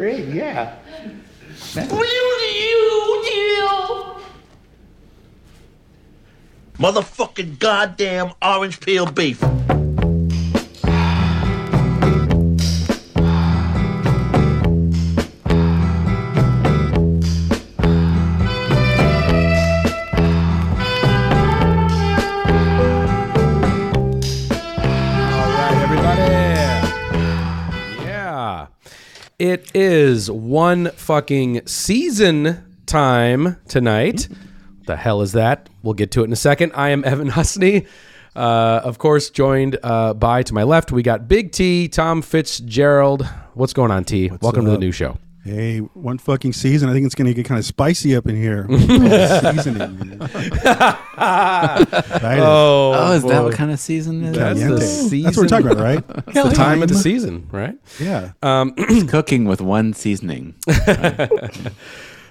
great. Yeah. Motherfucking goddamn orange peel beef. It is one fucking season time tonight. The hell is that? We'll get to it in a second. I am Evan Husney. Uh, of course, joined uh, by to my left, we got Big T, Tom Fitzgerald. What's going on, T? Welcome to the new show. Hey, one fucking season. I think it's going to get kind of spicy up in here. Seasoning. Excited. Oh, is that what kind of season is? That's the season. That's what we're talking about, right? the time of the season, right? Yeah. It's cooking with one seasoning.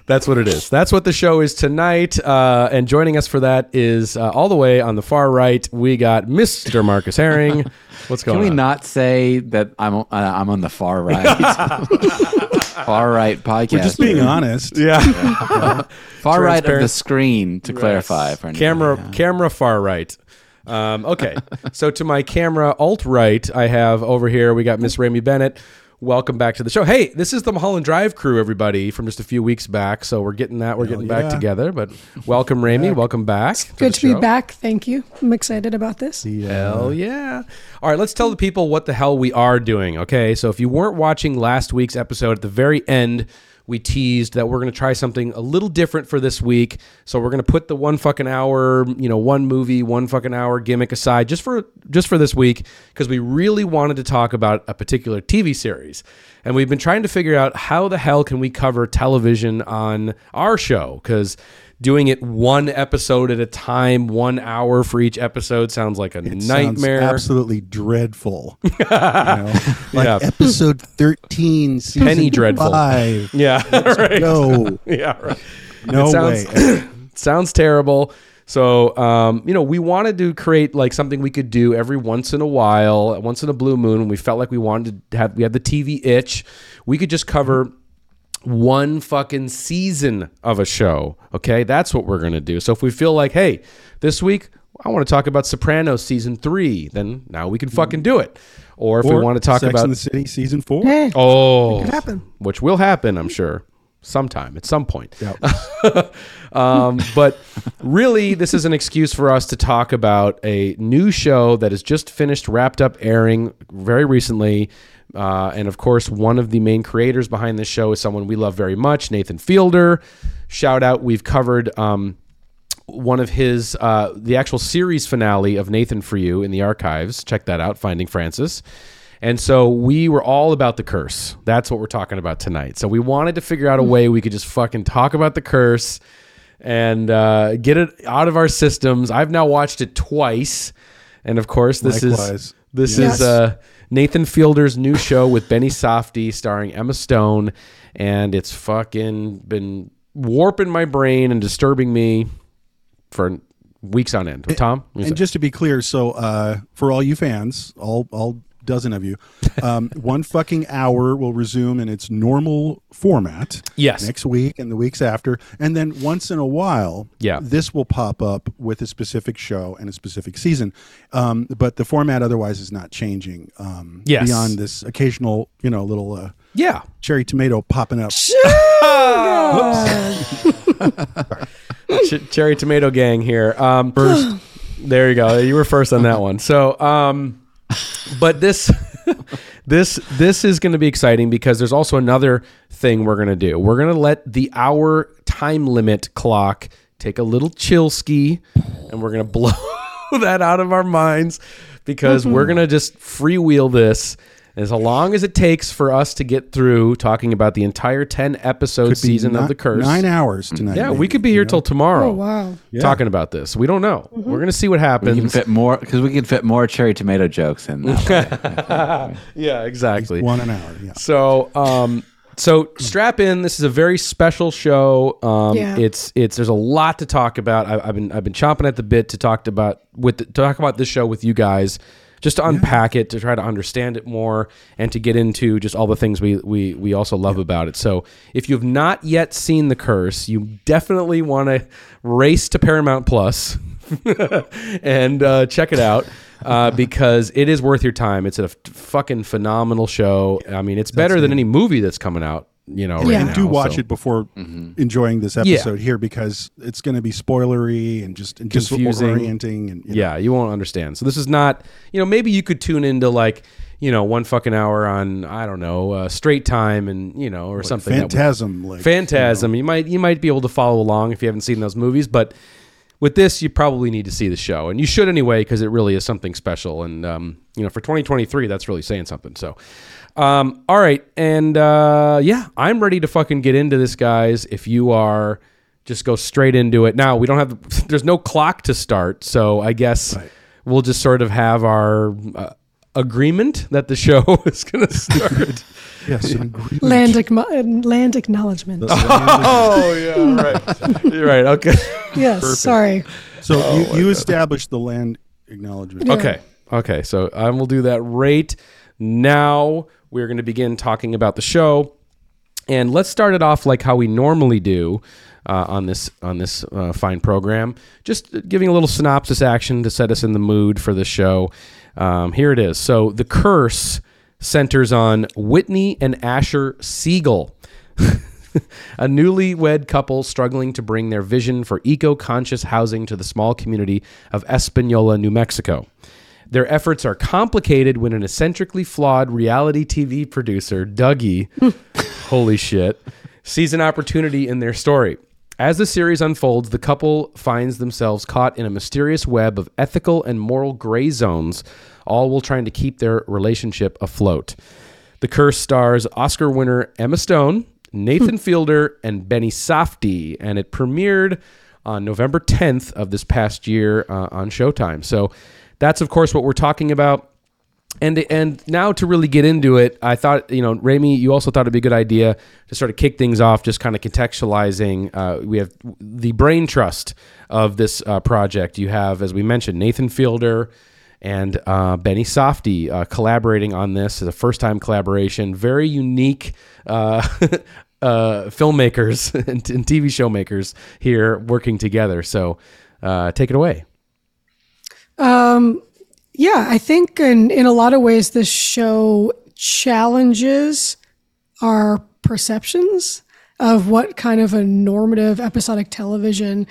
That's what it is. That's what the show is tonight. Uh, and joining us for that is uh, all the way on the far right. We got Mr. Marcus Herring. What's going Can we on? not say that I'm uh, I'm on the far right? Far right podcast. We're just being honest. Yeah. far right of the screen to clarify for anybody. camera camera far right. Um, okay. so to my camera alt right, I have over here we got Miss Rémy Bennett. Welcome back to the show. Hey, this is the Mulholland Drive crew, everybody, from just a few weeks back. So we're getting that. We're getting back together. But welcome, Rémy. Welcome back. Good the to be back. Thank you. I'm excited about this. Hell yeah. All right, let's tell the people what the hell we are doing, okay? So if you weren't watching last week's episode, at the very end, we teased that we're going to try something a little different for this week. So we're going to put the one fucking hour, you know, one movie, one fucking hour gimmick aside just for just for this week because we really wanted to talk about a particular TV series. And we've been trying to figure out how the hell can we cover television on our show cuz doing it one episode at a time, 1 hour for each episode sounds like a It sounds nightmare. absolutely dreadful. You know? Like Yeah. episode 13, season Penny dreadful. five. Yeah, right. No, Yeah, right. no It sounds- way. sounds terrible. So, um, you know, we wanted to create like something we could do every once in a while, once in a blue moon. When we felt like we wanted to have, we had the TV itch. We could just cover one fucking season of a show. Okay, that's what we're gonna do. So if we feel like, hey, this week I want to talk about Sopranos season three, then now we can fucking do it. Or if we want to talk Sex about in the City season four. Hey, oh, could happen. which will happen, I'm sure, sometime at some point. Yep. Um, but really, this is an excuse for us to talk about a new show that has just finished, wrapped up airing very recently. Uh, and of course, one of the main creators behind this show is someone we love very much, Nathan Fielder. Shout out, we've covered um, one of his, uh, the actual series finale of Nathan for You in the archives. Check that out, Finding Francis. And so we were all about the curse. That's what we're talking about tonight. So we wanted to figure out a way we could just fucking talk about the curse and uh, get it out of our systems. I've now watched it twice, and of course, this is this Yes. is uh, Nathan Fielder's new show with Benny Safdie, starring Emma Stone, and it's fucking been warping my brain and disturbing me for weeks on end. Tom, say? And just to be clear, so uh, for all you fans, all all dozen of you, um, one fucking hour will resume in its normal format. Yes. Next week and the weeks after, and then once in a while, Yeah. this will pop up with a specific show and a specific season. Um, but the format otherwise is not changing. Um, Yes. Beyond this occasional, you know, little uh, yeah, cherry tomato popping up. Ch- cherry tomato gang here. Um, first, there you go. You were first on that one. So, um, but this, this, this is going to be exciting because there's also another thing we're going to do. We're going to let the hour time limit clock take a little chill ski, and we're going to blow that out of our minds because we're mm-hmm. going to just freewheel this. As long as it takes for us to get through talking about the entire 10 episode Could season ni- of The Curse. Nine hours tonight. Yeah, we could be here know? till tomorrow. Oh, wow. Talking about this, we don't know. We're gonna see what We can happens. fit more because we can fit more cherry tomato jokes in. That. yeah, exactly. One an hour. Yeah. So, um, so strap in. This is a very special show. Um, Yeah. it's it's there's a lot to talk about. I, I've been I've been chomping at the bit to talk about with the, talk about this show with you guys just to unpack it, to try to understand it more, and to get into just all the things we we we also love about it. So if you have not yet seen The Curse, you definitely want to race to Paramount Plus and uh, check it out. Uh, because it is worth your time. It's a f- fucking phenomenal show. I mean, it's better than any movie that's coming out. You know, right Yeah. now. do watch so- it before enjoying this episode here because it's going to be spoilery and just and Confusing. orienting and you know. Yeah, you won't understand. So this is not, you know, maybe you could tune into like, you know, one fucking hour on I don't know, uh, straight time and you know, or something. that would- Phantasm, like Phantasm. You might you might be able to follow along if you haven't seen those movies, but with this, you probably need to see the show, and you should anyway because it really is something special. And um, you know, for 2023, that's really saying something. So, um, all right, and uh, yeah, I'm ready to fucking get into this, guys. If you are, just go straight into it. Now we don't have there's no clock to start, so I guess we'll just sort of have our. Uh, agreement that the show is going to start Yes, an agreement. Land, ackmo- land acknowledgement. oh yeah right you're right okay yes, sorry. So Oh, you, you established the land acknowledgement. Yeah. Okay. Okay. So I will do that right now. We're going to begin talking about the show, and let's start it off like how we normally do uh, on this on this uh, fine program. Just giving a little synopsis action to set us in the mood for the show. Um, here it is. So the curse centers on Whitney and Asher Siegel. a newlywed couple struggling to bring their vision for eco conscious housing to the small community of Espanola, New Mexico. Their efforts are complicated when an eccentrically flawed reality TV producer, Dougie, holy shit, sees an opportunity in their story. As the series unfolds, the couple finds themselves caught in a mysterious web of ethical and moral gray zones, all while trying to keep their relationship afloat. The Curse stars Oscar winner Emma Stone, Nathan Fielder, and Benny Safdie, and it premiered on November 10th of this past year uh, on Showtime. So that's, of course, what we're talking about. And and now to really get into it, I thought you know, Rémy, you also thought it'd be a good idea to sort of kick things off, just kind of contextualizing. Uh, we have the brain trust of this uh, project. You have, as we mentioned, Nathan Fielder and uh, Benny Safdie uh, collaborating on this as a first time collaboration. Very unique uh, uh, filmmakers and, and TV show makers here working together. So uh, take it away. Yeah, I think in, in a lot of ways, this show challenges our perceptions of what kind of a normative episodic television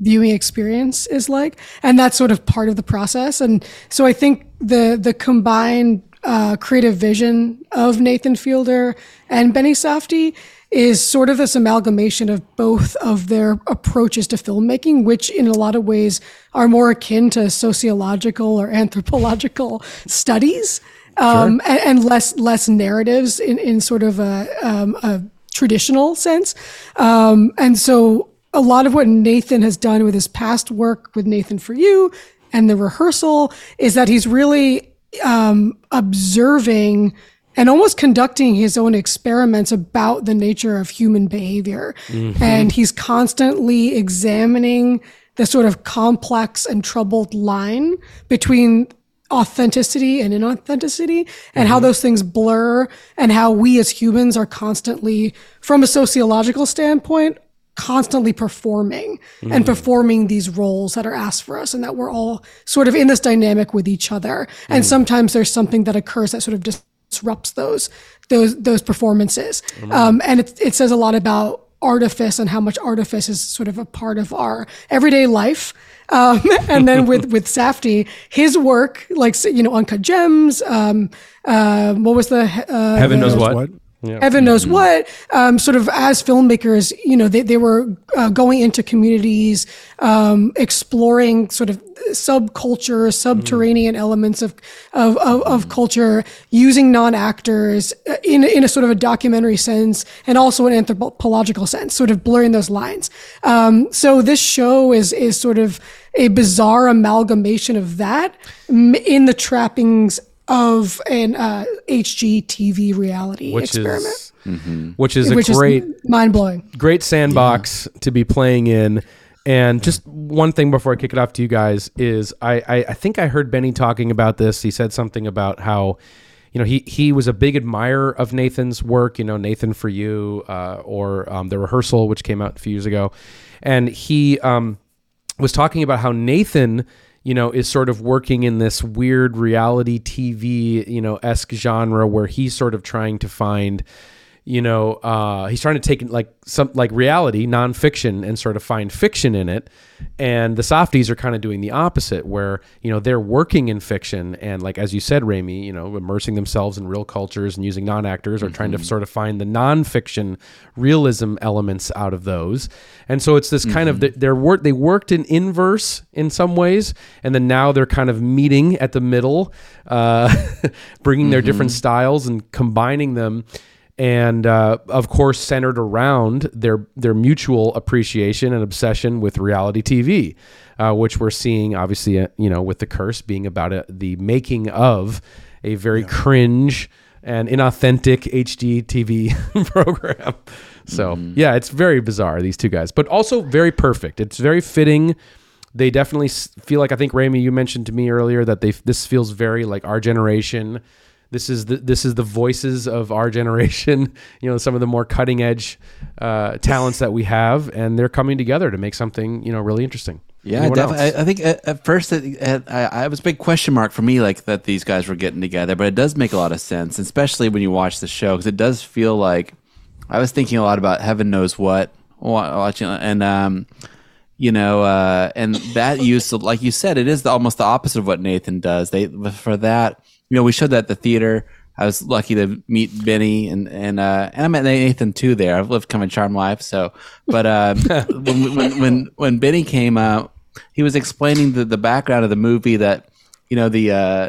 viewing experience is like and that's sort of part of the process. And so i think the the combined uh, creative vision of nathan fielder and benny safdie is sort of this amalgamation of both of their approaches to filmmaking which in a lot of ways are more akin to sociological or anthropological studies um, and, and less less narratives in, in sort of a, um, a traditional sense. Um, and so a lot of what Nathan has done with his past work with Nathan for You and the rehearsal is that he's really um, observing and almost conducting his own experiments about the nature of human behavior. Mm-hmm. And he's constantly examining the sort of complex and troubled line between authenticity and inauthenticity and how mm-hmm. those things blur and how we as humans are constantly from a sociological standpoint constantly performing and mm-hmm. performing these roles that are asked for us and that we're all sort of in this dynamic with each other. And mm. sometimes there's something that occurs that sort of disrupts those those those performances um, and it, it says a lot about artifice and how much artifice is sort of a part of our everyday life um, and then with with Safdie, his work, like you know, Uncut Gems. Um, uh, what was the uh, Heaven the- knows what. What? Heaven knows what. Um, sort of as filmmakers, you know, they, they were uh, going into communities, um, exploring sort of subculture, subterranean elements of, of, of, of culture, using non-actors uh, in, in a sort of a documentary sense and also an anthropological sense, sort of blurring those lines. Um, so this show is, is sort of a bizarre amalgamation of that in the trappings of an uh, HGTV reality which experiment, is which is a which great mind blowing. great sandbox to be playing in And just one thing before I kick it off to you guys is I, I, I think I heard Benny talking about this. He said something about how, you know, he he was a big admirer of Nathan's work. You know, Nathan for you, uh, or um, the rehearsal, which came out a few years ago, and he um, was talking about how Nathan, you know, is sort of working in this weird reality TV, you know, esque genre where he's sort of trying to find you know, uh, he's trying to take like some like reality, nonfiction, and sort of find fiction in it. And the Safdies are kind of doing the opposite, where you know they're working in fiction and like as you said, Rémy, you know, immersing themselves in real cultures and using non-actors, or trying to sort of find the nonfiction realism elements out of those. And so it's this kind of they're work they worked in inverse in some ways, and then now they're kind of meeting at the middle, uh, bringing their different styles and combining them and uh, of course centered around their their mutual appreciation and obsession with reality TV, uh, which we're seeing obviously uh, you know with the curse being about a, the making of a very cringe and inauthentic HGTV program. So yeah, it's very bizarre these two guys, but also very perfect. It's very fitting. They definitely feel like I think Rémy, you mentioned to me earlier that they this feels very like our generation. This is the this is the voices of our generation. You know, some of the more cutting edge uh, talents that we have, and they're coming together to make something you know really interesting. Yeah, I, I think at, at first it, it, I, I was a big question mark for me, like that these guys were getting together. But it does make a lot of sense, especially when you watch the show, because it does feel like I was thinking a lot about heaven knows what watching, and um, you know, uh, and that use, of, like you said, it is the, almost the opposite of what Nathan does. They for that, you know, we showed that at the theater. I was lucky to meet Benny and and uh, and I met Nathan too there. I've lived kind of charm life, so. But uh, when, when when when Benny came out, he was explaining the the background of the movie that you know the. Uh,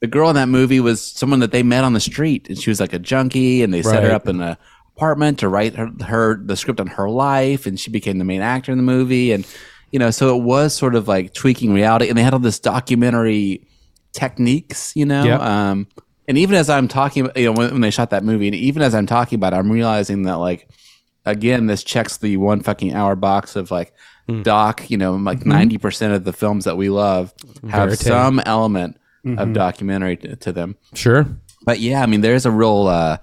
the girl in that movie was someone that they met on the street, and she was like a junkie, and they set her up in a apartment to write her, her the script on her life, and she became the main actor in the movie, and you know, so it was sort of like tweaking reality, and they had all this documentary techniques, you know, Yep. um, and even as I'm talking, about, you know, when, when they shot that movie, and even as I'm talking about, it, I'm realizing that like, again, this checks the one fucking hour box of like Hmm. doc, you know, like Mm-hmm. 90 percent of the films that we love have Verite. some element Mm-hmm. of documentary to, to them Sure. but yeah, I mean, there's a real uh,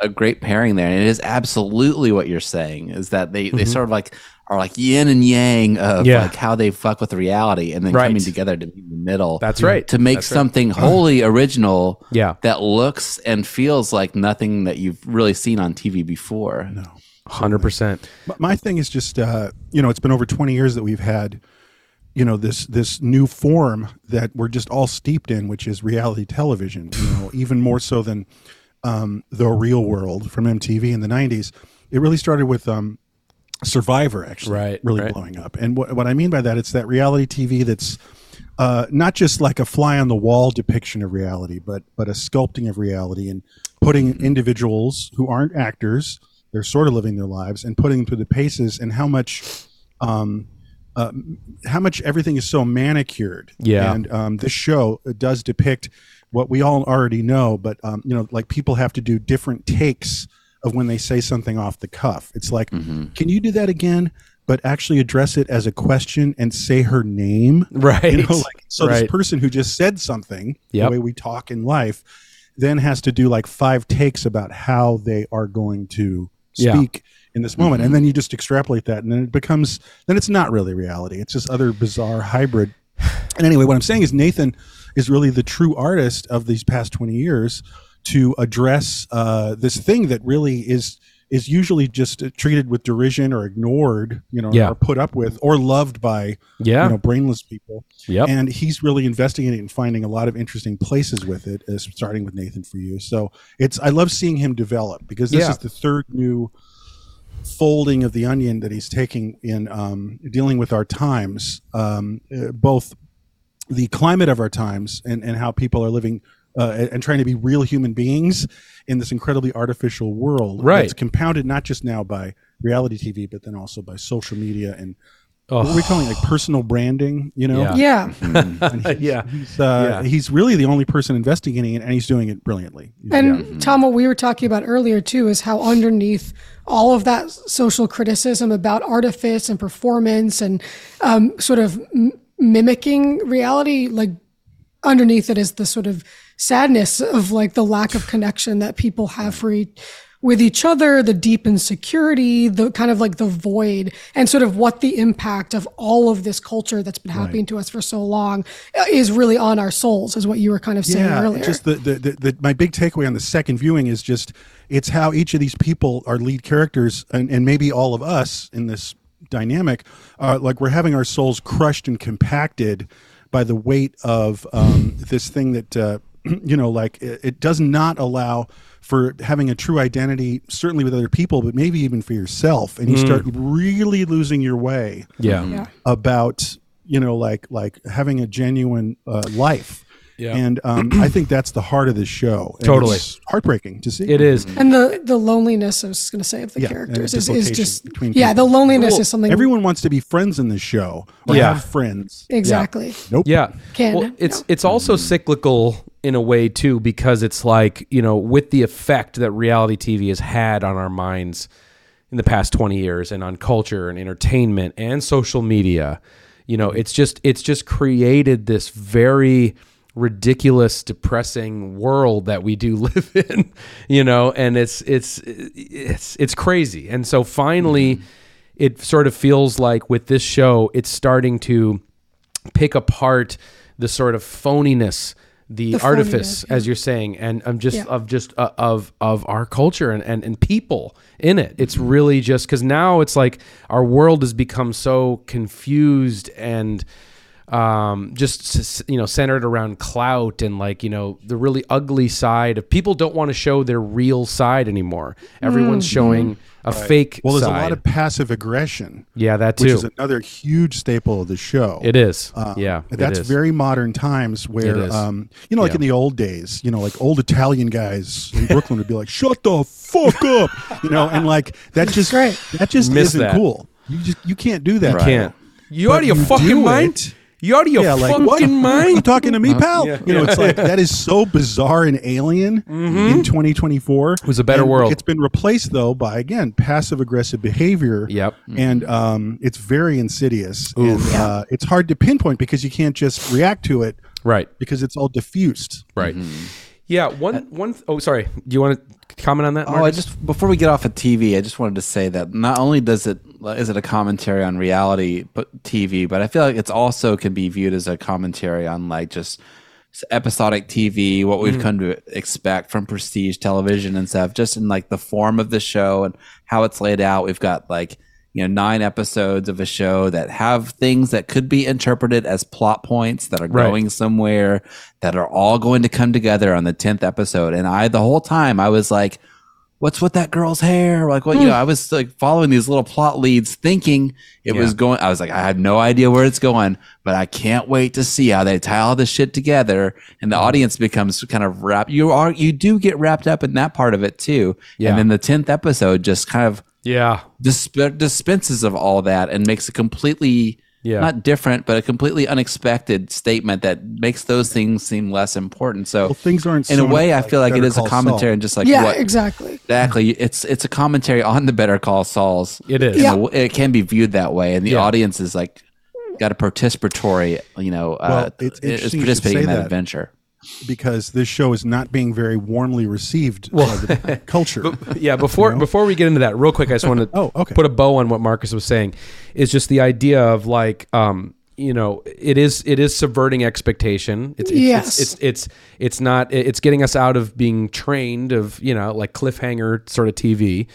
a great pairing there, and it is absolutely what you're saying. Is that they they sort of like are like yin and yang of. Yeah. like how they fuck with reality, and then Right. coming together to meet in the middle. That's right. To make That's right. something wholly original. Yeah. That looks and feels like nothing that you've really seen on TV before. No. Hundred percent. My- My thing is just, uh, you know, it's been over 20 years that we've had, you know, this this new form that we're just all steeped in, which is reality television. You know, even more so than um, the Real World from MTV in the 90s. It really started with um, Survivor, actually, Right, really right. blowing up. And what, what I mean by that, it's that reality TV that's uh, not just like a fly on the wall depiction of reality, but but a sculpting of reality and putting individuals who aren't actors, they're sort of living their lives, and putting them through the paces, and how much. Um, uh, how much everything is so manicured. Yeah. And um, this show uh, does depict what we all already know, but um, you know, like people have to do different takes of when they say something off the cuff. It's like, mm-hmm. can you do that again? But actually address it as a question and say her name. Right. You know, like so Right. this person who just said something, Yep. the way we talk in life, then has to do like five takes about how they are going to Yeah. speak in this moment. And mm-hmm. then you just extrapolate that and then it becomes then it's not really reality. It's just other bizarre hybrid. And anyway, what I'm saying is Nathan is really the true artist of these past 20 years to address uh, this thing that really is is usually just treated with derision or ignored, you know, Yeah. or put up with or loved by Yeah. you know brainless people. Yep. And he's really investigating and finding a lot of interesting places with it, uh, starting with Nathan for you. So it's I love seeing him develop because this Yeah. is the third new folding of the onion that he's taking in um, dealing with our times, um, uh, both the climate of our times and, and how people are living uh, and, and trying to be real human beings in this incredibly artificial world. Right. It's compounded not just now by reality TV, but then also by social media and what are we calling it? like personal branding? You know, Yeah. Yeah. yeah. he's uh, Yeah. he's really the only person investigating it, and he's doing it brilliantly. And Tom, what we were talking about earlier too is how underneath all of that social criticism about artifice and performance and um, sort of m- mimicking reality, like underneath it is the sort of sadness of like the lack of connection that people have for each with each other, the deep insecurity, the kind of like the void, and sort of what the impact of all of this culture that's been happening to us for so long uh, is really on our souls, is what you were kind of saying yeah, earlier. just the, the, the, the my big takeaway on the second viewing is just it's how each of these people are lead characters, and, and maybe all of us in this dynamic, uh, like we're having our souls crushed and compacted by the weight of um, this thing that uh, you know, like it, it does not allow for having a true identity, certainly with other people, but maybe even for yourself, and you start really losing your way Yeah. yeah. about you know like like having a genuine uh, life Yeah. and um, i think that's the heart of this show And Totally. it's heartbreaking to see It is. And the the loneliness I was going to say of the Yeah, characters and is, is just between yeah people. the loneliness Well, is something everyone wants to be friends in this show or Yeah. have friends exactly nope Yeah. Can, well, it's no. it's also cyclical in a way too because it's like, you know, with the effect that reality TV has had on our minds in the past 20 years and on culture and entertainment and social media, you know, it's just it's just created this very ridiculous depressing world that we do live in you know and it's it's it's it's crazy. And so finally mm-hmm. it sort of feels like with this show it's starting to pick apart the sort of phoniness the, The artifice yeah. as you're saying and i'm just Yeah. of just uh, of of our culture and, and and people in it it's really just because now it's like our world has become so confused and um just you know centered around clout and like you know the really ugly side of people don't want to show their real side anymore everyone's showing a fake well there's side. a lot of passive aggression yeah that too. which is another huge staple of the show it is Um, yeah it that's is. very modern times where, um, you know like Yeah. in the old days you know like old italian guys in brooklyn would be like shut the fuck up you know and like that just great. that just Miss isn't that. cool you just you can't do that can't you But out of your you fucking do mind it. You out of your yeah, like fucking what? You mind talking to me, pal? Yeah. You know, it's like that is so bizarre and alien in 2024. It was a better world. It's been replaced though by again passive aggressive behavior. Yep. and um, it's very insidious, and uh, it's hard to pinpoint because you can't just react to it right because it's all diffused. right yeah one one oh sorry do you want to comment on that Oh, I just before we get off of TV, I just wanted to say that not only does it is it a commentary on reality TV, but I feel like it's also can be viewed as a commentary on like just episodic TV, what we've mm. come to expect from prestige television and stuff, just in like the form of the show and how it's laid out. We've got like you know nine episodes of a show that have things that could be interpreted as plot points that are Right. going somewhere that are all going to come together on the 10th episode and i the whole time i was like what's with that girl's hair? Like what you know hmm. i was like following these little plot leads thinking it was going i was like i have no idea where it's going but i can't wait to see how they tie all this shit together and the mm-hmm. audience becomes kind of wrapped you are you do get wrapped up in that part of it too. Yeah. and then the 10th episode just kind of yeah. disp- dispenses of all that and makes a completely Yeah. not different but a completely unexpected statement that makes those things seem less important so Well, things aren't in a way up i feel like it is a commentary Saul. and just like yeah what exactly exactly it's it's a commentary on the better call sauls It is. In a Yeah. w- it can be viewed that way and the Yeah. audience is like got a participatory you know uh, Well, it's is interesting you should participating in that, that. adventure because this show is not being very warmly received by the culture. yeah before before we get into that real quick i just want to Oh, okay. put a bow on what marcus was saying is just the idea of like um you know it is it is subverting expectation it's it's, Yes. it's, it's it's it's not it's getting us out of being trained of you know like cliffhanger sort of tv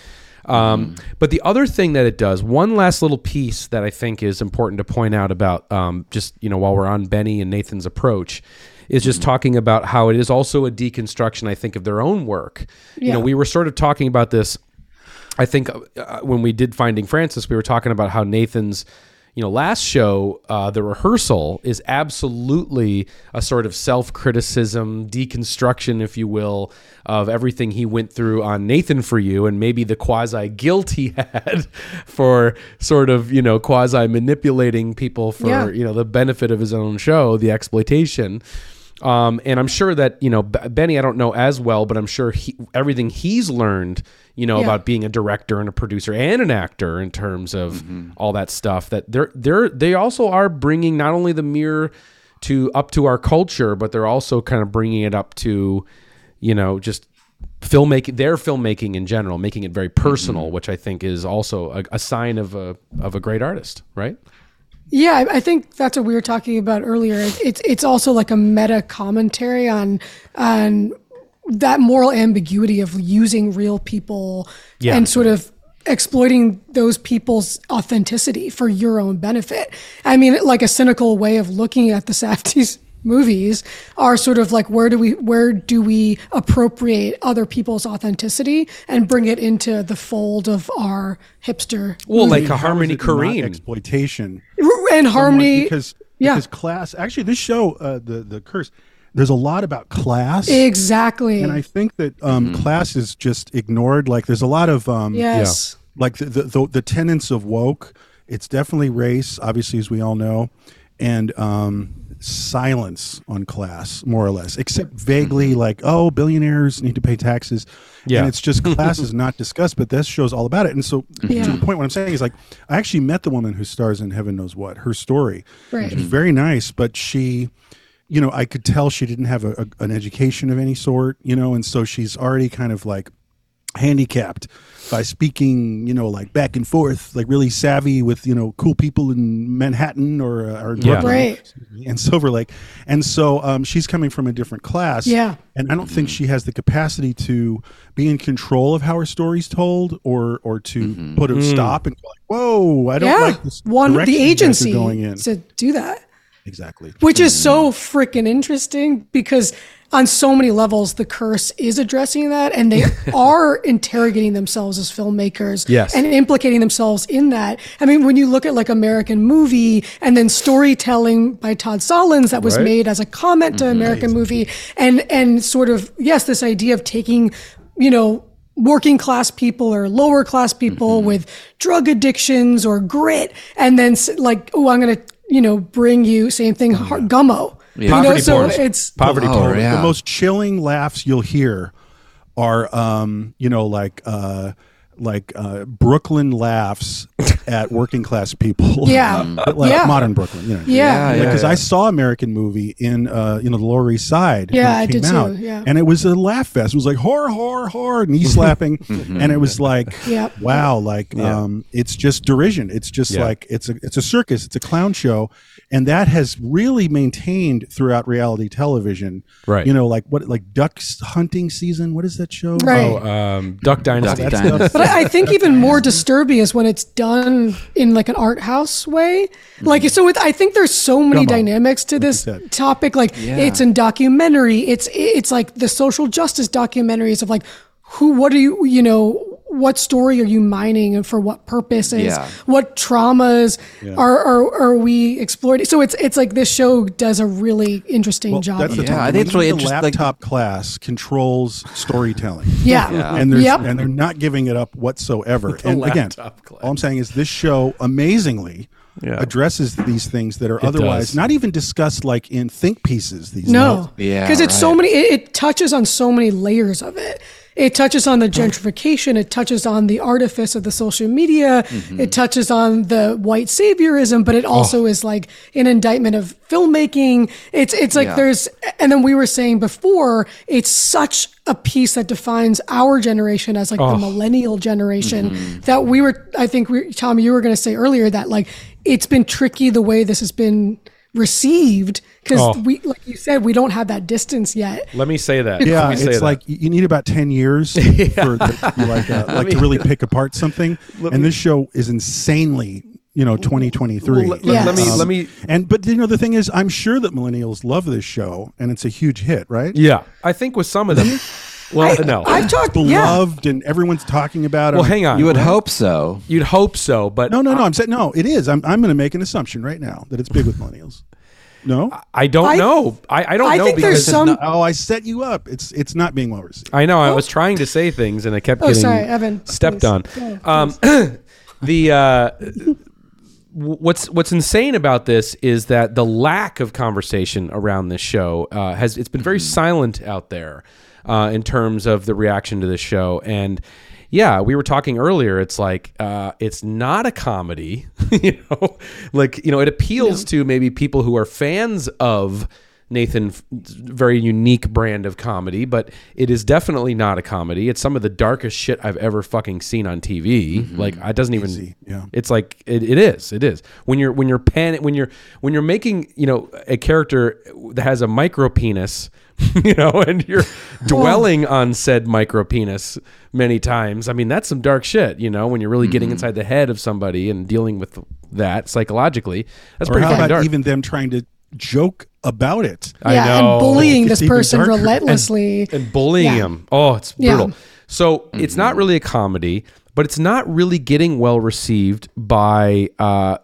um, But the other thing that it does, one last little piece that I think is important to point out about um, just, you know, while we're on Benny and Nathan's approach, is just talking about how it is also a deconstruction, I think, of their own work. You know, we were sort of talking about this I think uh, when we did Finding Francis, we were talking about how Nathan's, you know, last show, uh, the rehearsal is absolutely a sort of self criticism, deconstruction, if you will, of everything he went through on Nathan for You and maybe the quasi guilt he had for sort of, you know, quasi manipulating people for, Yeah. you know, the benefit of his own show, the exploitation. Um, and I'm sure that you know B- Benny. I don't know as well, but I'm sure he, everything he's learned, you know, Yeah. about being a director and a producer and an actor in terms of all that stuff. That they're they're they also are bringing not only the mirror to up to our culture, but they're also kind of bringing it up to, you know, just filmmaking their filmmaking in general, making it very personal, which I think is also a, a sign of a of a great artist, right? Yeah, I, I think that's what we were talking about earlier. It's it's also like a meta commentary on on that moral ambiguity of using real people Yeah. and sort of exploiting those people's authenticity for your own benefit. I mean, like a cynical way of looking at the Safdie's movies are sort of like where do we where do we appropriate other people's authenticity and bring it into the fold of our hipster Well, like a Harmony it Korine. exploitation and harmony. because yeah. because class actually this show uh, the the curse there's a lot about class. Exactly. And I think that um, class is just ignored. Like there's a lot of um, yes. Like the, the the the tenets of woke it's definitely race obviously as we all know and um silence on class more or less except vaguely like oh billionaires need to pay taxes Yeah. and it's just class is not discussed but this show's all about it and so Yeah. to the point what i'm saying is like i actually met the woman who stars in heaven knows what her story Right. She's very nice but she you know i could tell she didn't have a, a, an education of any sort you know and so she's already kind of like handicapped by speaking, you know, like back and forth, like really savvy with, you know, cool people in Manhattan or, uh, or Yeah. Brooklyn Right. and Silver Lake. And so um, she's coming from a different class. Yeah. And I don't think she has the capacity to be in control of how her story's told or or to put a stop and go like, whoa, I don't yeah like this. one direction the you guys are agency going in. to do that Exactly. which is so freaking interesting because on so many levels the curse is addressing that and they are interrogating themselves as filmmakers Yes. and implicating themselves in that. I mean when you look at like american movie and then storytelling by todd solondz that was Right. made as a comment to mm-hmm. american movie and and sort of yes this idea of taking you know working class people or lower class people mm-hmm. with drug addictions or grit and then like oh i'm gonna you know bring you same thing har- gummo you know Poverty so porn. it's Poverty Oh, porn. yeah. The most chilling laughs you'll hear are, um, you know, like uh, like uh, Brooklyn laughs at working class people. Yeah. But, like, Yeah. modern Brooklyn. You know. yeah Yeah, Because yeah. I saw American movie in uh, you know the Lower East Side. when Yeah, it I came did too, yeah. and it was a laugh fest. It was like horror, horror, horror, knee slapping, and it was like, Yep. wow, like um, it's just derision. It's just Yeah. like it's a it's a circus. It's a clown show, and that has really maintained throughout reality television. Right. You know, like what like ducks hunting season. What is that show? Right. Oh, um, Duck Dynasty. Duck That's Dynasty. I I think even more disturbing is when it's done in like an art house way. Like so, with I think there's so many dynamics to this topic. Like Yeah. it's in documentary. It's it's like the social justice documentaries of like who, what are you, you know, what story are you mining and for what purposes? Yeah. What traumas are, are are we exploring? So it's it's like this show does a really interesting Well, job. that's the of Yeah, thing. I think it's really The interesting, like- Laptop class controls storytelling. yeah. Yeah. and there's Yep. and they're not giving it up whatsoever. and again, class. all I'm saying is this show amazingly Yeah. addresses these things that are otherwise does. not even discussed like in think pieces these No. days. Yeah, Because it's so many, it, it touches on so many layers of it. It touches on the gentrification. It touches on the artifice of the social media. Mm-hmm. It touches on the white saviorism, but it Oh. also is like an indictment of filmmaking. It's it's like Yeah. there's, and then we were saying before, it's such a piece that defines our generation as like the millennial generation Mm-hmm. that we were. I think we, Tom, you were going to say earlier that like it's been tricky the way this has been received because Oh. we like you said we don't have that distance yet Let me say that. Yeah, say it's that. like you you need about ten years for the, to like uh, like to really pick apart something. And this show is insanely, you know, 2023. Well, let, let- Yes. let me Um, let me And but you know the thing is, I'm sure that millennials love this show, and it's a huge hit, right? Yeah, I think with some of them, Well, no. I've talked. Yeah. beloved and everyone's talking about it. well, hang on. You would hope so. You'd hope so, but No, no, no. I'm saying no. It is. I'm. I'm going to make an assumption right now that it's big with millennials. No. I don't I- know. I, I don't I know think because there's some. Oh, I set you up. It's. It's not being well received. I know I was trying to say things and I kept Oh, getting sorry, Evan. stepped Please. on. Go, Um, the uh, what's what's insane about this is that the lack of conversation around this show uh, has it's been very silent out there uh, in terms of the reaction to this show and. Yeah, we were talking earlier. It's like uh, it's not a comedy, you know. Like you know, it appeals to maybe people who are fans of Nathan F- very unique brand of comedy, but it is definitely not a comedy. It's some of the darkest shit I've ever fucking seen on TV. Like it doesn't even Easy, yeah. It's like it, it is. It is. When you're when you're pan when you're when you're making, you know, a character that has a micro penis, you know, and you're dwelling on said micro penis many times. I mean, that's some dark shit, you know, when you're really getting inside the head of somebody and dealing with that psychologically. That's Or pretty how fucking about dark. even them trying to joke about it? I yeah, know. and bullying It's this even person darker. relentlessly. and bullying Yeah. him. Oh, it's Yeah. brutal. So it's not really a comedy, but it's not really getting well received by uh,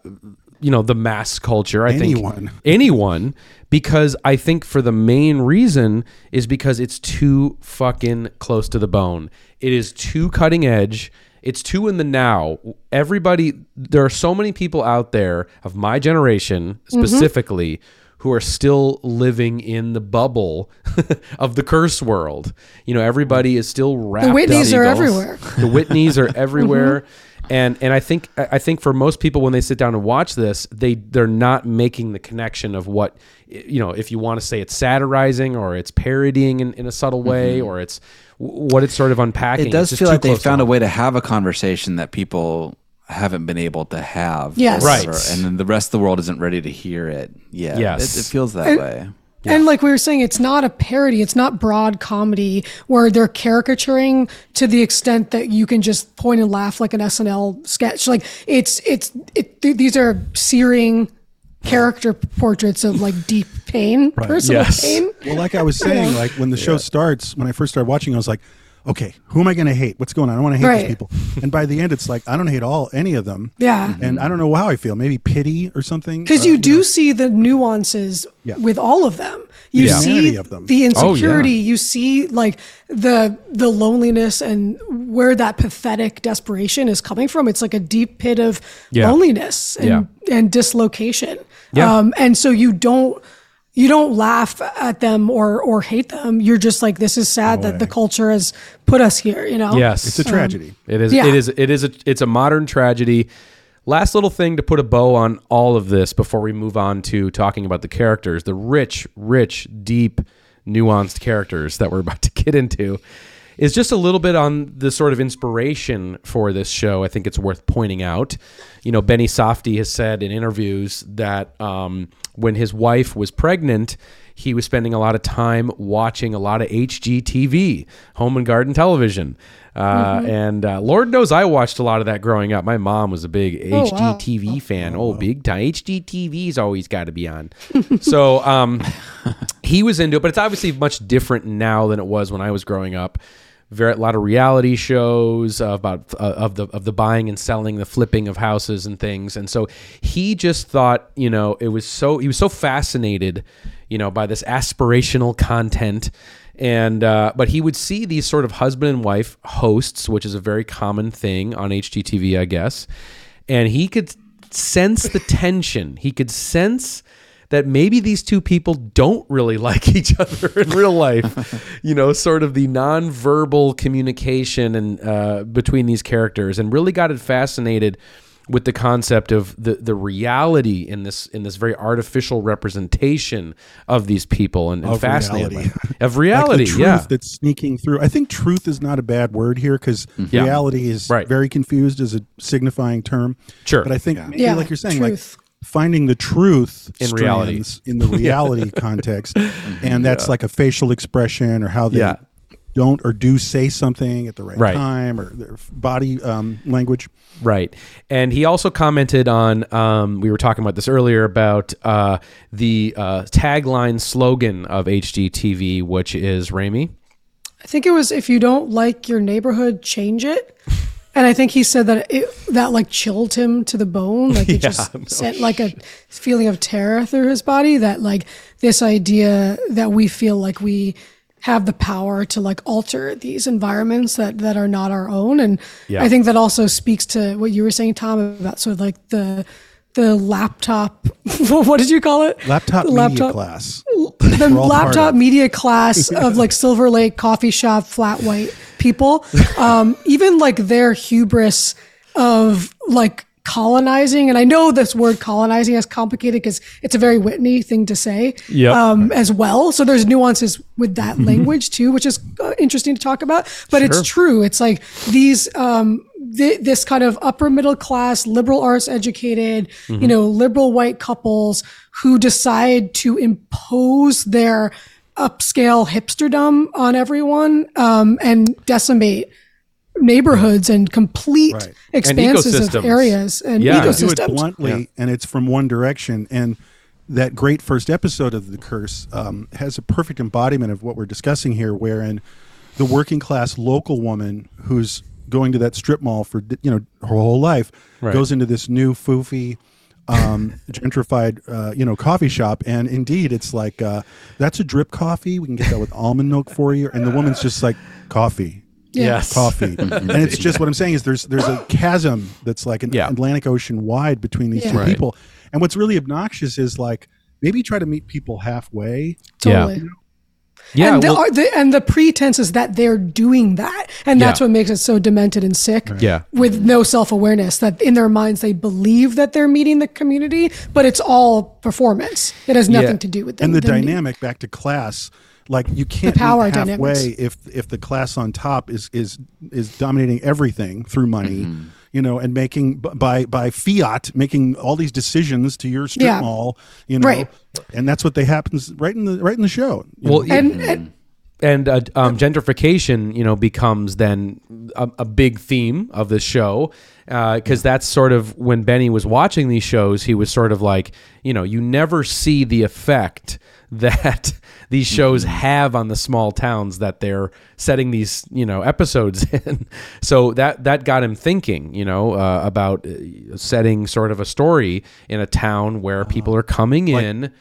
you know the mass culture. I Anyone. think anyone because I think for the main reason is because it's too fucking close to the bone. It is too cutting edge. It's too in the now. Everybody, there are so many people out there of my generation mm-hmm. specifically who are still living in the bubble of the curse world. You know, everybody is still wrapped. The Whitneys up. are everywhere. The Whitneys are everywhere. Mm-hmm. And and I think I think for most people when they sit down and watch this, they they're not making the connection of what you know, if you want to say it's satirizing or it's parodying in, in a subtle mm-hmm. way or it's what it's sort of unpacking. It does feel like they found a way to have a conversation that people haven't been able to have. Yes. or Right. whatever, And then the rest of the world isn't ready to hear it yet. Yes. It, it feels that And- way. And like we were saying, it's not a parody. It's not broad comedy where they're caricaturing to the extent that you can just point and laugh like an SNL sketch. Like it's it's it, th- these are searing character portraits of like deep pain, personal Yes. pain. Well, like I was saying, like when the show starts, when I first started watching, I was like, okay, who am I going to hate? What's going on? I want to hate Right. these people. And by the end, it's like I don't hate all any of them. Yeah. And I don't know how I feel. Maybe pity or something. Because Uh, you do see the nuances Yeah. with all of them. You Yeah. see Humanity of them. the Oh, yeah. insecurity. You see like the the loneliness and where that pathetic desperation is coming from. It's like a deep pit of Yeah. loneliness and, Yeah. and dislocation. Yeah. Um, and so you don't you don't laugh at them or or hate them. You're just like this is sad that the culture has put us here. You know. Yes. It's a um, tragedy. It is. Yeah. It is. It is. A, it's a modern tragedy. Last little thing to put a bow on all of this before we move on to talking about the characters, the rich, rich, deep, nuanced characters that we're about to get into, is just a little bit on the sort of inspiration for this show. I think it's worth pointing out. You know, Benny Safdie has said in interviews that um, when his wife was pregnant, he was spending a lot of time watching a lot of HGTV, home and garden television. Uh, And uh, Lord knows I watched a lot of that growing up. My mom was a big Oh, wow. HGTV fan. Oh, big time. HGTV's always got to be on. so um, he was into it, but it's obviously much different now than it was when I was growing up. Very a lot of reality shows about uh, of the of the buying and selling, the flipping of houses and things, and so he just thought, you know, it was so he was so fascinated, you know, by this aspirational content, and uh, but he would see these sort of husband and wife hosts, which is a very common thing on HGTV, I guess, and he could sense the tension. He could sense that maybe these two people don't really like each other in real life. you know, sort of the nonverbal communication and uh, between these characters, and really got it fascinated with the concept of the the reality in this in this very artificial representation of these people, and, and Of fascinated reality. by it. of like reality. the truth yeah, that's sneaking through. I think truth is not a bad word here because Yeah. reality is Right. very confused as a signifying term. Sure. But I think, maybe Yeah, like you're saying, truth. like finding the truth In reality. in the reality context, and that's like a facial expression or how they Yeah. don't or do say something at the right, Right. time or their body um, language. Right. And he also commented on, um, we were talking about this earlier, about uh, the uh, tagline slogan of HGTV, which is Rémy. I think it was if you don't like your neighborhood, change it. And I think he said that it that like chilled him to the bone, like it just sent like a feeling of terror through his body. That like this idea that we feel like we have the power to like alter these environments that that are not our own. And Yeah. I think that also speaks to what you were saying, Tom, about sort of like the the laptop. what did you call it? Laptop, media class. the We're all part laptop media class of like Silver Lake coffee shop flat white people, um, even like their hubris of like colonizing. And I know this word colonizing is complicated because it's a very Whitney thing to say Yep. um, as well. So there's nuances with that language too, which is uh, interesting to talk about. But it's true. It's like these. Um, th- this kind of upper middle class, liberal arts educated, you know, liberal white couples who decide to impose their upscale hipsterdom on everyone um, and decimate neighborhoods and complete Right. expanses ecosystems. of areas and Yeah. do it ecosystems. bluntly, and it's from one direction. And that great first episode of The Curse um, has a perfect embodiment of what we're discussing here, wherein the working class local woman who's going to that strip mall for you know her whole life Right. goes into this new foofy um, gentrified uh, you know coffee shop and indeed it's like uh, that's a drip coffee we can get that with almond milk for you and the woman's just like coffee Yes. coffee. Mm-hmm. and it's just what I'm saying is there's there's a chasm that's like an Yeah. Atlantic Ocean wide between these two Right. people. And what's really obnoxious is like maybe try to meet people halfway. Totally. Yeah. and, the, well- are- the, and the pretense is that they're doing that. And that's Yeah. what makes it so demented and sick. Yeah. With no self awareness, that in their minds they believe that they're meeting the community, but it's all performance. It has nothing Yeah. to do with them. And the them- dynamic back to class, like you can't power meet halfway dynamics. if if the class on top is is is dominating everything through money. You know, and making by by fiat, making all these decisions to your strip Yeah. mall. You know, Right. and that's what they happens right in the right in the show. well, know? And, and and uh, um, gentrification, you know, becomes then a, a big theme of this show because that's sort of when Benny was watching these shows, he was sort of like, you know, you never see the effect that these shows have on the small towns that they're setting these, you know, episodes in. So that that got him thinking, you know, uh, about uh, setting sort of a story in a town where people are coming in,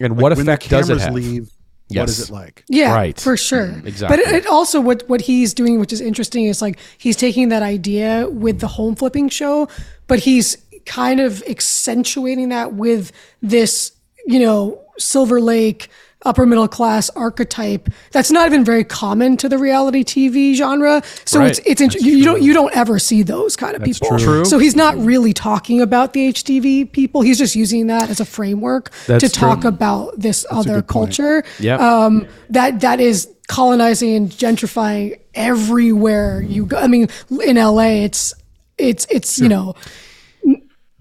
and what when the effect does it have? leave, what Yes. is it like? Yeah, Right. for sure. Exactly. But it, it also what what he's doing, which is interesting, is like he's taking that idea with the home flipping show, but he's kind of accentuating that with this, you know, Silver Lake upper middle class archetype that's not even very common to the reality TV genre. So Right. it's it's int- you, you don't you don't ever see those kind of people. true. So he's not really talking about the HGTV people. He's just using that as a framework That's to talk true. about this other culture Yep. um, that that is colonizing and gentrifying everywhere you go. I mean, in LA, it's it's it's you know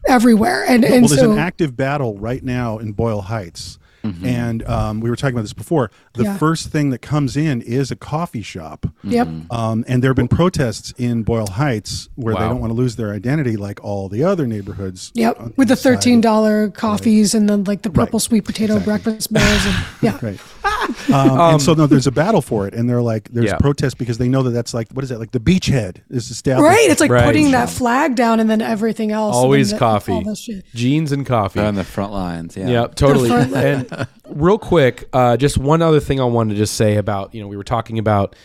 everywhere, and and well, there's so an active battle right now in Boyle Heights. And um, we were talking about this before. The Yeah. first thing that comes in is a coffee shop. yep, Um, and there have been protests in Boyle Heights where they don't want to lose their identity like all the other neighborhoods. yep, with the thirteen dollar coffees and then like the purple sweet potato breakfast bowls, and yeah, Right. Um, and so no, there's a battle for it, and they're like, there's Yeah. protests because they know that that's like, what is that? Like the beachhead is established. right. It's like Right. putting that flag down and then everything else. Always the- coffee, all this shit. jeans and coffee. They're on the front lines. Yeah. Yeah, totally. and real quick, uh, just one other thing I wanted to just say about you know we were talking about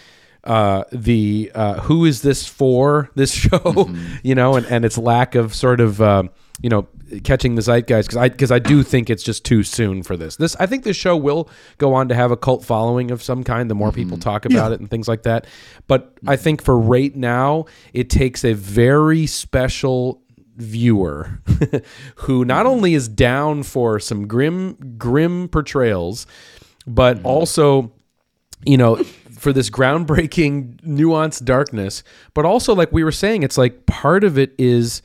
uh, the uh, who is this for this show, you know, and, and its lack of sort of uh, you know catching the zeitgeist because I because I do think it's just too soon for this. This I think this show will go on to have a cult following of some kind. The more mm-hmm. people talk about it and things like that, but I think for right now it takes a very special viewer who not mm-hmm. only is down for some grim grim portrayals but mm-hmm. also you know for this groundbreaking nuanced darkness. But also like we were saying it's like part of it is sh-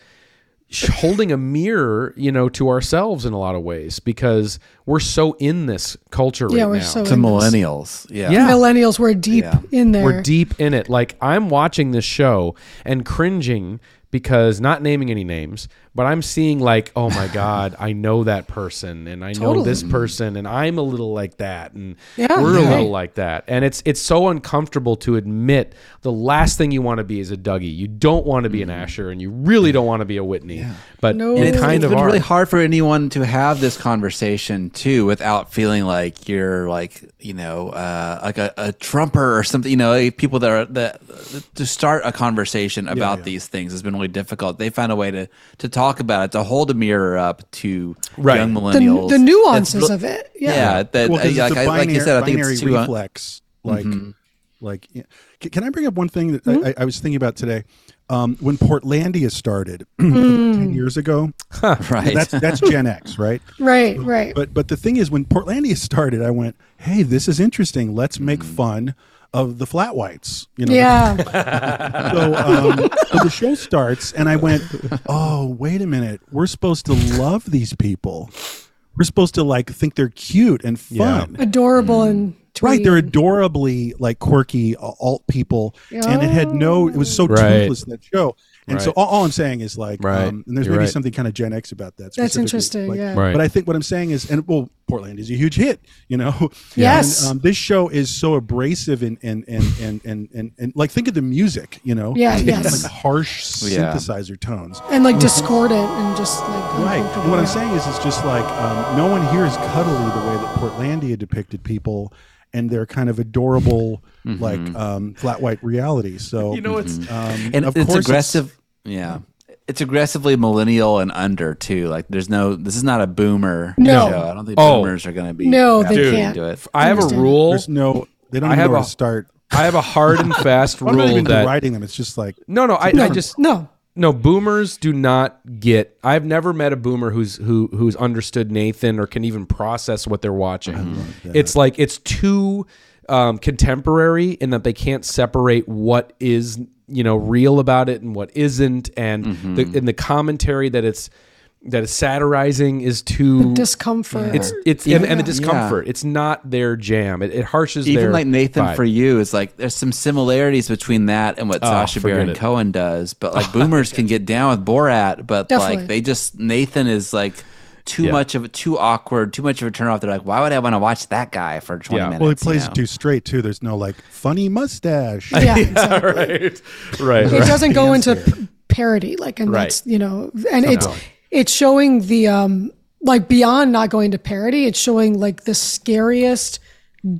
holding a mirror you know to ourselves in a lot of ways because we're so in this culture right we're now so To in this. millennials. Yeah. Yeah. Millennials were deep Yeah. in there. we're deep in it. Like I'm watching this show and cringing because not naming any names, but I'm seeing like, oh my god, I know that person and I know this person and I'm a little like that and Yeah, we're a little like that. And it's it's so uncomfortable to admit the last thing you want to be is a Dougie. You don't want to be an Asher and you really don't want to be a Whitney. But No. And it's, kind it's of really hard for anyone to have this conversation too without feeling like you're like you know uh, like a, a trumper or something you know people that are that to start a conversation about yeah. these things has been really difficult they found a way to to talk about it to hold a mirror up to Right. young millennials the nuances of it. Yeah. yeah, that Well, 'cause like, it's a I, like you said I think it's too uh, reflex. Like, Mm-hmm. like, yeah. Can- can I bring up one thing that Hmm? I, I was thinking about today? Um, when Portlandia started Hmm. ten years ago, right that's that's Gen X, right? Right, right. But but the thing is, when Portlandia started, I went, "Hey, this is interesting. Let's make Mm-hmm. fun of the flat whites." You know, yeah. so, um, so the show starts, and I went, "Oh, wait a minute. We're supposed to love these people. We're supposed to like think they're cute and fun." Adorable and Right, they're adorably like quirky uh, alt people, and it had no. It was so Right. toothless in that show, and so all, all I'm saying is like, Right. um, and there's You're maybe right. something kind of Gen X about that. That's interesting, Like, yeah. Right. But I think what I'm saying is, and well, Portland is a huge hit, you know. Yes. And, um, this show is so abrasive and and and and and and, and like think of the music, you know. Yeah, It's yes. Like harsh Yeah. synthesizer tones. and like discordant and just like Right. And what I'm saying is, it's just like um, no one here is cuddly the way that Portlandia depicted people, and they're kind of adorable, like um, flat white reality. So You know, it's um, and of it's course aggressive yeah it's aggressively millennial and under too like there's no this is not a boomer No. show i don't think Oh. boomers are going to be No, they that can't. Do it I have a rule. There's no. They don't I have know where a- to start. I have a hard and fast I'm not rule even that writing them. It's just like no, no. I, I just no. no. Boomers do not get. I've never met a boomer who's who who's understood Nathan or can even process what they're watching. It's like it's too um, contemporary in that they can't separate what is you know real about it and what isn't, and the mm-hmm. in the commentary that it's that it's satirizing is too. Discomfort. it's it's and, and the discomfort. It's not their jam. It, it harshes even their like nathan vibe. for you is like there's some similarities between that and what oh, sacha baron it. cohen does but like boomers can get down with borat but Definitely. like they just nathan is like too Yeah. much of a too awkward too much of a turn off they're like why would i want to watch that guy for 20 Yeah. minutes well, he you plays know? it too straight too. There's no like funny mustache. yeah, exactly. right, right, It right. doesn't go into p- parody, like, and Right. that's you know, and it's it's showing the um like beyond not going to parody, it's showing like the scariest,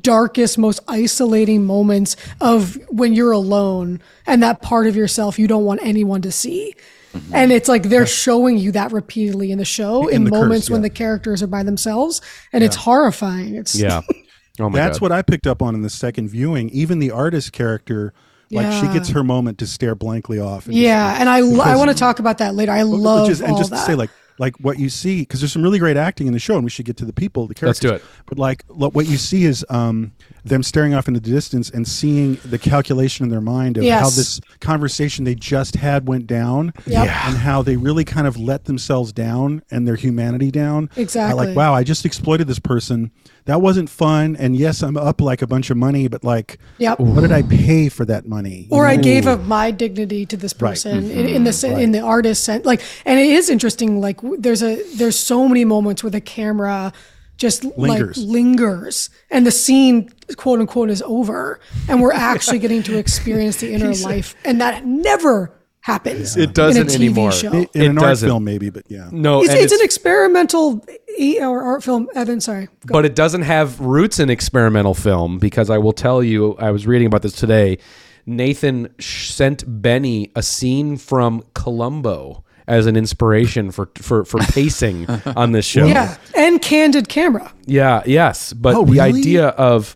darkest, most isolating moments of when you're alone and that part of yourself you don't want anyone to see. Mm-hmm. And it's like they're showing you that repeatedly in the show in, the curse, moments when the characters are by themselves, and it's horrifying. It's Yeah. Oh my That's god. what I picked up on in the second viewing. Even the artist character, like she gets her moment to stare blankly off. and just- yeah, and I I want to talk about that later. I love just, and just that. to say like like what you see because there's some really great acting in the show and we should get to the people the characters. Let's characters do it. but like lo- what you see is um them staring off into the distance and seeing the calculation in their mind of how this conversation they just had went down Yep. And how they really kind of let themselves down and their humanity down I Exactly. like wow i just exploited this person that wasn't fun and yes i'm up like a bunch of money but like Yep. what did i pay for that money You or I gave up my dignity to this Right. person in, mm-hmm. in the sen- in the artist sense. Like, and it is interesting. Like, there's a there's so many moments where the camera just Lingers. like lingers, and the scene quote unquote is over, and we're actually getting to experience the inner life, and that never happens. It doesn't in a TV anymore. Show. It- in an art doesn't. film maybe but yeah no, it's, and it's, an experimental eight-hour art film. Evan, sorry. Go. but it doesn't have roots in experimental film because I will tell you, I was reading about this today. Nathan sent Benny a scene from Columbo as an inspiration for for for pacing on this show. yeah, and candid camera. Yeah, yes, but Oh, the idea of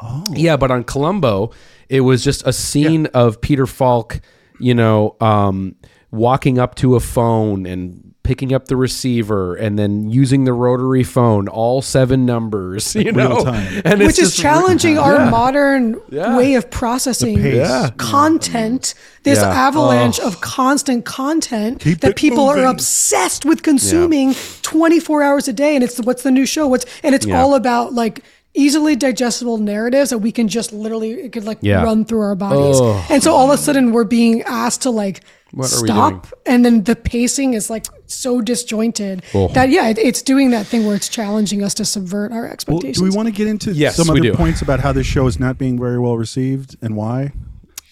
oh. yeah, but on Columbo, it was just a scene of Peter Falk, you know, um, walking up to a phone and picking up the receiver and then using the rotary phone, all seven numbers, you know, time. and it's which is just- challenging our modern Yeah. way of processing. Yeah. content. This Yeah. avalanche oh. of constant content Keep that people moving. are obsessed with consuming 24 hours a day, and it's what's the new show? What's and it's Yeah. all about like easily digestible narratives that we can just literally it could like Yeah. run through our bodies. Ugh. And so all of a sudden we're being asked to like What are we stop and then the pacing is like so disjointed Oh. that yeah it, it's doing that thing where it's challenging us to subvert our Well, expectations do we want to get into Yes, some other do. points about how this show is not being very well received and why?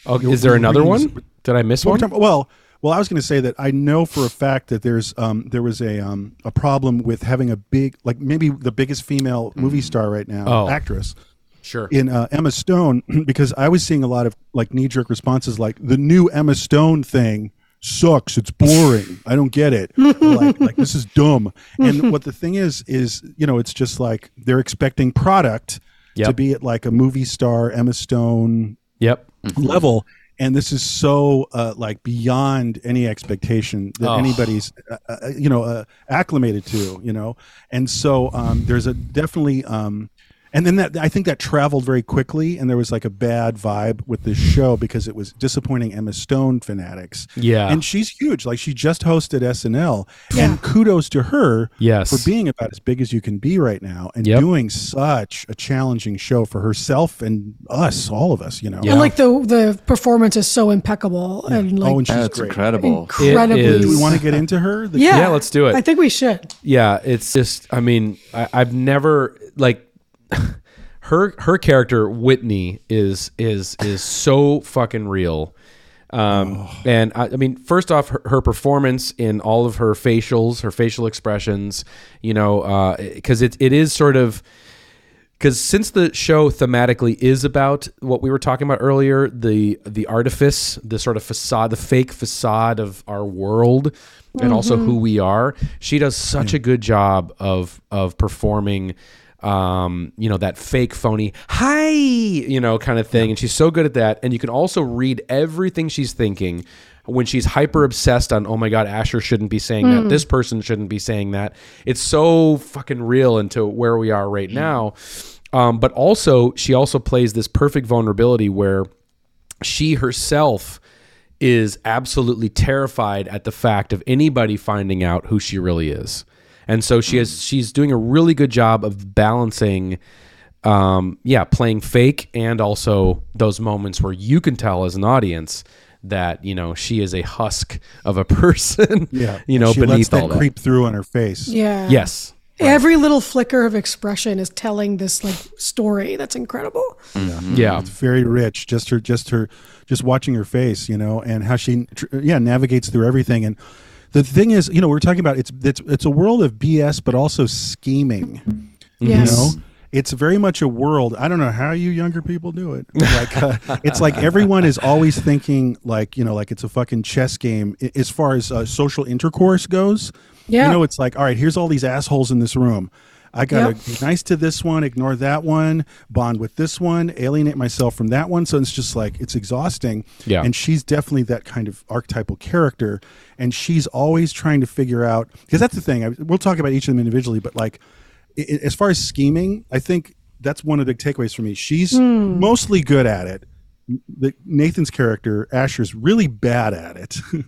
Oh, is there another one? Did I miss Well, one? well, well, I was going to say that I know for a fact that there's um, there was a um, a problem with having a big like maybe the biggest female movie star right now Oh. actress Sure. in uh, Emma Stone because I was seeing a lot of like knee jerk responses like the new Emma Stone thing sucks. It's boring. I don't get it. Like, like this is dumb. And what the thing is is you know it's just like they're expecting product to be at like a movie star Emma Stone Yep. level. And this is so uh, like beyond any expectation that Oh. anybody's uh, uh, you know uh, acclimated to you know? And so um, there's a definitely um, and then that I think that traveled very quickly, and there was like a bad vibe with this show because it was disappointing Emma Stone fanatics. Yeah. and she's huge. Like she just hosted SNL, and kudos to her Yes. for being about as big as you can be right now and Yep. doing such a challenging show for herself and us, all of us. You know, Yeah. and like the the performance is so impeccable and like oh, and she's That's great. incredible. incredibly. Do we want to get into her? The- yeah Yeah, let's do it. i think we should yeah it's just i mean I, i've never like her her character whitney is is is so fucking real. Um and I, I mean first off her, her performance in all of her facials her facial expressions you know uh because it, it is sort of because since the show thematically is about what we were talking about earlier the the artifice the sort of facade the fake facade of our world and also who we are she does such a good job of of performing um you know that fake phony hi you know kind of thing. And she's so good at that. And you can also read everything she's thinking when she's hyper obsessed on oh my god asher shouldn't be saying that. This person shouldn't be saying that. It's so fucking real into where we are right now. Um, but also she also plays this perfect vulnerability where she herself is absolutely terrified at the fact of anybody finding out who she really is and so she has she's doing a really good job of balancing um yeah playing fake and also those moments where you can tell as an audience that you know she is a husk of a person yeah. you know she lets beneath that all that creep through on her face. yeah yes every little flicker of expression is telling this like story that's incredible yeah It's very rich. Just her, just her, just watching her face, you know, and how she, yeah, navigates through everything. And the thing is, you know, we're talking about it's it's it's a world of BS, but also scheming. yes You know, it's very much a world. I don't know how you younger people do it. Like, uh, it's like everyone is always thinking like you know, like it's a fucking chess game i- as far as uh, social intercourse goes. Yeah. You know, it's like, all right, here's all these assholes in this room. I gotta Yep. be nice to this one, ignore that one, bond with this one, alienate myself from that one. So it's just like it's exhausting. Yeah. And she's definitely that kind of archetypal character, and she's always trying to figure out because that's the thing. I, we'll talk about each of them individually, but like i- i- as far as scheming, I think that's one of the big takeaways for me. She's hmm. mostly good at it. The, Nathan's character Asher's really bad at it.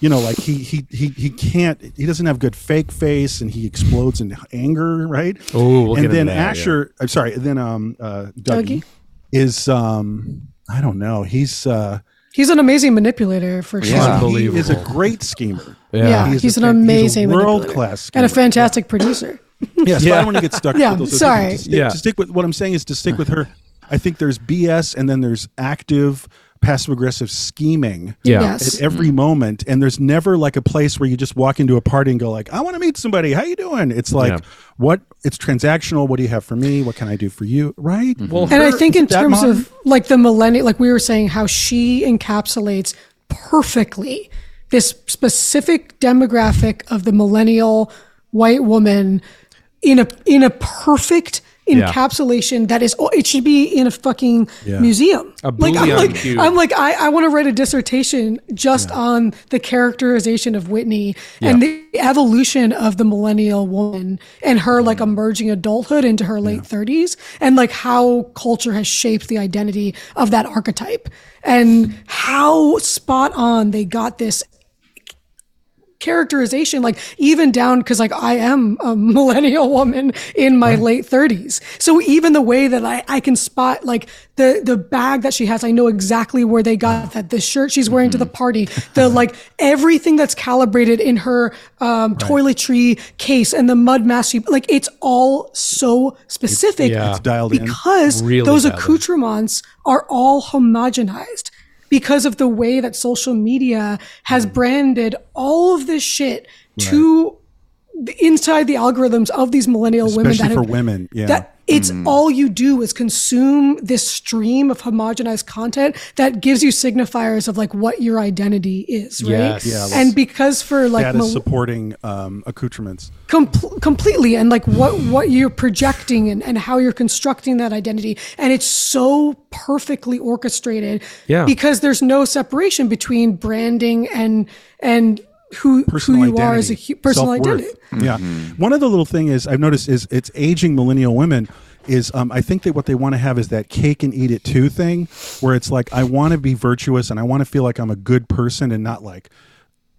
you know, like he he he he can't. He doesn't have good fake face, and he explodes in anger, right? Oh, we'll and into then that, yeah. Asher. I'm sorry. Then um uh, Dougie, Dougie? is um I don't know. He's uh he's an amazing manipulator for sure Yeah. he is a great schemer. yeah, He's he's, a an fan- he's a amazing world-class and a fantastic producer Yes, but I don't want to get stuck. Yeah, with those. sorry. To stick, Yeah. to stick with what I'm saying is to stick with her. I think there's BS and then there's active passive aggressive scheming Yeah. yes. at mm. every moment and there's never like a place where you just walk into a party and go like i want to meet somebody. How you doing? It's like Yeah. what it's transactional. What do you have for me? What can i do for you? Right? Mm-hmm. Well, and I think in terms modern? of like the millennial, like we were saying, how she encapsulates perfectly this specific demographic of the millennial white woman in a in a perfect encapsulation that is oh, it should be in a fucking museum. A like I'm like cube. I'm like I, I want to write a dissertation just on the characterization of Whitney and the evolution of the millennial woman and her like emerging adulthood into her late 30s and like how culture has shaped the identity of that archetype and how spot on they got this characterization, like even down because like I am a millennial woman in my late thirties. So even the way that I, I can spot like the the bag that she has, I know exactly where they got that. The shirt she's wearing to the party, the like everything that's calibrated in her um, toiletry case and the mud mask. She, like it's all so specific yeah. It's dialed in. because Really those dialed in. accoutrements are all homogenized because of the way that social media has branded all of this shit to the, inside the algorithms of these millennial women Especially that for have- women. Yeah. that it's all you do is consume this stream of homogenized content that gives you signifiers of like what your identity is, right? Yes. Yeah, and because for like that is mil- supporting um, accoutrements. Com- completely and like what what you're projecting and, and how you're constructing that identity and it's so perfectly orchestrated Yeah. because there's no separation between branding and and who personal who you identity, are as a hu- personal self-worth. identity Yeah. One of the little thing is I've noticed is it's aging millennial women is um, I think that what they want to have is that cake and eat it too thing where it's like I want to be virtuous and I want to feel like I'm a good person and not like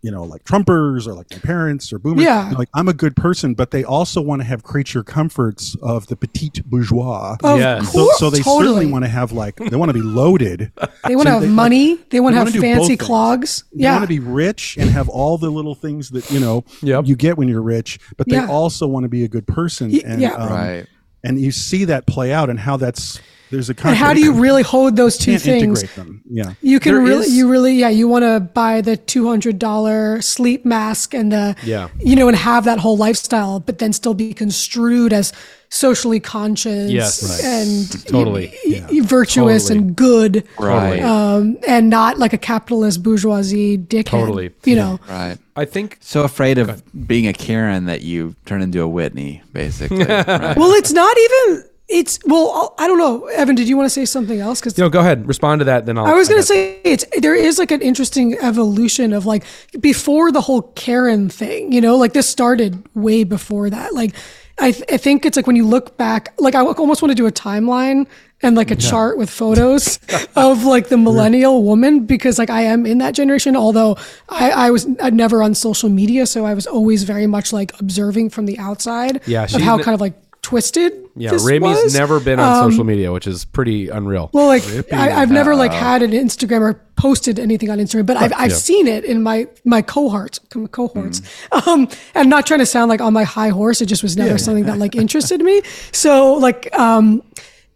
you know like Trumpers or like my parents or boomers. Yeah. Like I'm a good person, but they also want to have creature comforts of the petite bourgeois. of Yes. so, so they totally. certainly want to have like they want to be loaded. they want to so have they- money they want to have do both fancy things. clogs They want to be rich and have all the little things that you know Yep. you get when you're rich, but they Yeah. also want to be a good person. And, yeah. um, Right. And you see that play out and how that's there's a and how do you really hold those two can't things integrate them? Yeah, You can There really, is- you really, yeah, you want to buy the two hundred dollar sleep mask and the, Yeah. you know, and have that whole lifestyle, but then still be construed as socially conscious Yes. Right. and Totally. y- y- virtuous Totally. and good, Right. um, and not like a capitalist bourgeoisie dickhead. Totally. you know. right. I think So afraid of being a Karen that you turn into a Whitney, basically. right? Well, it's not even. It's well, I don't know, Evan. Did you want to say something else? Because you know, go ahead, respond to that. Then I'll. I was gonna say it's there is like an interesting evolution of like before the whole Karen thing, you know, like this started way before that. Like I, th- I think it's like when you look back, like I almost want to do a timeline and like a chart with photos of like the millennial woman because like I am in that generation. Although I, I was I'd never on social media, so I was always very much like observing from the outside. Yeah, of how kind of like twisted. Yeah, this was. never been on social media, which is pretty unreal. Well, like I, I've never like had an Instagram or posted anything on Instagram, but I've, I've seen it in my my cohorts cohorts. Um, I'm not trying to sound like on my high horse. It just was never something that like interested me. So like um,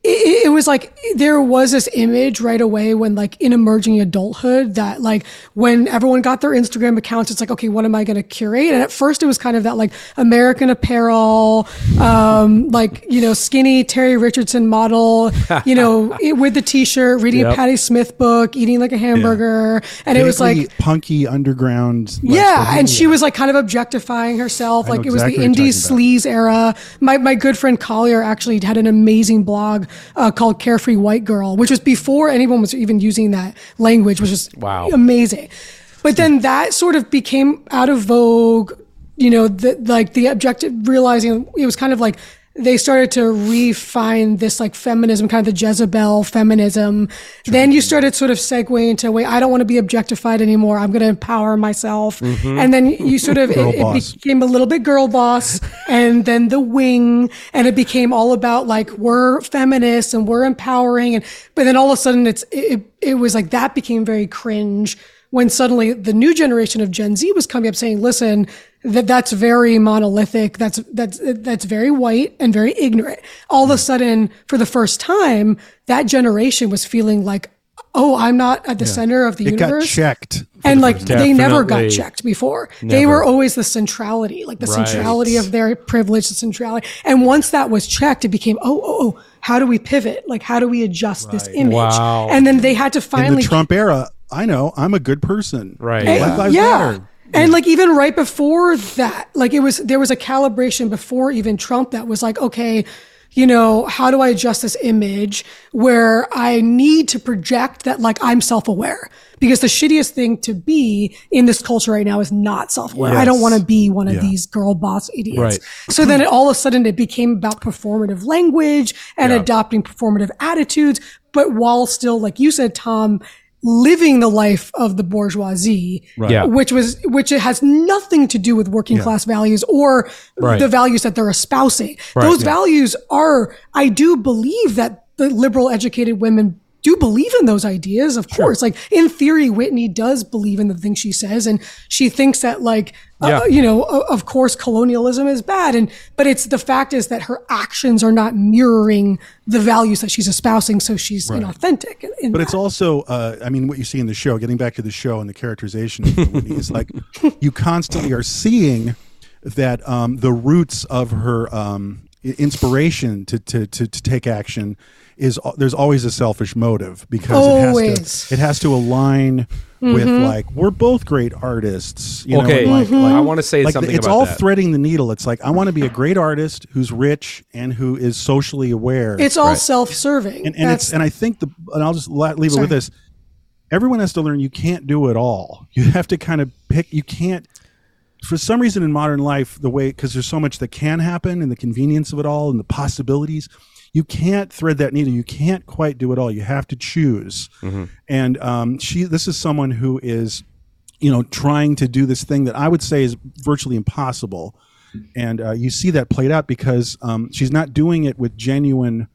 it, it was like there was this image right away when like in emerging adulthood that like when everyone got their Instagram accounts, it's like okay, what am I going to curate? And at first it was kind of that like American Apparel, um, like you know skinny Terry Richardson model, you know it, with the T-shirt, reading Yep. a Patti Smith book, eating like a hamburger, and it was like punky underground. like, yeah, and she was like kind of objectifying herself. Like know it was exactly the indie talking sleaze era. My my good friend Collier actually had an amazing blog uh, called Carefree White Girl, which was before anyone was even using that language, which is Wow. amazing. But then that sort of became out of vogue. You know, the, like the objective realizing it was kind of like they started to refine this like feminism, kind of the Jezebel feminism. Then you started sort of segue into, wait, I don't want to be objectified anymore. I'm going to empower myself. And then you sort of, it, it became a little bit girl boss and then the wing. And it became all about like, we're feminists and we're empowering. And, but then all of a sudden it's, it, it was like that became very cringe when suddenly the new generation of Gen Z was coming up saying, listen, that that's very monolithic. That's, that's, that's very white and very ignorant. All of a hmm. sudden, for the first time, that generation was feeling like, oh, I'm not at the center of the it got universe. checked. and like they never got checked before. They were always the centrality, like the Right. centrality of their privilege, the centrality. And once that was checked, it became, oh, oh, oh, how do we pivot? Like, how do we adjust this image? Wow. And then they had to In finally the Trump era, I know I'm a good person. Right. Black Yeah. Lives yeah. Matter. And like even right before that, like it was there was a calibration before even Trump that was like, okay, you know, how do I adjust this image where I need to project that like I'm self-aware? Because the shittiest thing to be in this culture right now is not self-aware. I don't want to be one of Yeah. these girl boss idiots. Right. So then it, all of a sudden it became about performative language and adopting performative attitudes, but while still, like you said, Tom, living the life of the bourgeoisie, Yeah. which was which it has nothing to do with working class values or Right. the values that they're espousing. Right, Those yeah. values are, I do believe that the liberal educated women do believe in those ideas, of course. Like in theory, Whitney does believe in the things she says, and she thinks that, like, Yeah. uh, you know, o- of course, colonialism is bad, and but it's the fact is that her actions are not mirroring the values that she's espousing, so she's inauthentic. in- in But it's also, uh, I mean, what you see in the show, getting back to the show and the characterization of Whitney, is like you constantly are seeing that um, the roots of her um, inspiration to, to, to, to take action is there's always a selfish motive because it has to it has to align with mm-hmm. like we're both great artists. You Okay, know, and, like, mm-hmm. like, I want to say something about that like something it's about all that. threading the needle. It's like I want to be a great artist who's rich and who is socially aware it's all self-serving. and, and it's and I think the and I'll just la- leave it with this. Everyone has to learn you can't do it all. You have to kind of pick. You can't. For some reason in modern life, the way because there's so much that can happen and the convenience of it all and the possibilities, you can't thread that needle. You can't quite do it all. You have to choose. And um, she, this is someone who is, you know, trying to do this thing that I would say is virtually impossible. And uh, you see that played out because um, she's not doing it with genuine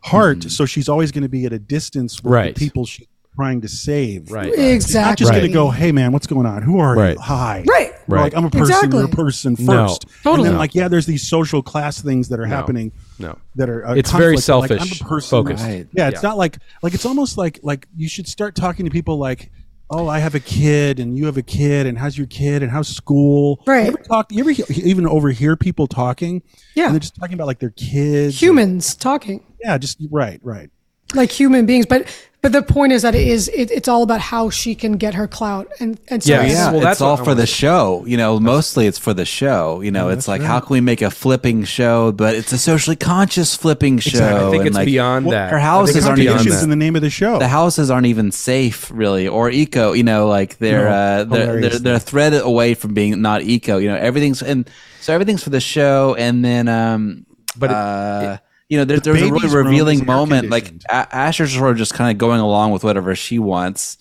heart. So she's always going to be at a distance with Right. the people she's trying to save. Right. Exactly. Not exactly just going to go, hey man, what's going on? Who are Right. you? Hi. Right. We're Right. Like I'm a person. Exactly. You're a person first. No. And Totally. then like yeah, there's these social class things that are happening. No. That are uh, It's very conflict, like, selfish I'm a person. focused. Right. Yeah, it's Yeah. not like like it's almost like like you should start talking to people like. Oh, I have a kid, and you have a kid, and how's your kid, and how's school? Right. You ever talk? You ever he- even overhear people talking? Yeah. and they're just talking about like their kids. humans talking. Yeah, just right, right. like human beings. But but the point is that it is it, it's all about how she can get her clout and and so Yeah, Yeah, Well, that's it's all for the show. You know, mostly it's for the show. You know, it's like how can we make a flipping show, but it's a socially conscious flipping show. I think and, it's like, beyond that. her houses aren't even- Contradictions in the name of the show. the houses aren't even safe really or eco you know like they're No, uh, they're, they're they're a thread away from being not eco you know everything's and so everything's for the show and then um But it- uh you know there, there's a really revealing moment like a- asher's sort of just kind of going along with whatever she wants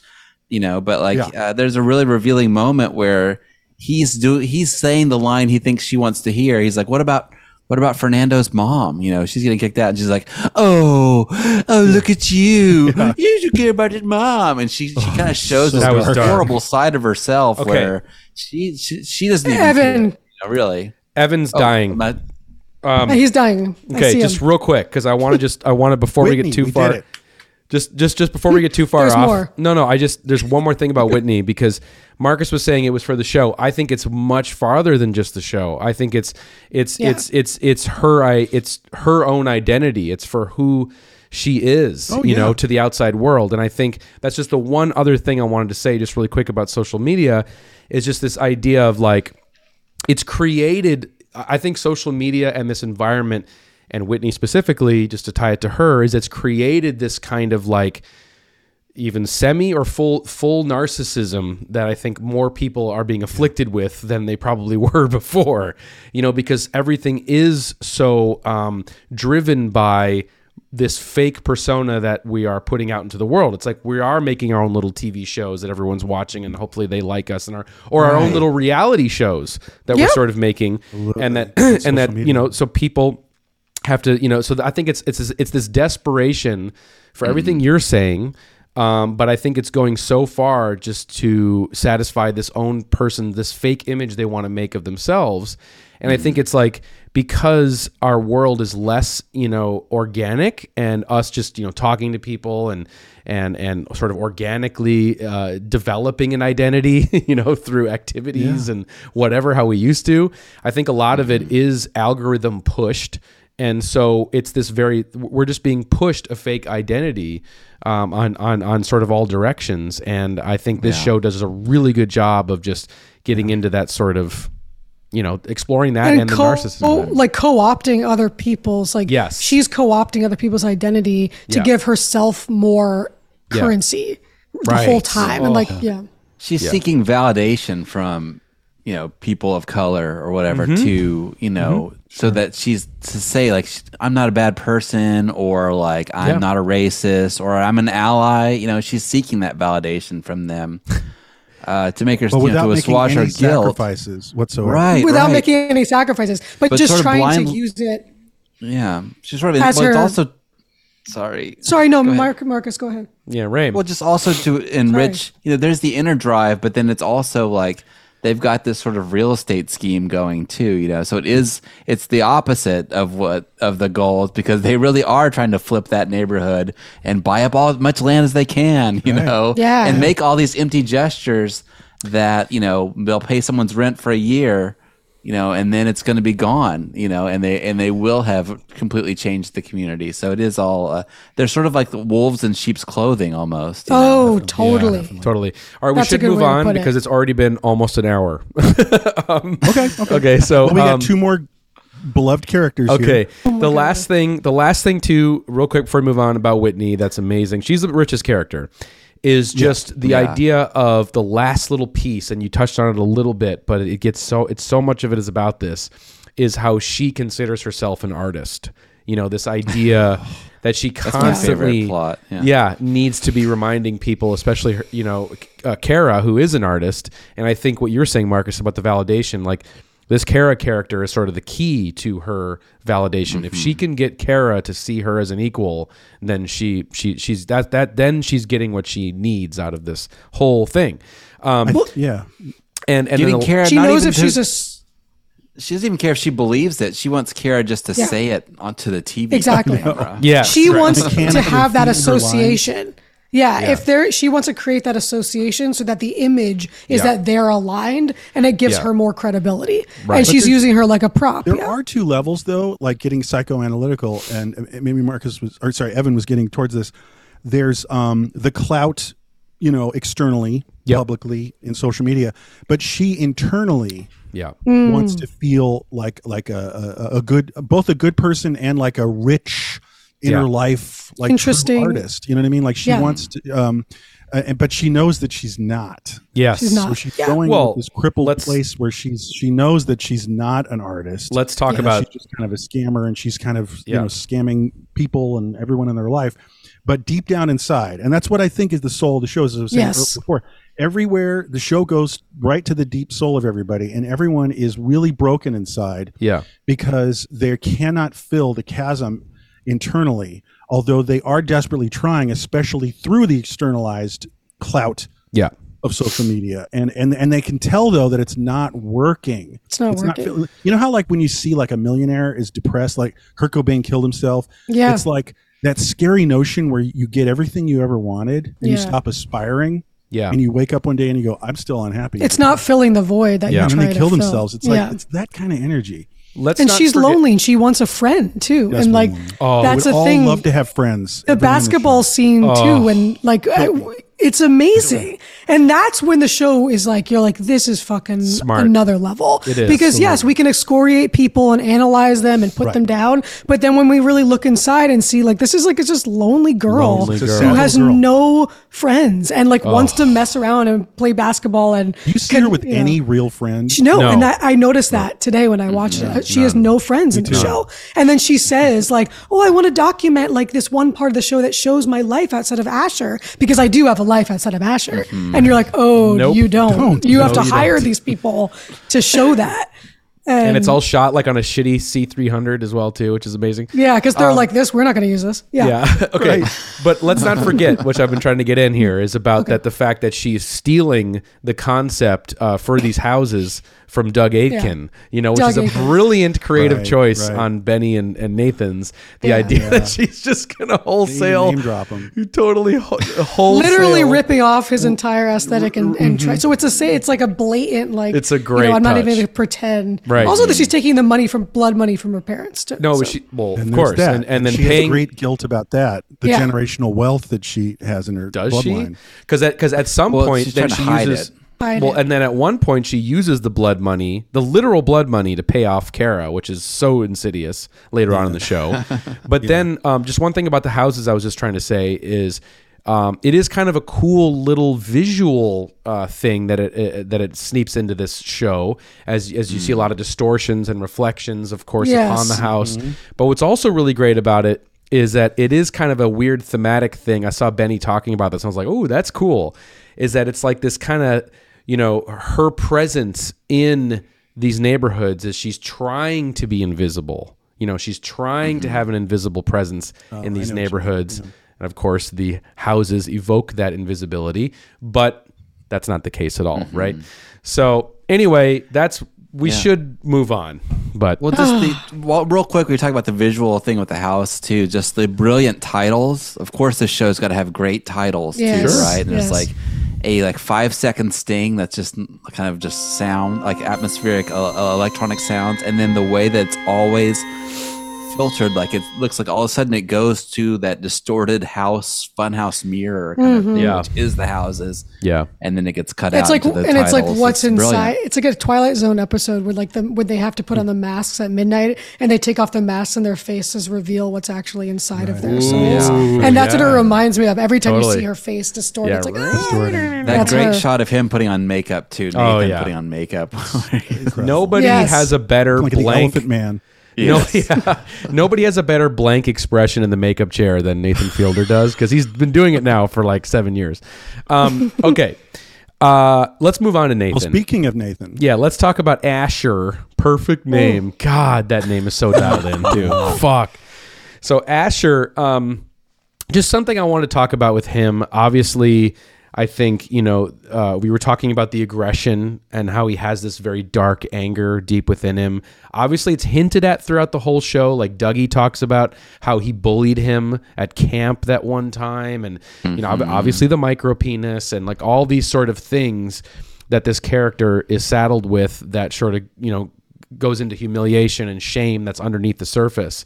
you know but like Yeah. uh, there's a really revealing moment where he's do he's saying the line he thinks she wants to hear he's like what about what about Fernando's mom? You know, she's getting kicked out, and she's like, "Oh, oh, look at you! You should care about his mom." And she she kind of shows so this That horrible side of herself, Okay. where she, she she doesn't even Evan. care, you know, really. Evan's Oh, dying. Not- he's dying. I Okay, see just him. real quick because I want to just I want to before we get too we did far. it. Just just just before we get too far off. more. No, no, I just there's one more thing about Whitney because Marcus was saying it was for the show. I think it's much farther than just the show. I think it's it's Yeah. it's it's it's her I it's her own identity. It's for who she is, Oh, you know, to the outside world. And I think that's just the one other thing I wanted to say just really quick about social media is just this idea of like it's created i think social media and this environment and whitney specifically just to tie it to her is it's created this kind of like even semi or full full narcissism that i think more people are being afflicted with than they probably were before. You know because everything is so um, driven by this fake persona that we are putting out into the world. It's like we are making our own little TV shows that everyone's watching, and hopefully they like us, and our or our own little reality shows that we're sort of making, and that and that you know, so people have to you know. So I think it's it's it's this desperation for everything you're saying. Um, but I think it's going so far just to satisfy this own person, this fake image they want to make of themselves. And I think it's like because our world is less, you know, organic and us just, you know, talking to people and and and sort of organically uh, developing an identity, you know, through activities and whatever how we used to. I think a lot of it is algorithm pushed. And so it's this very we're just being pushed a fake identity um, on on on sort of all directions. And i think this show does a really good job of just getting into that sort of you know exploring that and, and the narcissism of it. like co-opting other people's like Yes. she's co-opting other people's identity to Yeah. give herself more Yeah. currency the Right. whole time and like yeah she's seeking validation from you know people of color or whatever Mm-hmm. to you know so that she's to say like I'm not a bad person or like I'm Yeah. not a racist or I'm an ally. You know, she's seeking that validation from them uh, to make her but you know, without to making assuage her any guilt. sacrifices whatsoever. Right, without right. making any sacrifices, but, But just sort of trying blind- to use it. Yeah, she's sort of. As well, her- also sorry. Sorry, no. Mark, Marcus, go ahead. Yeah, Ray. Well, just also to enrich, you know, there's the inner drive, but then it's also like they've got this sort of real estate scheme going too, you know. So it is it's the opposite of what of the goals because they really are trying to flip that neighborhood and buy up all as much land as they can, you know, Yeah. and make all these empty gestures that you know they'll pay someone's rent for a year. You know, and then it's going to be gone. You know, and they and they will have completely changed the community. So it is all uh, they're sort of like the wolves in sheep's clothing, almost. you know? Oh, totally. Totally. All right, we That's a should move on put it. because it's already been almost an hour. Okay. Okay. okay, so Well, we um, got two more beloved characters. Okay. Here. the last thing, the last thing to real quick before we move on about Whitney, that's amazing. She's the richest character. Is just the Yeah. idea of the last little piece, and you touched on it a little bit, but it gets so it's so much of it is about this, is how she considers herself an artist. You know, this idea that she constantly plot, yeah. yeah, needs to be reminding people, especially her, you know, uh, Cara, who is an artist, and I think what you're saying, Marcus, about the validation, like this Cara character is sort of the key to her validation. If Mm-hmm. she can get Cara to see her as an equal, then she she she's that that then she's getting what she needs out of this whole thing. Um, I- yeah. and and Getting then- Cara, She not knows even if to- she's a. s- she doesn't even care if she believes it. She wants Cara just to Yeah. say it onto the TV. Exactly. camera. yeah, She right. wants to have that feeding her association. Yeah, if there, she wants to create that association so that the image is Yeah. that they're aligned, and it gives Yeah. her more credibility. Right. And But she's using her like a prop. There yeah. are two levels though, like getting psychoanalytical, and maybe Marcus was, or sorry, Evan was getting towards this. There's um, the clout, you know, externally, Yep. publicly in social media, but she internally yeah. Mm. wants to feel like like a, a, a good, both a good person and like a rich inner Yeah. life, like true Interesting. artist. You know what I mean? Like she Yeah. wants to, um, uh, but she knows that she's not. Yes. She's not. So she's Yeah. going Well, with this crippled let's- place where she's she knows that she's not an artist. Let's talk Yeah. about she's just kind of a scammer and she's kind of Yeah. you know scamming people and everyone in their life. But deep down inside, and that's what I think is the soul of the show. As I was saying Yes. before, everywhere the show goes right to the deep soul of everybody, and everyone is really broken inside yeah. because they cannot fill the chasm internally. Although they are desperately trying, especially through the externalized clout Yeah. of social media and and and they can tell though that it's not working It's not working. feel- you know how like when you see like a millionaire is depressed like kurt cobain killed himself Yeah. it's like that scary notion where you get everything you ever wanted and you stop aspiring Yeah. and you wake up one day and you go i'm still unhappy It's not filling the void that Yeah. you're and then they to kill fill. themselves it's like Yeah. it's that kind of energy Let's and not she's forget- lonely and she wants a friend too. That's and like what we want. Oh, that's a all thing. love to have friends the basketball show. scene Oh. too and like I- it's amazing and that's when the show is like you're like this is fucking Smart. another level It is. because yes we can excoriate people and analyze them and put Right. them down but then when we really look inside and see like this is like a just lonely girl Lonely It's a girl. sad who little has girl. no friends and like wants to mess around and play basketball and you see her with you know. any real friend No, No. and I, I noticed that today when I watched it. She has no friends in the show. And then she says, like, oh, I want to document like this one part of the show that shows my life outside of Asher because I do have a life outside of Asher. And you're like, oh, Nope. you don't. Don't. You have to you hire don't. these people to show that. And, and it's all shot like on a shitty C300 as well too, which is amazing. yeah, because they're like this. We're not going to use this. Yeah. Yeah. okay. But let's not forget, which I've been trying to get in here, is about that the fact that she's stealing the concept uh, for these houses from Doug Aitken, you know, which Doug is a Aitken. brilliant creative Right, choice right. on Benny and, and Nathan's. The Yeah. idea that she's just going to wholesale name drop him, You totally wholesale. Literally ripping off his entire aesthetic and, and mm-hmm. try. So it's a say it's like a blatant like It's a you know, great I'm not even going to pretend. Right. Also that she's taking the money from blood money from her parents. To, No, so. she, well, of And there's course. that. And, and then she has paying. great guilt about that the Yeah. generational wealth that she has in her Does bloodline. she? Because at, 'cause at some Well, point, she's then she hide uses. it. Hide well, it. and then at one point, she uses the blood money, the literal blood money, to pay off Cara, which is so insidious later on in the show. But then, um, just one thing about the houses I was just trying to say is. um, it is kind of a cool little visual uh, thing that it, it that it sneaks into this show as as you see a lot of distortions and reflections, of course, Yes. upon the house. But what's also really great about it is that it is kind of a weird thematic thing. I saw Benny talking about this. And I was like, oh, that's cool. Is that it's like this kind of you know her presence in these neighborhoods as she's trying to be invisible. You know, she's trying to have an invisible presence in these neighborhoods. And of course, the houses evoke that invisibility, but that's not the case at all, right? So, anyway, that's we Yeah. should move on. But Well, just the well, real quick, we talk about the visual thing with the house too. Just the brilliant titles. Of course, this show's got to have great titles Yes. too, right? And Yes. there's like a like five second sting that's just kind of just sound like atmospheric uh, electronic sounds, and then the way that it's always filtered, like it looks like all of a sudden it goes to that distorted house, funhouse mirror, kind of thing, mm-hmm. Yeah. which is the houses. yeah. and then it gets cut out. It's out. like into the and it's like what's It's brilliant. inside. It's like a Twilight Zone episode where like the when they have to put on the masks at midnight and they take off the masks and their faces reveal what's actually inside of their souls. And that's what it reminds me of every time you see her face distorted. Yeah, it's like right. Ah, that great her. shot of him putting on makeup too. Oh, Nathan Oh, yeah. putting on makeup. Nobody Yes. has a better like the blank. Elephant Man. No, yeah. Nobody has a better blank expression in the makeup chair than Nathan Fielder does because he's been doing it now for like seven years. Um, okay, uh, let's move on to Nathan. Well, speaking of Nathan, yeah, let's talk about Asher. Perfect name. God, that name is so dialed in, dude. Fuck. So Asher, um, just something I want to talk about with him. Obviously, I think you know uh, we were talking about the aggression and how he has this very dark anger deep within him. Obviously, it's hinted at throughout the whole show. Like Dougie talks about how he bullied him at camp that one time, and you know obviously the micro penis and like all these sort of things that this character is saddled with that sort of you know goes into humiliation and shame that's underneath the surface.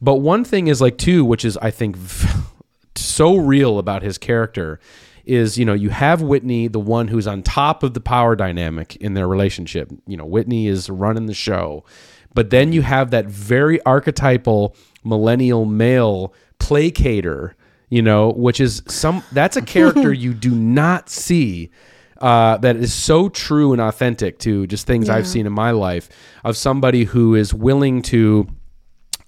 But one thing is like too, which is I think so real about his character is you know you have Whitney, the one who's on top of the power dynamic in their relationship. You know Whitney is running the show, but then you have that very archetypal millennial male placater. You know, which is some that's a character you do not see uh, that is so true and authentic to just things I've seen in my life of somebody who is willing to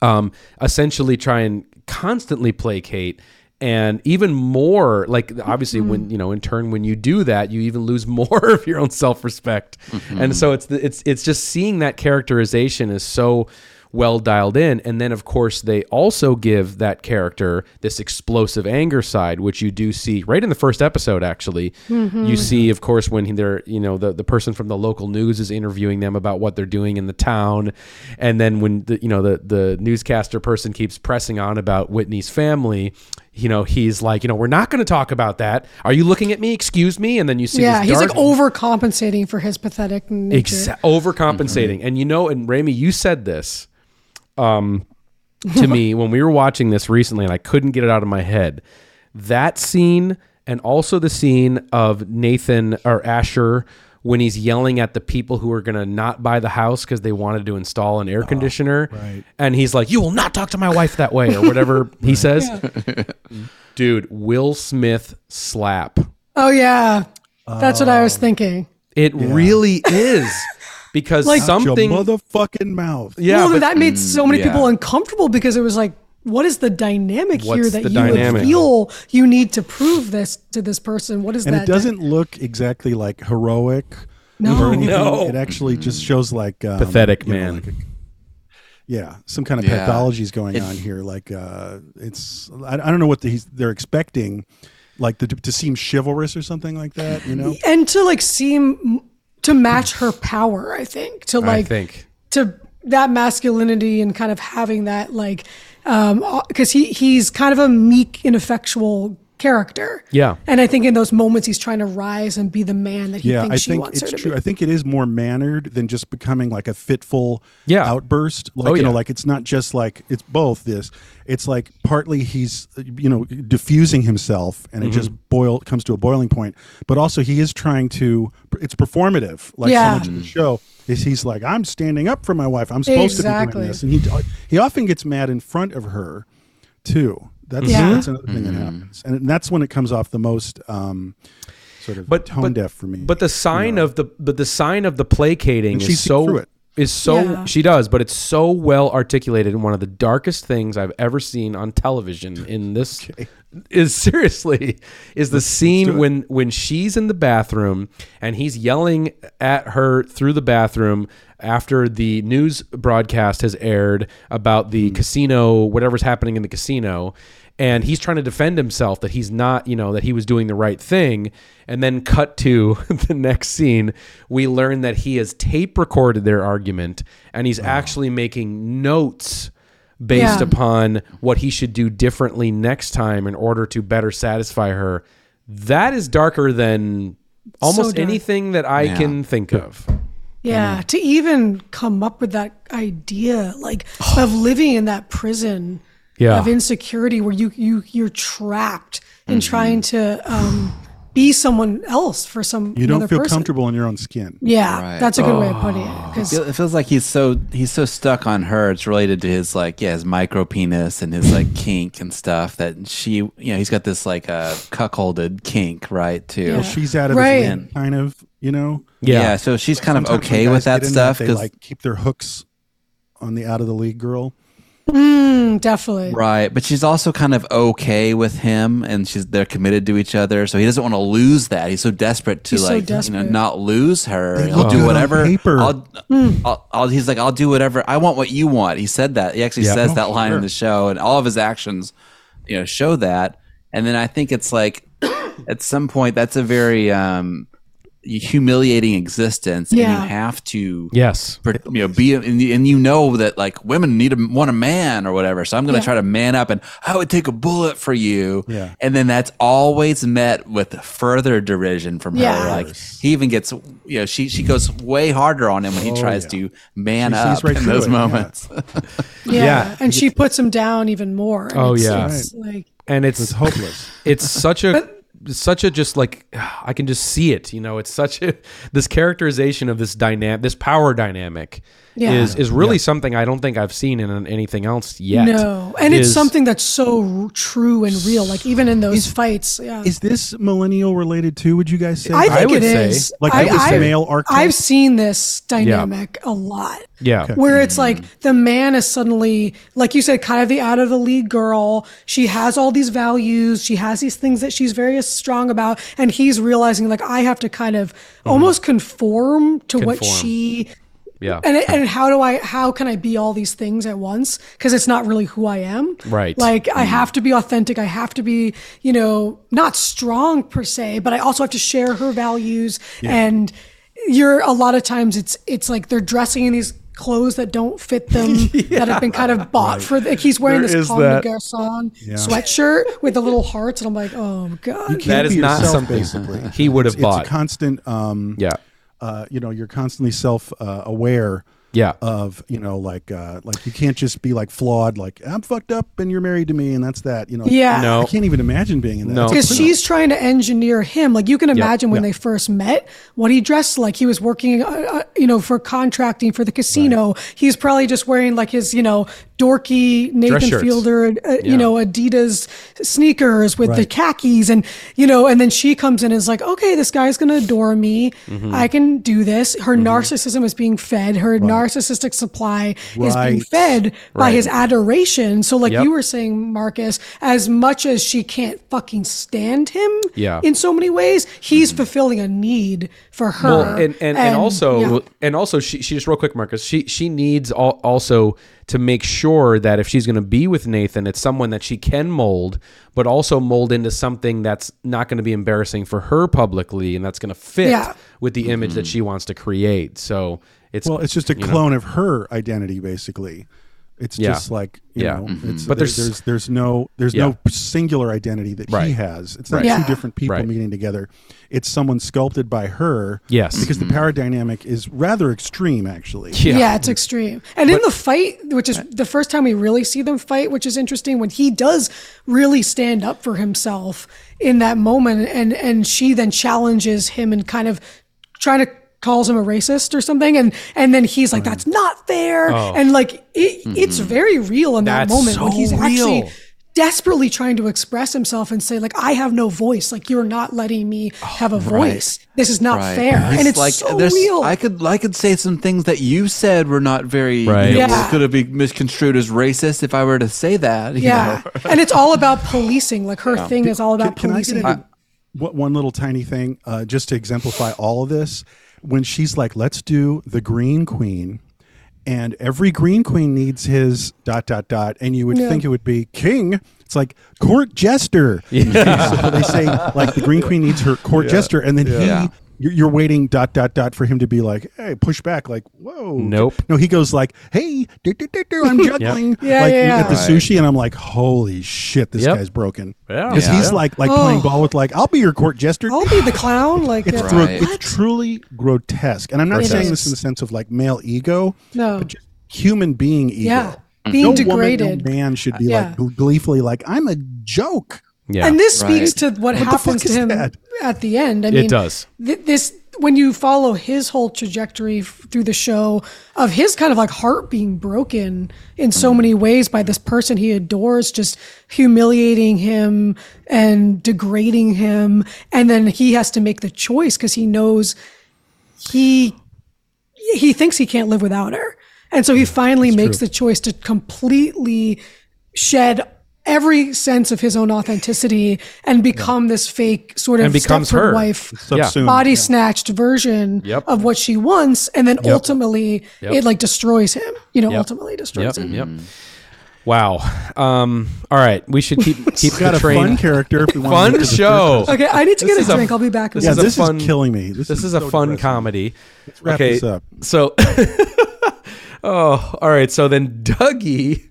um, essentially try and constantly placate and even more like obviously when mm-hmm. you know in turn when you do that you even lose more of your own self-respect. Mm-hmm. And so it's the, it's it's just seeing that characterization is so well dialed in. And then of course they also give that character this explosive anger side which you do see right in the first episode actually. Mm-hmm. You see of course when they're you know the, the person from the local news is interviewing them about what they're doing in the town. And then when the you know the the newscaster person keeps pressing on about Whitney's family you know he's like you know we're not going to talk about that are you looking at me excuse me and then you see yeah, he's like overcompensating for his pathetic nature. Exa- overcompensating. And you know, and Rémy, you said this um, to me when we were watching this recently, and I couldn't get it out of my head. That scene, and also the scene of Nathan or Asher when he's yelling at the people who are going to not buy the house because they wanted to install an air oh, conditioner. right. And he's like, You will not talk to my wife that way, or whatever he says. Dude, Will Smith slap. Oh yeah, that's what I was um, thinking. It really is. Because Like- Shut your something motherfucking mouth. Yeah, well, but that made mm, so many yeah. people uncomfortable because it was like, what is the dynamic here that you dynamic? would feel you need to prove this to this person? What is and that? it doesn't look exactly like heroic No. or anything. No. It actually just shows like um, Pathetic, you know, man. like a- yeah, some kind of Yeah. pathology is going on here. Like uh, it's I, I don't know what the, he's, they're expecting, like the, to seem chivalrous or something like that. You know, and to like seem to match her power. I think to I like think. to that masculinity and kind of having that like um because he he's kind of a meek ineffectual character Yeah. and i think in those moments he's trying to rise and be the man that he yeah, thinks I she think wants it's her to true. be I think it is more mannered than just becoming like a fitful Yeah. outburst. Like Oh, you know, like it's not just like it's both this. It's like partly he's you know diffusing himself and it just Mm-hmm. boil comes to a boiling point, but also he is trying to. It's performative, like Yeah. so much of the show. Is he's like I'm standing up for my wife. I'm supposed to be doing this, and he he often gets mad in front of her too. That's Yeah. that's another thing that happens, and that's when it comes off the most um, sort of But- tone but- deaf for me. But the sign of the but the sign of the placating she is so it. is so Yeah. she does, but it's so well articulated in one of the darkest things I've ever seen on television in this is seriously is the scene when when she's in the bathroom and he's yelling at her through the bathroom after the news broadcast has aired about the mm. casino whatever's happening in the casino and he's trying to defend himself that he's not you know that he was doing the right thing and then cut to the next scene we learn that he has tape recorded their argument and he's actually making notes based Yeah. upon what he should do differently next time in order to better satisfy her. That is darker than almost dark. anything that I Yeah. can think of. Yeah, to even come up with that idea, like of living in that prison Yeah. of insecurity, where you you you're trapped in Mm-hmm. trying to um, be someone else for some you don't feel person. comfortable in your own skin. Yeah, Right. that's a good way of putting it. Oh. 'cause- It feels like he's so he's so stuck on her. It's related to his like yeah his micro penis and his like kink and stuff that she you know he's got this like uh, cuckolded kink right too. Yeah. She's out of Right. his end, kind of, you know. Yeah. yeah so she's kind of okay with that stuff They because like keep their hooks on the out of the league girl. Mm, definitely. right, but she's also kind of okay with him and she's they're committed to each other, so he doesn't want to lose that. He's so desperate to He's so like you know not lose her. They He'll do whatever. paper. I'll, I'll, I'll, he's like I'll do whatever. I want what you want. He said that. He actually Yeah. says Oh, that line in the show, and all of his actions, you know, show that. And then I think it's like at some point that's a very um humiliating existence and you have to Yes. you know be and you, and you know that like women need a want a man or whatever so i'm going to Yeah. try to man up and i would take a bullet for you Yeah. and then that's always met with further derision from Yeah. her like he even gets you know she she goes way harder on him when he oh, tries yeah. to man She up right in those it, yeah. moments Yeah. Yeah. and she puts him down even more. Oh, it's- yeah. it's like And it's It's hopeless. it's such a such a just like I can just see it. You know, it's such a this characterization of this dynamic, this power dynamic Yeah. is is really something I don't think I've seen in anything else yet. no, and it's something that's so true and real. Like even in those fights, yeah. Is this millennial related too? Would you guys say? I think would it say- is. Like I, this I- male archetype? I've seen this dynamic a lot. Yeah. Where it's like the man is suddenly, like you said, kind of the out of the league girl. She has all these values. She has these things that she's very strong about. And he's realizing, like, I have to kind of mm-hmm. almost conform to what she. Yeah. And, and how do I, how can I be all these things at once? Because it's not really who I am. Right. Like, I have to be authentic. I have to be, you know, not strong per se, but I also have to share her values. Yeah. And you're a lot of times it's it's like they're dressing in these clothes that don't fit them that have been kind of bought for like he's wearing There this is Comme that. des Garçons sweatshirt with the little hearts and I'm like oh god That is not yourself, something basically. he would have It's bought. a constant. Um, yeah. Uh, you know, you're constantly self uh, aware. Yeah. Of you know, like uh, like you can't just be like flawed. Like I'm fucked up and you're married to me and that's that. You know. Yeah. No. I can't even imagine being in that. No. Because a- she's trying to engineer him. Like you can imagine when yeah. they first met, what he dressed like. He was working, uh, uh, you know, for contracting for the casino. He's probably just wearing like his, you know, dorky Nathan. Fielder, uh, you know, Adidas sneakers with the khakis, and you know, and then she comes in and is like, okay, this guy's gonna adore me. Mm-hmm. I can do this. Her narcissism is being fed. Her narcissistic supply is being Right. fed by his adoration. So, like Yep. you were saying, Marcus, as much as she can't fucking stand him, Yeah. in so many ways, he's mm-hmm. fulfilling a need for her. Well, and and, and, also yeah. and also she, she just real quick, Marcus. She she needs al- also to make sure that if she's going to be with Nathan, it's someone that she can mold, but also mold into something that's not going to be embarrassing for her publicly, and that's going to fit Yeah. with the image that mm-hmm. she wants to create. So it's Well, it's just a you know. clone of her identity, basically. It's Yeah. just like you Yeah. know, Mhm. it's, But there's- there's there's no there's Yeah. no singular identity that Right. he has. It's not Right. Yeah. two different people Right. meeting together. It's someone sculpted by her. Yes. because the power dynamic is rather extreme, actually. Yeah. it's extreme. And in the fight, which is the first time we really see them fight, which is interesting, when he does really stand up for himself in that moment, and and she then challenges him and kind of trying to calls him a racist or something, and and then he's like, "That's not fair," and like it, it's very real in that Oh. That's moment when so he's actually desperately trying to express himself and say like I have no voice. Like you're not letting me have a voice. This is not Right. fair. He's and it's like so there's- real. I could I could say some things that you said were not very Right. you know, Yeah. could have been misconstrued as racist if I were to say that. you yeah. know? and it's all about policing. Like her thing is all about Can I policing. get into what one little tiny thing uh, just to exemplify all of this? When she's like, "Let's do the Green Queen," and every Green Queen needs his dot dot dot, and you would Yeah. think it would be King. It's like court jester. so they say like the Green Queen needs her court jester, and then Yeah. he. You're you're waiting dot dot dot for him to be like, hey, push back, like, whoa. Nope. No, he goes like, hey, do, do, do, do, I'm juggling, Yeah, like yeah, yeah. at the Right. sushi, and I'm like, holy shit, this Yep. guy's broken. Yeah. because Yeah. he's like like playing Oh. ball with like, I'll be your court jester. I'll be the clown. Like It's, gro- it's truly grotesque, and I'm not It saying is. this in the sense of like male ego, No. but just human being ego. Yeah. Mm-hmm. Being no degraded. woman, no man should be Yeah. like gleefully like, I'm a joke. Yeah. And this speaks to what, the happens to him that? at the end. I mean, It mean, does. th- this when you follow his whole trajectory f- through the show of his kind of like heart being broken in so mm-hmm. many ways by this person he adores, just humiliating him and degrading him, and then he has to make the choice because he knows he he thinks he can't live without her. And so he finally makes the choice to completely shed every sense of his own authenticity and become this fake sort of And becomes Stepford her. wife Subsumed. body snatched version Yep. of what she wants and then ultimately Yep. it like destroys him you know Yep. ultimately destroys Yep. him Yep. Wow. Um, all right. We should keep keep Got the a train. fun character. If we want Fun look at the show. okay i need to This get a a- drink i i'll be back in a this Yeah, is a this fun- is killing me. This, This is a so fun depressing. comedy. wrap okay. this up. So, oh, all right. So then Dougie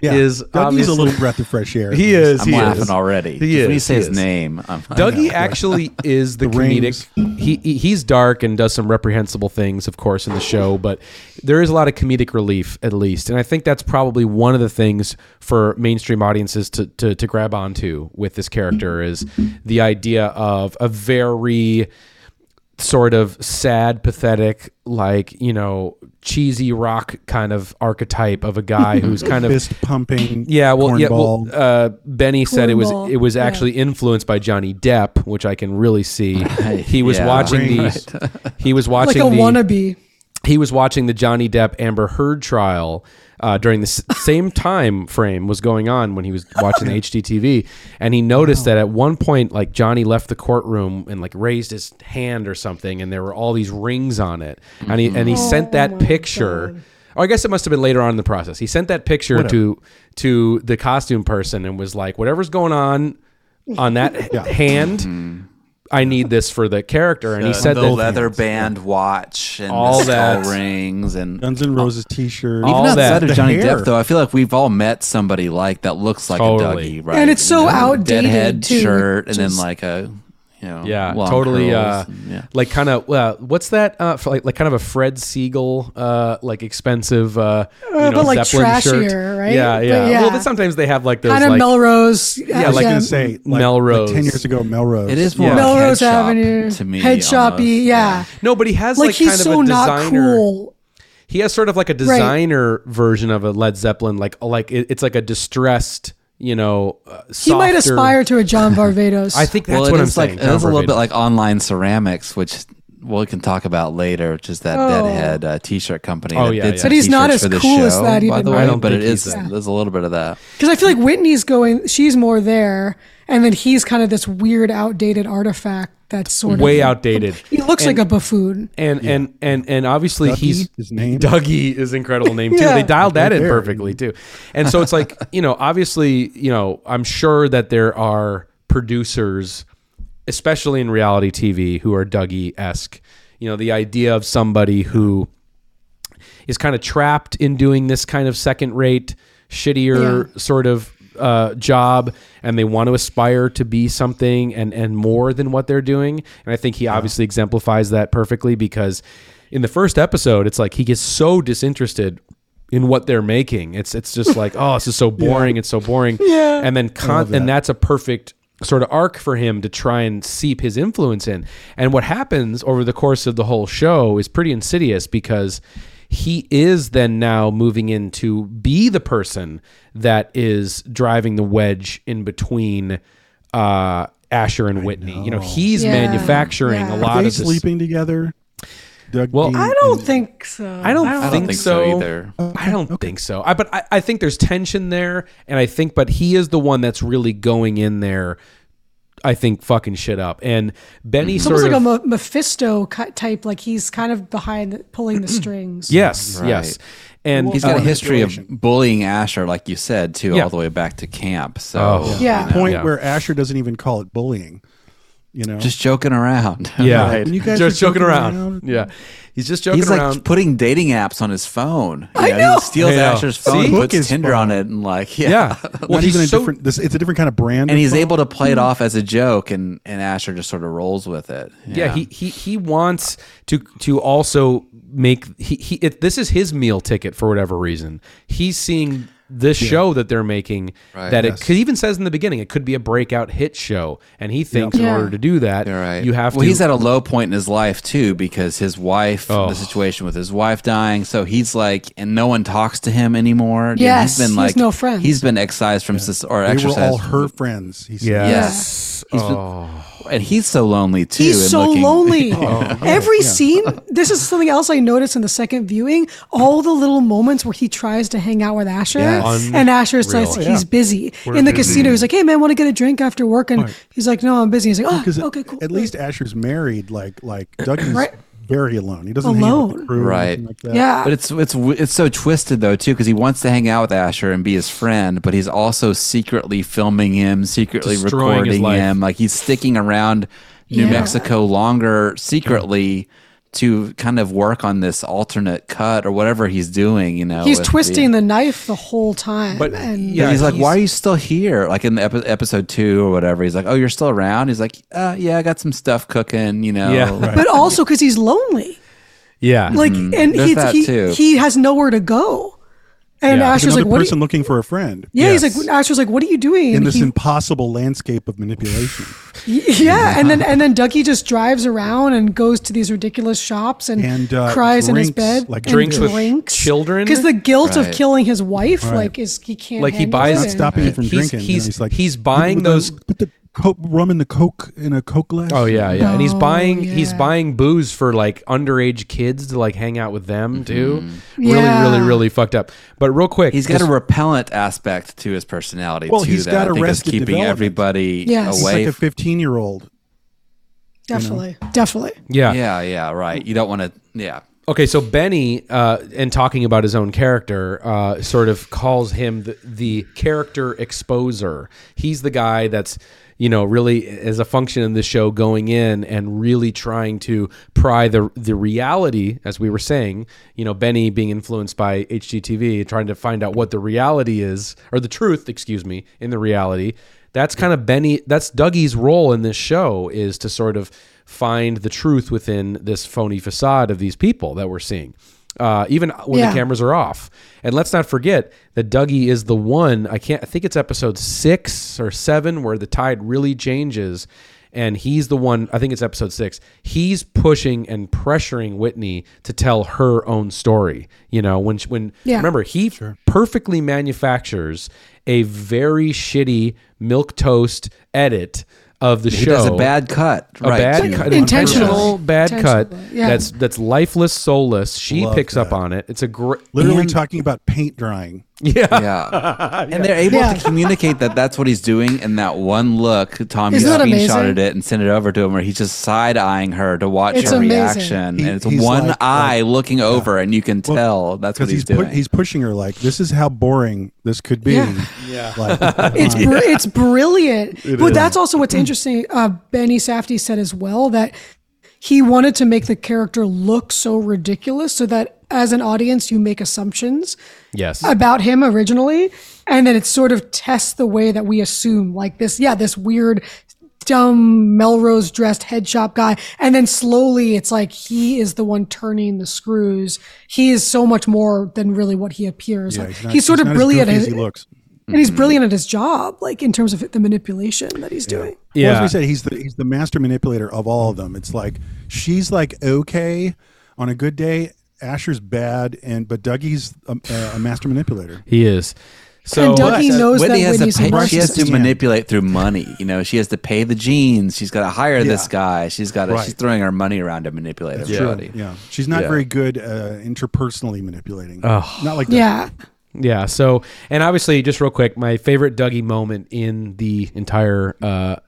Yeah, is Dougie's a little breath of fresh air. he is. I'm he laughing is. already. He Just When you is, say he his is. name, I'm, Dougie actually is the, The comedic. He, he he's dark and does some reprehensible things, of course, in the show. But there is a lot of comedic relief, at least, and I think that's probably one of the things for mainstream audiences to to, to grab onto with this character is the idea of a very sort of sad, pathetic, like you know, cheesy rock kind of archetype of a guy who's kind of fist pumping. yeah, well, yeah, well, uh, Benny said it was Cornball, it was yeah. actually influenced by Johnny Depp, which I can really see. He was Yeah. watching Right. the he was like watching a the wannabe he was watching the Johnny Depp Amber Heard trial uh, during the s- same time frame was going on when he was watching the HGTV, and he noticed that at one point, like Johnny left the courtroom and like raised his hand or something, and there were all these rings on it, and he and he sent that picture. Or I guess it must have been later on in the process. He sent that picture to to the costume person and was like, "Whatever's going on on that hand, I need this for the character." And he said the that leather band watch and All the skull that. rings and Guns N' Roses T-shirt. All even that. outside The of Johnny. Depp, though, I feel like we've all met somebody like that looks like Totally. a Dougie, right? And it's so outdated, deadhead too, shirt, and then like a you know, Yeah, long totally. Uh, and- yeah. Like kind of. Uh, what's that? Uh, for like, like kind of a Fred Segal, uh, like expensive, uh, you Uh, know, but, like, Zeppelin shirt. trashier, right? Yeah, yeah. yeah. Well, but sometimes they have like those kind of like melrose Yeah, I was like gonna say like, Melrose. like ten years ago, Melrose. It is more Yeah. like melrose head avenue to me. head shoppy almost. yeah no, but he has like, like, he's kind so of a not designer. cool He has sort of like a designer version of a Led Zeppelin, like like it, it's like a distressed, you know, uh, he might softer- aspire to a john varvatos I think that's well, it what I'm is like saying. it is a little John bit like online ceramics, which we can talk about later. Which is that Oh. Deadhead uh, T-shirt company. Oh, yeah, yeah. But he's not as for the cool as show, that by the way. I don't but it is. think is he's that. there's a little bit of that. because i feel like whitney's going she's more there and then he's kind of this weird outdated artifact that's sort of way outdated. he looks like a buffoon and and and and obviously Dougie, he's his name? Dougie is incredible name too. Yeah. They dialed that in perfectly too. And so it's like you know, obviously, you know, I'm sure that there are producers, especially in reality TV, who are Dougie esque. You know, the idea of somebody who is kind of trapped in doing this kind of second rate, shittier sort of uh, job, and they want to aspire to be something and and more than what they're doing. And I think he obviously exemplifies that perfectly because in the first episode, it's like he gets so disinterested in what they're making. It's it's just like, oh, this is so boring. It's so boring. Yeah. And then con- and that's a perfect sort of arc for him to try and seep his influence in. And what happens over the course of the whole show is pretty insidious because he is then now moving in to be the person that is driving the wedge in between uh, Asher and Whitney. You know, he's Yeah. manufacturing Yeah. a lot Are they of this. sleeping together? Doug Well, Dean I don't and- think so. I don't, I don't think, think so so either. I don't think so. I, but I, I think there's tension there, and I think, but he is the one that's really going in there. I think fucking shit up, and Benny It's sort almost of like a Mephisto ki- type, like he's kind of behind, the, pulling the strings. yes, Right. yes, and He's got a Uh, history of bullying Asher, like you said, too, Yeah. all the way back to camp. So, Oh. Yeah. you know, point Yeah. where Asher doesn't even call it bullying. You know, just joking around. yeah, Right. You guys just are joking joking around. around. Yeah, he's just joking around. He's like around. putting dating apps on his phone. You I know. He steals I know. Asher's phone, See? Hook puts is Tinder fun. on it, and like, yeah. yeah, well, not he's even a so, different. This, it's a different kind of brand. and of he's phone. able to play it hmm. off as a joke, and, and Asher just sort of rolls with it. Yeah, he he he wants to to also make he, he it, this is his meal ticket for whatever reason. He's seeing this show that they're making Right. that it could even says in the beginning it could be a breakout hit show, and he thinks in Yeah. order to do that, You're right. you have well, to. he's at a low point in his life too because his wife, Oh. the situation with his wife dying. So he's like, and no one talks to him anymore. Yes, he's been he has like, no friends. He's been excised from soc- or They were exercised. all her friends. He said. yes. He's been- Oh. and he's so lonely too. He's so looking- lonely. Oh, Every scene, this is something else I noticed in the second viewing. All the little moments where he tries to hang out with Asher, Yes. and Asher says Unreal. he's busy. in the casino, he's like, "Hey man, want to get a drink after work?" And he's like, "No, I'm busy." He's like, "Oh, Because okay, cool." at least Asher's married. Like like Dougie's Right. very alone. He doesn't hang out with Alone. the crew Right. anything Like that. yeah, But it's it's it's so twisted though too because he wants to hang out with Asher and be his friend, but he's also secretly filming him, secretly Destroying recording him. Like he's sticking around New Yeah. Mexico longer secretly to kind of work on this alternate cut or whatever he's doing. You know, he's with twisting the knife the whole time. But, and yeah, But he's like, he's- "Why are you still here?" Like in the epi- episode two or whatever. He's like, "Oh, you're still around." He's like, uh, "Yeah, I got some stuff cooking." You know, Yeah. Right. but also because he's lonely. yeah, Like, and Mm-hmm. There's he, he, he has nowhere to go. And Yeah. He's Asher's like, "What?" Are person you, looking for a friend yeah, Yes. he's like, Asher's like, "What are you doing?" in this he- impossible landscape of manipulation. Yeah, and then and then Dougie just drives around and goes to these ridiculous shops and, And, uh, cries in his bed, like and Drinks with drinks. children? because the guilt of killing his wife, like, is he can't like he buys it Not and- stopping him from He's- drinking. you know, he's- he's like he's buying "Put the- those- Put the coke, rum in the coke in a coke glass. Oh yeah, yeah, and he's Oh, buying he's buying booze for like underage kids to like hang out with them too. Really, Yeah. really, really fucked up. But real quick, He's got just- a repellent aspect to his personality Well, too. he's that got I think is keeping Development. everybody Yes. He's away. like a 15 year old. definitely, definitely. yeah. yeah, yeah, right. You don't want to. Yeah, Okay, so Benny, uh, in talking about his own character, uh, sort of calls him the, the character exposer. He's the guy that's, you know, really as a function in the show going in and really trying to pry the the reality, as we were saying, you know, Benny being influenced by HGTV, trying to find out what the reality is, or the truth, excuse me, in the reality. That's kind of Benny. That's Dougie's role in this show is to sort of find the truth within this phony facade of these people that we're seeing, uh, even when Yeah. the cameras are off. And let's not forget that Dougie is the one. I can't. I think it's episode six or seven where the tide really changes. And he's the one, I think it's episode six. He's pushing and pressuring Whitney to tell her own story. You know, when, when, Yeah. remember, he perfectly manufactures a very shitty milk toast edit of the he show. does a bad cut. a right? bad cut, Intentionally. intentional bad cut. Yeah. That's that's lifeless, soulless. She Love picks up on it. It's a great, Literally talking about paint drying. Yeah, Yeah. And they're able Yeah. to communicate that that's what he's doing in that one look. Tom Isn't that amazing? screenshotted it and sent it over to him where he's just side eyeing her to watch It's her amazing. reaction. He- and it's he's one like- eye like- looking over and you can tell that's what Because he's, he's pu- doing. he's pushing her like this is how boring this could be. Yeah. Yeah. Like, It's br- it's brilliant. but is. that's also what's interesting. Uh, Benny Safdie said as well that he wanted to make the character look so ridiculous so that as an audience you make assumptions yes, about him originally. And then it sort of tests the way that we assume like this yeah this weird dumb melrose dressed head shop guy. And then slowly it's like he is the one turning the screws. He is so much more than really what he appears. Yeah, like he's, not, he's sort he's of not as brilliant at as his, he looks. and he's mm-hmm. brilliant at his job like in terms of the manipulation that he's doing Well, yeah. as we said, he's the he's the master manipulator of all of them. It's like she's like okay on a good day, Asher's bad, and but Dougie's a, a master manipulator. He is. So And Dougie knows Whitney that has Whitney's to a pay, she has to manipulate through money. You know, she has to pay the jeans. She's got to hire this guy. She's got to. Right. She's throwing her money around to manipulate That's everybody. true. Yeah, she's not Yeah. very good uh, interpersonally manipulating. Oh. Not like that. Yeah. Yeah. So, and obviously, just real quick, my favorite Dougie moment in the entire uh, s-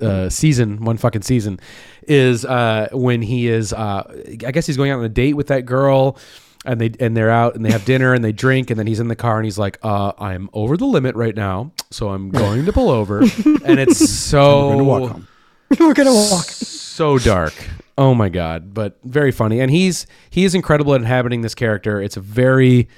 uh, season, one fucking season, is uh, when he is. Uh, I guess he's going out on a date with that girl. And they and they're out and they have dinner and they drink and then he's in the car and he's like, uh, "I'm over the limit right now, so I'm going to pull over." and it's so We're gonna walk home. We're gonna walk. so dark. Oh my god, but very funny. And he's he is incredible at inhabiting this character. It's a very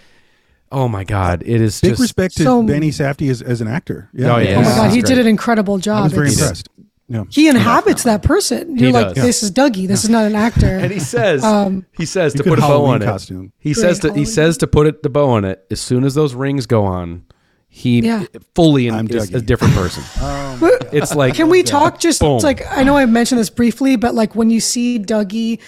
Oh my god, it is Big just respect to So- Benny Safdie as, as an actor. Yeah, Oh, yeah. Oh my god, he did an incredible job. I was very It's- impressed. Yeah. He inhabits that person. You're like, does. this is Dougie. This is not an actor. And he says um, he says to put a bow Halloween on it. costume. He says to Great he says to put it the bow on it as soon as those rings go on. He Yeah. fully I'm is a different person. Um, it's like Can we talk just it's like I know I mentioned this briefly, but like when you see Dougie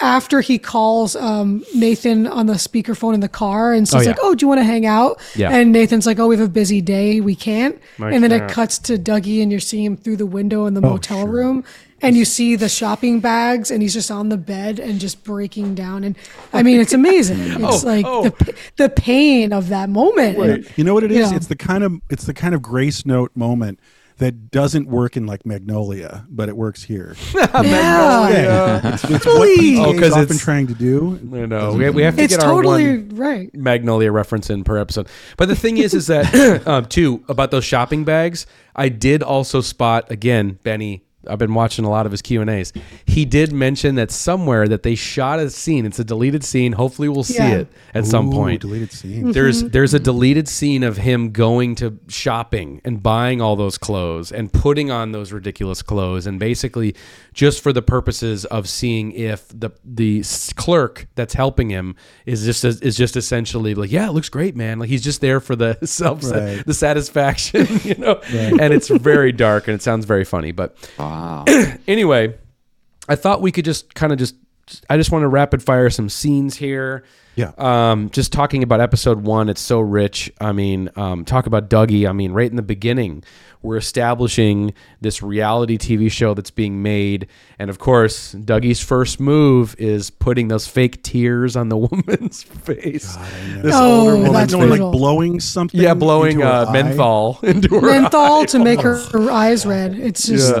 after he calls um, Nathan on the speakerphone in the car and says Oh, yeah. like, "Oh, do you want to hang out?" Yeah. And Nathan's like, "Oh, we have a busy day, we can't." Like and then that. it cuts to Dougie, and you're seeing him through the window in the motel room, and you see the shopping bags, and he's just on the bed and just breaking down. And I mean, it's amazing. It's Oh, like oh. the p- the pain of that moment. And- You know what it is? Yeah. It's the kind of it's the kind of grace note moment that doesn't work in like Magnolia, but it works here. Magnolia. Yeah, it's, it's what Please. Oh, PTA 'cause is often it's- trying to do. I know. We, we have to It's get our totally one right. Magnolia reference in per episode. But the thing is, is that um, too about those shopping bags. I did also spot again, Benny. I've been watching a lot of his Q and A's. He did mention that somewhere that they shot a scene. It's a deleted scene. Hopefully, we'll see Yeah. it at some point. deleted scene. Mm-hmm. There's there's a deleted scene of him going to shopping and buying all those clothes and putting on those ridiculous clothes and basically just for the purposes of seeing if the the clerk that's helping him is just is just essentially like yeah it looks great man like he's just there for the self Right. the satisfaction you know and it's very dark and it sounds very funny but Anyway, I thought we could just kind of just I just want to rapid fire some scenes here. Yeah. Um, just talking about episode one, it's so rich. I mean, um, talk about Dougie. I mean, right in the beginning, we're establishing this reality TV show that's being made, and of course, Dougie's first move is putting those fake tears on the woman's face. This Oh, older woman, that's Someone like brutal. blowing something. yeah, blowing into her uh, eye. menthol into her menthol to make her, her eyes red. It's just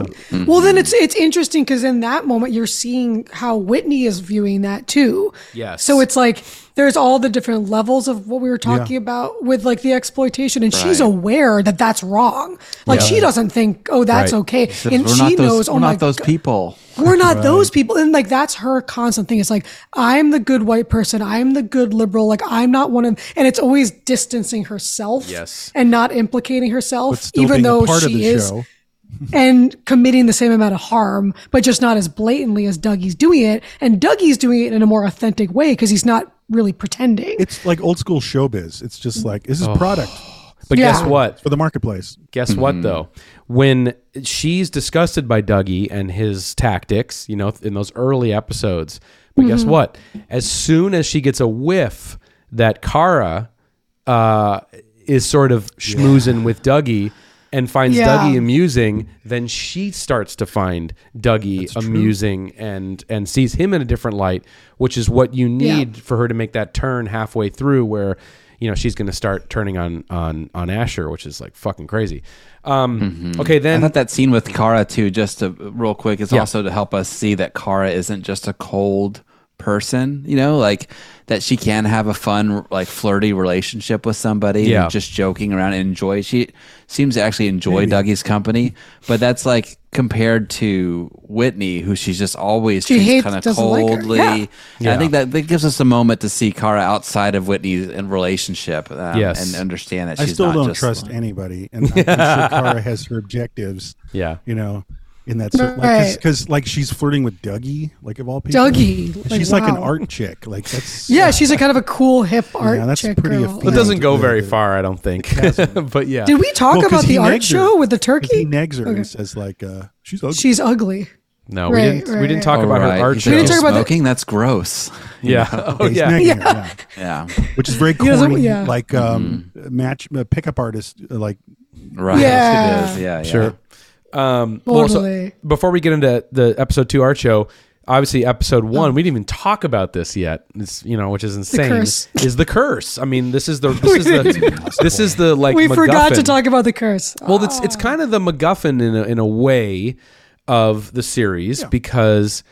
well, then it's it's interesting because in that moment you're seeing how Whitney is viewing that too. Yes. So it's like there's all the different levels of what we were talking Yeah. about with like the exploitation, and she's aware that that's wrong. Like she doesn't think, oh, that's Right. okay, Says, and she those, knows, oh we're my not those God, people. we're not those people. And like that's her constant thing. It's like I'm the good white person. I'm the good liberal. Like I'm not one of and it's always distancing herself. Yes. And not implicating herself, even though part of she the is show. and committing the same amount of harm, but just not as blatantly as Dougie's doing it. And Dougie's doing it in a more authentic way because he's not really pretending. It's like old school showbiz. It's just like this is product But guess what? for the marketplace. Guess what though? When she's disgusted by Dougie and his tactics, you know, in those early episodes. But guess what? As soon as she gets a whiff that Cara uh, is sort of schmoozing with Dougie and finds Yeah. Dougie amusing, then she starts to find Dougie amusing and and sees him in a different light, which is what you need for her to make that turn halfway through where you know she's going to start turning on on on Asher, which is like fucking crazy. Um, Okay, I then thought that scene with Cara too, just to, real quick, is Yeah. also to help us see that Cara isn't just a cold person. You know, like that she can have a fun, like flirty relationship with somebody. and Yeah. just joking around and enjoy. She seems to actually enjoy Dougie's company, but that's like compared to Whitney, who she's just always She treats hates- kind of doesn't like coldly. Yeah. Yeah. I think that, that gives us a moment to see Cara outside of Whitney's and relationship um, Yes. and understand that I she's still not don't just trust anybody, and I'm sure Cara has her objectives. Yeah. you know, in that because Right. because like she's flirting with Dougie, like of all people. Dougie, like, she's like an art chick. Like that's Yeah, she's a kind of a cool hip art Yeah, that's chick pretty girl. it doesn't go very the- far, I don't think. but yeah, Did we talk Well, 'cause about the art negs her. show with the 'Cause He turkey? negs her Okay. and says like, uh, "She's ugly." She's ugly. No, we didn't. we didn't right. talk about All her art show. said didn't talk about the- smoking. That's gross. yeah. Oh He's yeah. nagging yeah. Yeah. which is very He doesn't- corny, yeah. like um, match uh, pickup artist, uh, like Right. Yeah. It is. Yeah. yeah. Sure. Um, well, so before we get into the episode two art show, obviously episode one, we didn't even talk about this yet. It's you know, which is insane. curse. Is the curse? I mean, this is the this is the this is the like we forgot to talk about the curse. Well, it's it's kind of the MacGuffin in a, in a way of the series because.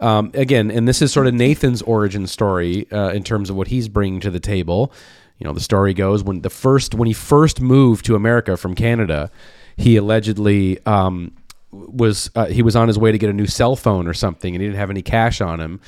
Um, again, and this is sort of Nathan's origin story uh, in terms of what he's bringing to the table. You know, the story goes when the first when he first moved to America from Canada, he allegedly um, was uh, he was on his way to get a new cell phone or something, and he didn't have any cash on him.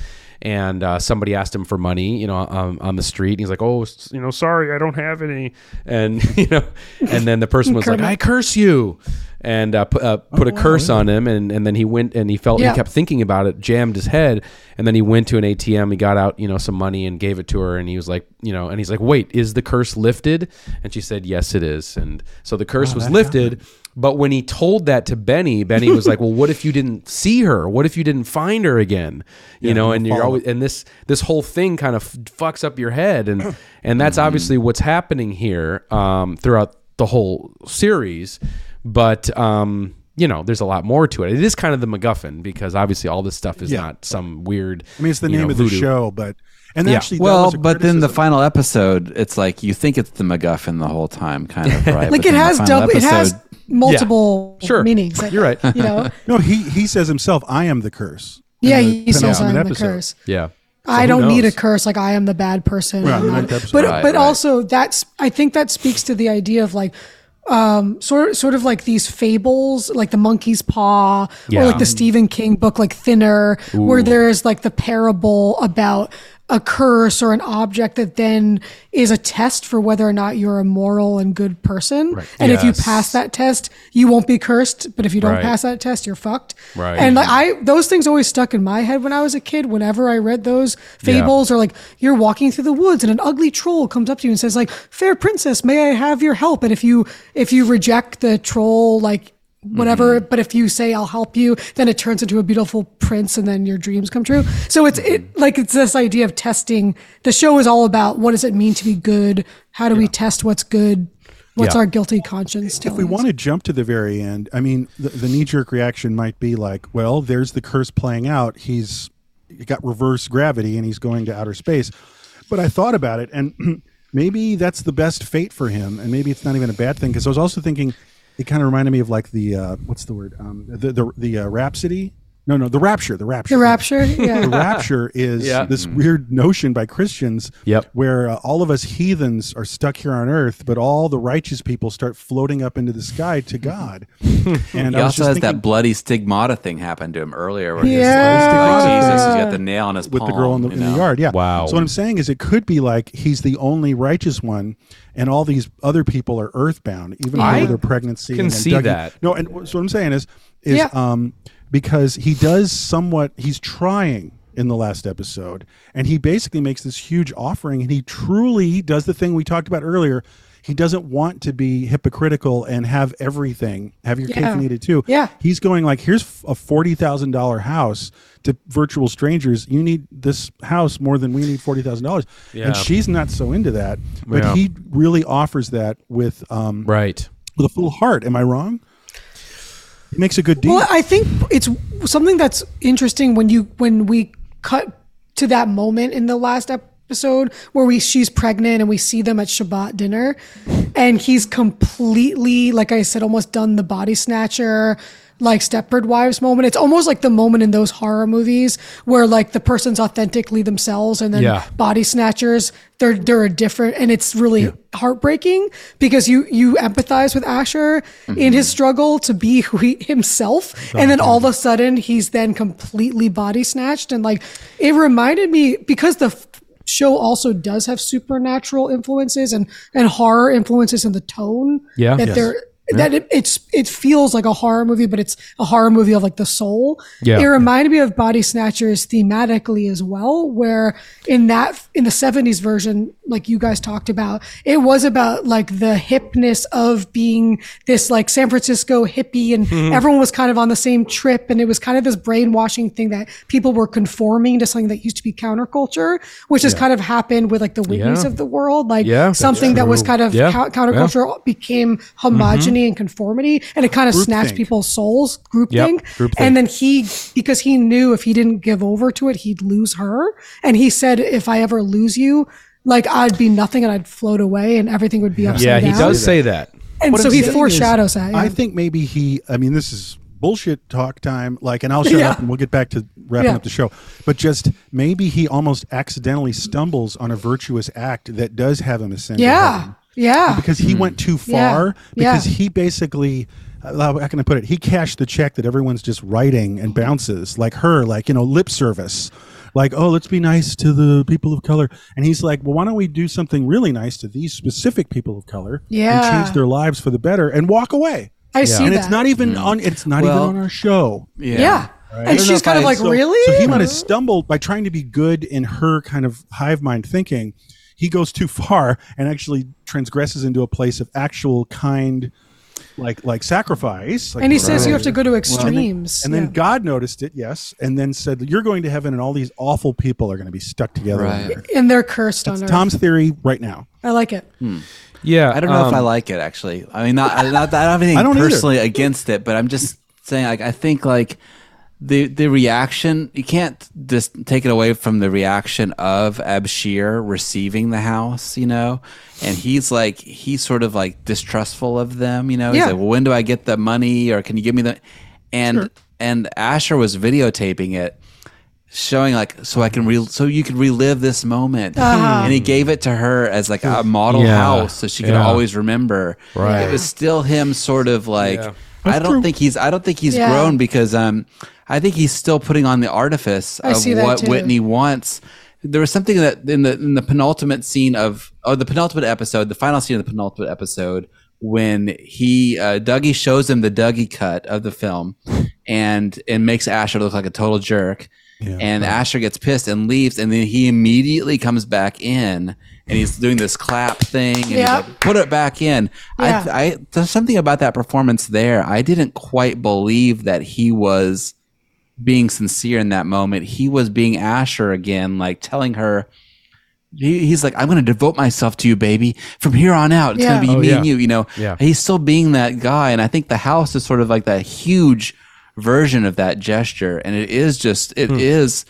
And uh, somebody asked him for money, you know, um, on the street. And he's like, "Oh, you know, sorry, I don't have any." And you know, and then the person was like, "I curse you," and uh, put, uh, put a curse on him. And, and then he went and he felt Yeah. he kept thinking about it, jammed his head, and then he went to an ATM. He got out, you know, some money and gave it to her. And he was like, you know, and he's like, "Wait, is the curse lifted?" And she said, "Yes, it is." And so the curse was lifted. But when he told that to Benny, Benny was like, "Well, what if you didn't see her? What if you didn't find her again? You know?" And you're follow. Always and this this whole thing kind of fucks up your head, and and that's Mm-hmm. obviously what's happening here um, throughout the whole series. But um, you know, there's a lot more to it. It is kind of the MacGuffin because obviously all this stuff is Yeah. not some weird. I mean, it's the name know, of the show, but and Yeah. actually, Well, was a but then the final episode, it's like you think it's the MacGuffin the whole time, kind of right. like But it then the has final double. It has episode- multiple Sure. meanings. You're right. You know. no, he he says himself, "I am the curse." In Yeah, the he says I'm the curse. Yeah. I don't need a curse. Like I am the bad person. Right, I'm not- but Right, but right. also that's I think that speaks to the idea of like um sort sort of like these fables like the monkey's paw Yeah. or like the Stephen King book like Thinner where there's like the parable about a curse or an object that then is a test for whether or not you're a moral and good person. And if you pass that test, you won't be cursed. But if you don't Right. pass that test, you're fucked. Right. And like I, those things always stuck in my head when I was a kid. Whenever I read those fables, or like you're walking through the woods and an ugly troll comes up to you and says like, "Fair princess, may I have your help?" And if you if you reject the troll, like whatever mm-hmm. but if you say i'll help you then it turns into a beautiful prince and then your dreams come true so it's it mm-hmm. like it's this idea of testing the show is all about what does it mean to be good how do we test what's good what's Yeah. our guilty conscience If we want to jump to the very end, I mean, the, the knee jerk reaction might be like, well, there's the curse playing out. He's got reverse gravity and he's going to outer space. But I thought about it, and maybe that's the best fate for him, and maybe it's not even a bad thing. Because I was also thinking, it kind of reminded me of like the uh, what's the word, um, the the, the uh, Rhapsody. No, no, the Rapture. The Rapture. the rapture yeah. The rapture is Yeah. this weird notion by Christians Yep. where uh, all of us heathens are stuck here on earth, but all the righteous people start floating up into the sky to God. And He I was also just has thinking that bloody stigmata thing happen to him earlier, where Yeah. like, like Jesus, he's got the nail in his with palm, the girl in the, in the yard. Yeah. Wow. So what I'm saying is, it could be like he's the only righteous one, and all these other people are earthbound, even I though their pregnancy. can and see Dougie- that. No, and so what I'm saying is, is Yeah. um, because he does somewhat. He's trying in the last episode, and he basically makes this huge offering, and he truly does the thing we talked about earlier. He doesn't want to be hypocritical and have everything, have your cake and eat it too. Yeah. He's going like, here's a $40,000 house to virtual strangers. You need this house more than we need forty thousand dollars. Yeah. And she's not so into that, but Yeah. he really offers that with um Right. with a full heart. Am I wrong? Makes a good deal. Well, I think it's something that's interesting when you when we cut to that moment in the last episode where we she's pregnant and we see them at Shabbat dinner, and he's completely like I said, almost done the body snatcher. Like Stepford Wives moment. It's almost like the moment in those horror movies where like the person's authentically themselves and then Yeah. body snatchers they're they're a different and it's really heartbreaking because you you empathize with Asher in his struggle to be who he himself and then all of a sudden he's then completely body snatched and like it reminded me because the show also does have supernatural influences and and horror influences in the tone Yeah. that Yes. they're that it, it's it feels like a horror movie, but it's a horror movie of like the soul. Yeah. It reminded me of Body Snatchers thematically as well, where in that in the '70s version, like you guys talked about, it was about like the hipness of being this like San Francisco hippie, and Mm-hmm. everyone was kind of on the same trip, and it was kind of this brainwashing thing that people were conforming to something that used to be counterculture, which has kind of happened with like the Whitneys Yeah. of the world, like Yeah, something that was kind of Yeah. cou- counterculture became homogeny and conformity, and it kind of snatched Groupthink. people's souls, groupthink. Yep, groupthink. And then he, because he knew if he didn't give over to it, he'd lose her. And he said, if I ever lose you, like I'd be nothing and I'd float away and everything would be upside Yeah, he does say that. And What so I'm he foreshadows is, that. yeah. I think maybe he. I mean, this is bullshit talk time. Like, and I'll shut Yeah. up and we'll get back to wrapping Yeah. up the show. But just maybe he almost accidentally stumbles on a virtuous act that does have him ascend. to yeah. Heaven. Yeah. because he hmm. went too far. Yeah. Because he basically, uh, uh, how can I put it? He cashed the check that everyone's just writing and bounces like her, like you know, lip service. Like, oh, let's be nice to the people of color. And he's like, well, why don't we do something really nice to these specific people of color Yeah. and change their lives for the better and walk away? I see and that. Hmm. it's not even on. It's not Well, even on our show. Yeah. yeah. I And she's if kind of I- like, so- really? So he might have stumbled by trying to be good in her kind of hive mind thinking. He goes too far and actually transgresses into a place of actual kind, like like sacrifice. Like, and he says you have to go to extremes. And then Yeah. God noticed it, yes, and then said, "You're going to heaven, and all these awful people are going to be stuck together." on Right. and they're cursed on It's earth. Tom's theory right now. I like it. Yeah, I don't know if I um, like it actually. I mean, not, I- not I don't have anything I don't either. personally against it, but I'm just saying, like, I think like the the reaction you can't just take it away from the reaction of Abshir receiving the house, you know, and he's like he's sort of like distrustful of them, you know. He's Yeah. like, well, when do I get the money, or can you give me the? And and Asher was videotaping it showing like so I can re- so you can relive this moment, ah. and he gave it to her as like a model Yeah. house so she could Yeah. always remember. Right. It was still him, sort of like. Yeah. I don't think he's. I don't think he's Yeah. grown because um, I think he's still putting on the artifice I of what too. Whitney wants. There was something that in the in the penultimate scene of oh the penultimate episode, the final scene of the penultimate episode when he uh, Dougie shows him the Dougie cut of the film, and and makes Asher look like a total jerk. and Asher gets pissed and leaves, and then he immediately comes back in, and he's doing this clap thing, and he's Yep. like, "Put it back in." Yeah. I, I there's something about that performance there. I didn't quite believe that he was being sincere in that moment. He was being Asher again, like telling her. He, he's like, I'm going to devote myself to you, baby. From here on out, it's Yeah. going to be Oh, me yeah. and you. You know, Yeah. he's still being that guy, and I think the house is sort of like that huge version of that gesture, and it is just, it hmm. is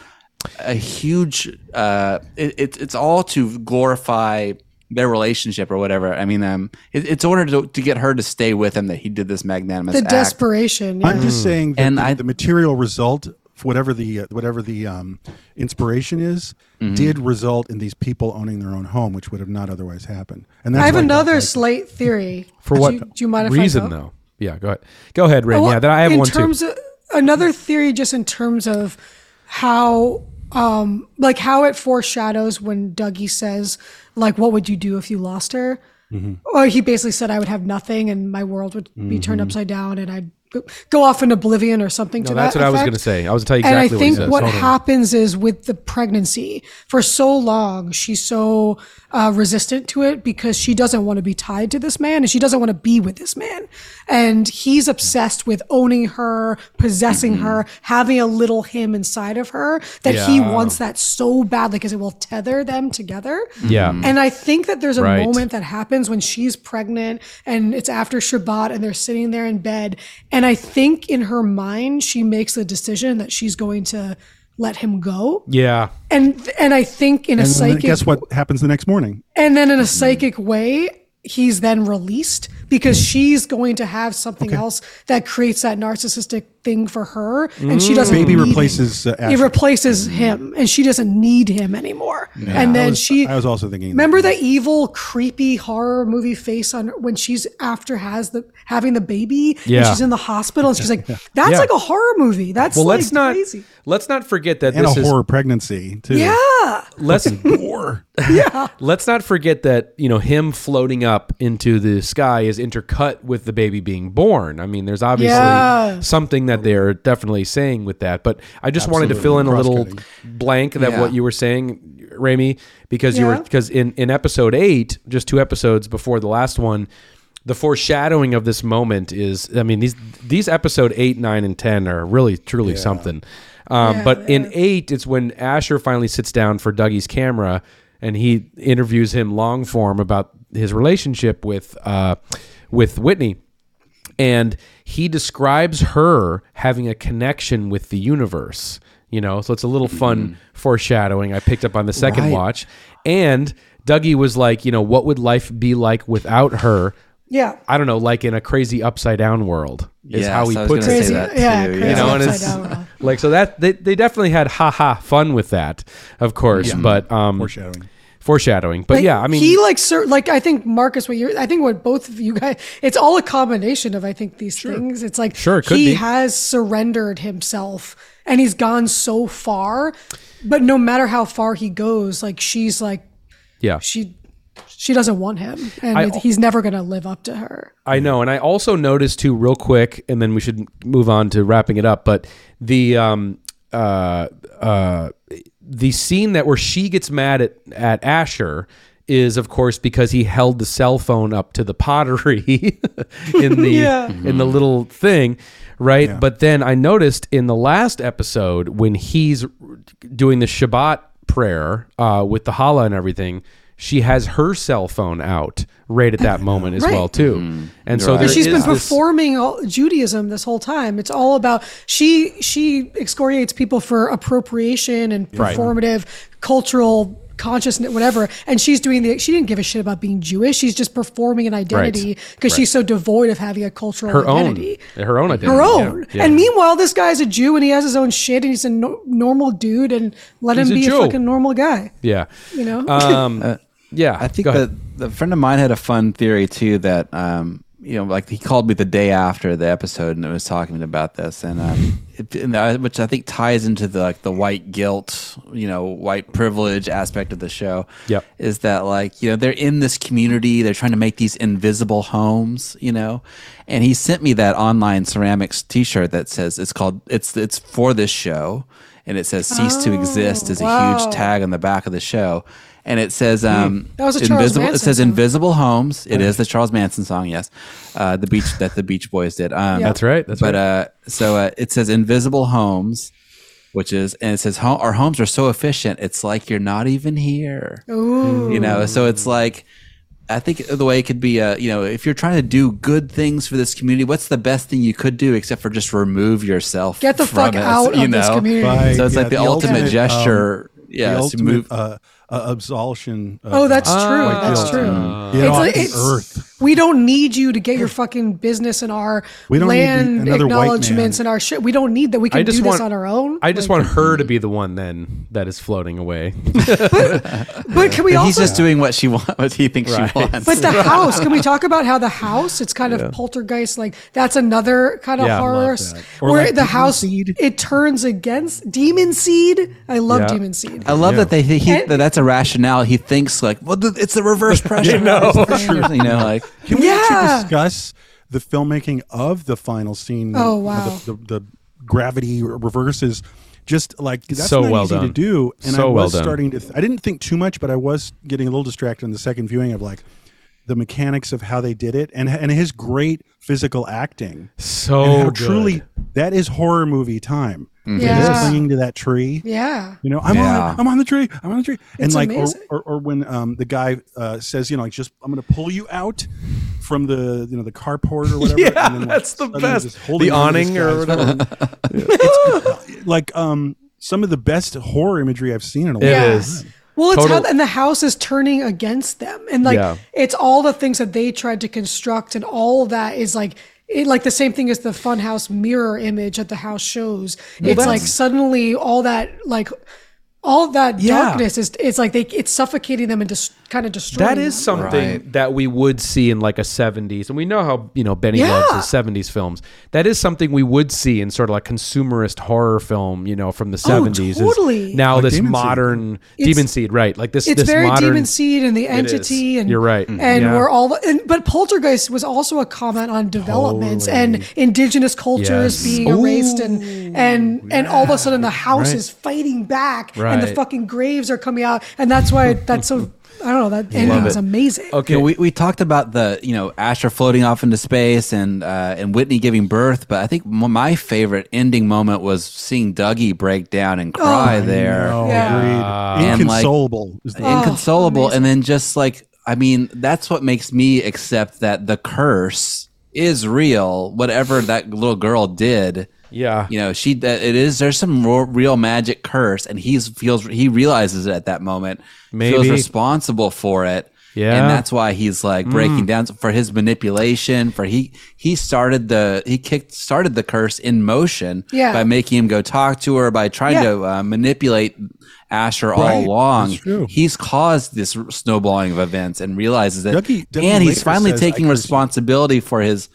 a huge. Uh, it, it, it's all to glorify their relationship or whatever. I mean, um, it, it's order to, to get her to stay with him that he did this magnanimous the act. desperation. yeah. I'm just saying that And the, I- the material result, whatever the uh, whatever the um, inspiration is, Mm-hmm. did result in these people owning their own home, which would have not otherwise happened. And that's I have why another liked it. slate theory. For Do what you- do you mind if reason I though? Yeah, go ahead. Go ahead, Red. Well, yeah, then I have in one terms too. Of, another theory, just in terms of how, um, like how it foreshadows when Dougie says, like, "What would you do if you lost her?" Mm-hmm. Or he basically said, "I would have nothing, and my world would be turned upside down, and I'd go- off in oblivion or something." No, to that's that what I was going to say. I was going to tell you exactly And I think what what happens is with the pregnancy, for so long, she's so uh, resistant to it because she doesn't want to be tied to this man and she doesn't want to be with this man. And he's obsessed with owning her, possessing her, having a little him inside of her that he wants that so badly because it will tether them together. Yeah. And I think that there's a Right. moment that happens when she's pregnant and it's after Shabbat and they're sitting there in bed. And I think in her mind, she makes the decision that she's going to let him go. Yeah. And and I think in a And psychic guess what happens the next morning? and then in a psychic way, he's then released because she's going to have something else that creates that narcissistic thing for her, and she doesn't. Baby need him. replaces uh, It replaces him, and she doesn't need him anymore. and I then was- she. I was also thinking. Remember the evil, creepy horror movie face on when she's after has the having the baby and Yeah. she's in the hospital and she's like, "That's Yeah. like a horror movie. That's Well, like let's not crazy." let's not forget that and this a is horror pregnancy too. Yeah, let's Or let's not forget that you know him floating up into the sky is intercut with the baby being born. I mean, there's obviously Yeah. something that they're definitely saying with that. But I just wanted to fill in a little blank that Yeah. what you were saying, Rémy, because you were because in in episode eight, just two episodes before the last one. The foreshadowing of this moment is, I mean, these these episode eight, nine, and ten are really truly something. Um, Yeah, but in eight, it's when Asher finally sits down for Dougie's camera and he interviews him long form about his relationship with uh, with Whitney, and he describes her having a connection with the universe. You know, so it's a little fun foreshadowing I picked up on the second Right. watch. And Dougie was like, you know, what would life be like without her? Yeah. I don't know, like in a crazy upside down world is Yes, how he I puts it. say Crazy. that yeah. too, Crazy you know, and it's- down world. Like so that they, they definitely had ha ha fun with that, of course. But um foreshadowing. foreshadowing. But yeah, I mean he like sir like I think Marcus, what you're, I think what both of you guys, it's all a combination of I think these things. It's like Sure, it could he be. has surrendered himself and he's gone so far, but no matter how far he goes, like she's like yeah. she she doesn't want him, and I- he's never gonna live up to her. I know, and I also noticed too, real quick, and then we should move on to wrapping it up. But the um uh uh the scene that where she gets mad at at Asher is of course because he held the cell phone up to the pottery in the Yeah. in the little thing right but then i noticed in the last episode when he's doing the shabbat prayer uh, with the challah and everything she has her cell phone out right at that moment as Right. well too mm-hmm. and so right. there And she's is been this- performing all, Judaism this whole time. It's all about she she excoriates people for appropriation and performative cultural consciousness, whatever. And she's doing the. She didn't give a shit about being Jewish. She's just performing an identity because she's so devoid of having a cultural her own identity. her own identity Her own, yeah. and meanwhile, this guy's a Jew and he has his own shit and he's a no- normal dude and let He's him a be a, Jew. fucking normal guy. yeah You know, um yeah I think go that the friend of mine had a fun theory too that um, you know, like he called me the day after the episode and was talking about this, and um, it, and I- which I think ties into the like the white guilt, you know, white privilege aspect of the show. Yep. is that like you know they're in this community, they're trying to make these invisible homes, you know, and he sent me that online ceramics T-shirt that says it's called it's it's for this show, and it says "cease to exist" is a huge tag on the back of the show. And it says, um, That was a Charles invisible. Manson it says song. "Invisible Homes." It is the Charles Manson song, yes, uh, the beach that the Beach Boys did. Um, Yeah. That's right, that's but right. uh, so uh, it says "Invisible Homes," which is, and it says, "Our homes are so efficient. It's like you're not even here." Ooh. You know, so it's like. I think the way it could be, uh, you know, if you're trying to do good things for this community, what's the best thing you could do except for just remove yourself? Get the from fuck it, out you of this community. By- So it's yeah, like the, ultimate, gesture. yeah, the ultimate move. uh, uh, absolution. Of, Oh, that's true. Ah. That's guilt. true. You know, It's- on it's- Earth. We don't need you to get your fucking business and our We don't need the- land acknowledgments and our shit. We don't need that. We I can do just this on our own. I just Like- want her to be the one then that is floating away. But can we But also? he's just doing what she wants, what he thinks Right. she wants. but the house. Can we talk about how the house? It's kind of poltergeist. Like that's another kind of Yeah, horror. love Where like the house Seed. it turns against demon seed. I love Yeah. demon seed. I love Yeah. that they he, that that's a rationale. He thinks like, well, th- it's the reverse pressure. know. you know, like Can we Yeah. actually discuss the filmmaking of the final scene? Oh, You know, wow. The, the, the gravity reverses, just like that's So not well easy to done. do. And So I well was done. starting to. Th- I didn't think too much, but I was getting a little distracted in the second viewing of like the mechanics of how they did it and and his great physical acting. So and how good. truly that is horror movie time. Just Yeah. clinging to that tree. Yeah. You know, I'm Yeah. on. I'm on the tree. I'm on the tree. And It's like, or, or, or when um, the guy uh, says, you know, like, just I'm going to pull you out from the, you know, the carport or whatever. Yeah, and then, like, that's the best. The on to this awning or whatever. It's, like um, some of the best horror imagery I've seen in a while. It Yeah. is. Well, it's Total- how and the house is turning against them, and like Yeah. it's all the things that they tried to construct, and all of that is like it, like the same thing as the funhouse mirror image that the house shows. it's like suddenly all that like all that Yeah. darkness is it's like they it's suffocating them and just kind of destroying That is them. something Right. that we would see in like a 70s. And we know how, you know, Benny Yeah. loves his 70s films. That is something we would see in sort of like consumerist horror film, you know, from the 70s. Oh, totally. Now Like this Demon Seed. modern It's- Demon Seed, right. Like this it's this very modern demon seed and the entity and You're right. and Yeah. we're all and, but poltergeist was also a comment on developments and indigenous cultures Yes. being erased and and and all of a sudden the house Right. is fighting back and the fucking graves are coming out and that's why that's so I don't know that ending was amazing. Okay. You know, we, we talked about the you know Asher floating off into space and uh, and Whitney giving birth, but I think my favorite ending moment was seeing Dougie break down and cry there, Oh, Yeah. agreed. And, like, Inconsolable. is the- inconsolable, amazing. and then just like I mean, that's what makes me accept that the curse is real. Whatever that little girl did, Yeah. you know, she that it is. There's some real, real magic curse, and he's feels he realizes it at that moment. Feels Maybe. responsible for it. Yeah. and that's why he's like breaking down for his manipulation. For he he started the he kicked started the curse in motion Yeah. by making him go talk to her by trying Yeah. to uh, manipulate Asher all along. True. He's caused this snowballing of events and realizes it. Dougie- Dougie and he's finally says, taking cursed you." responsibility for his.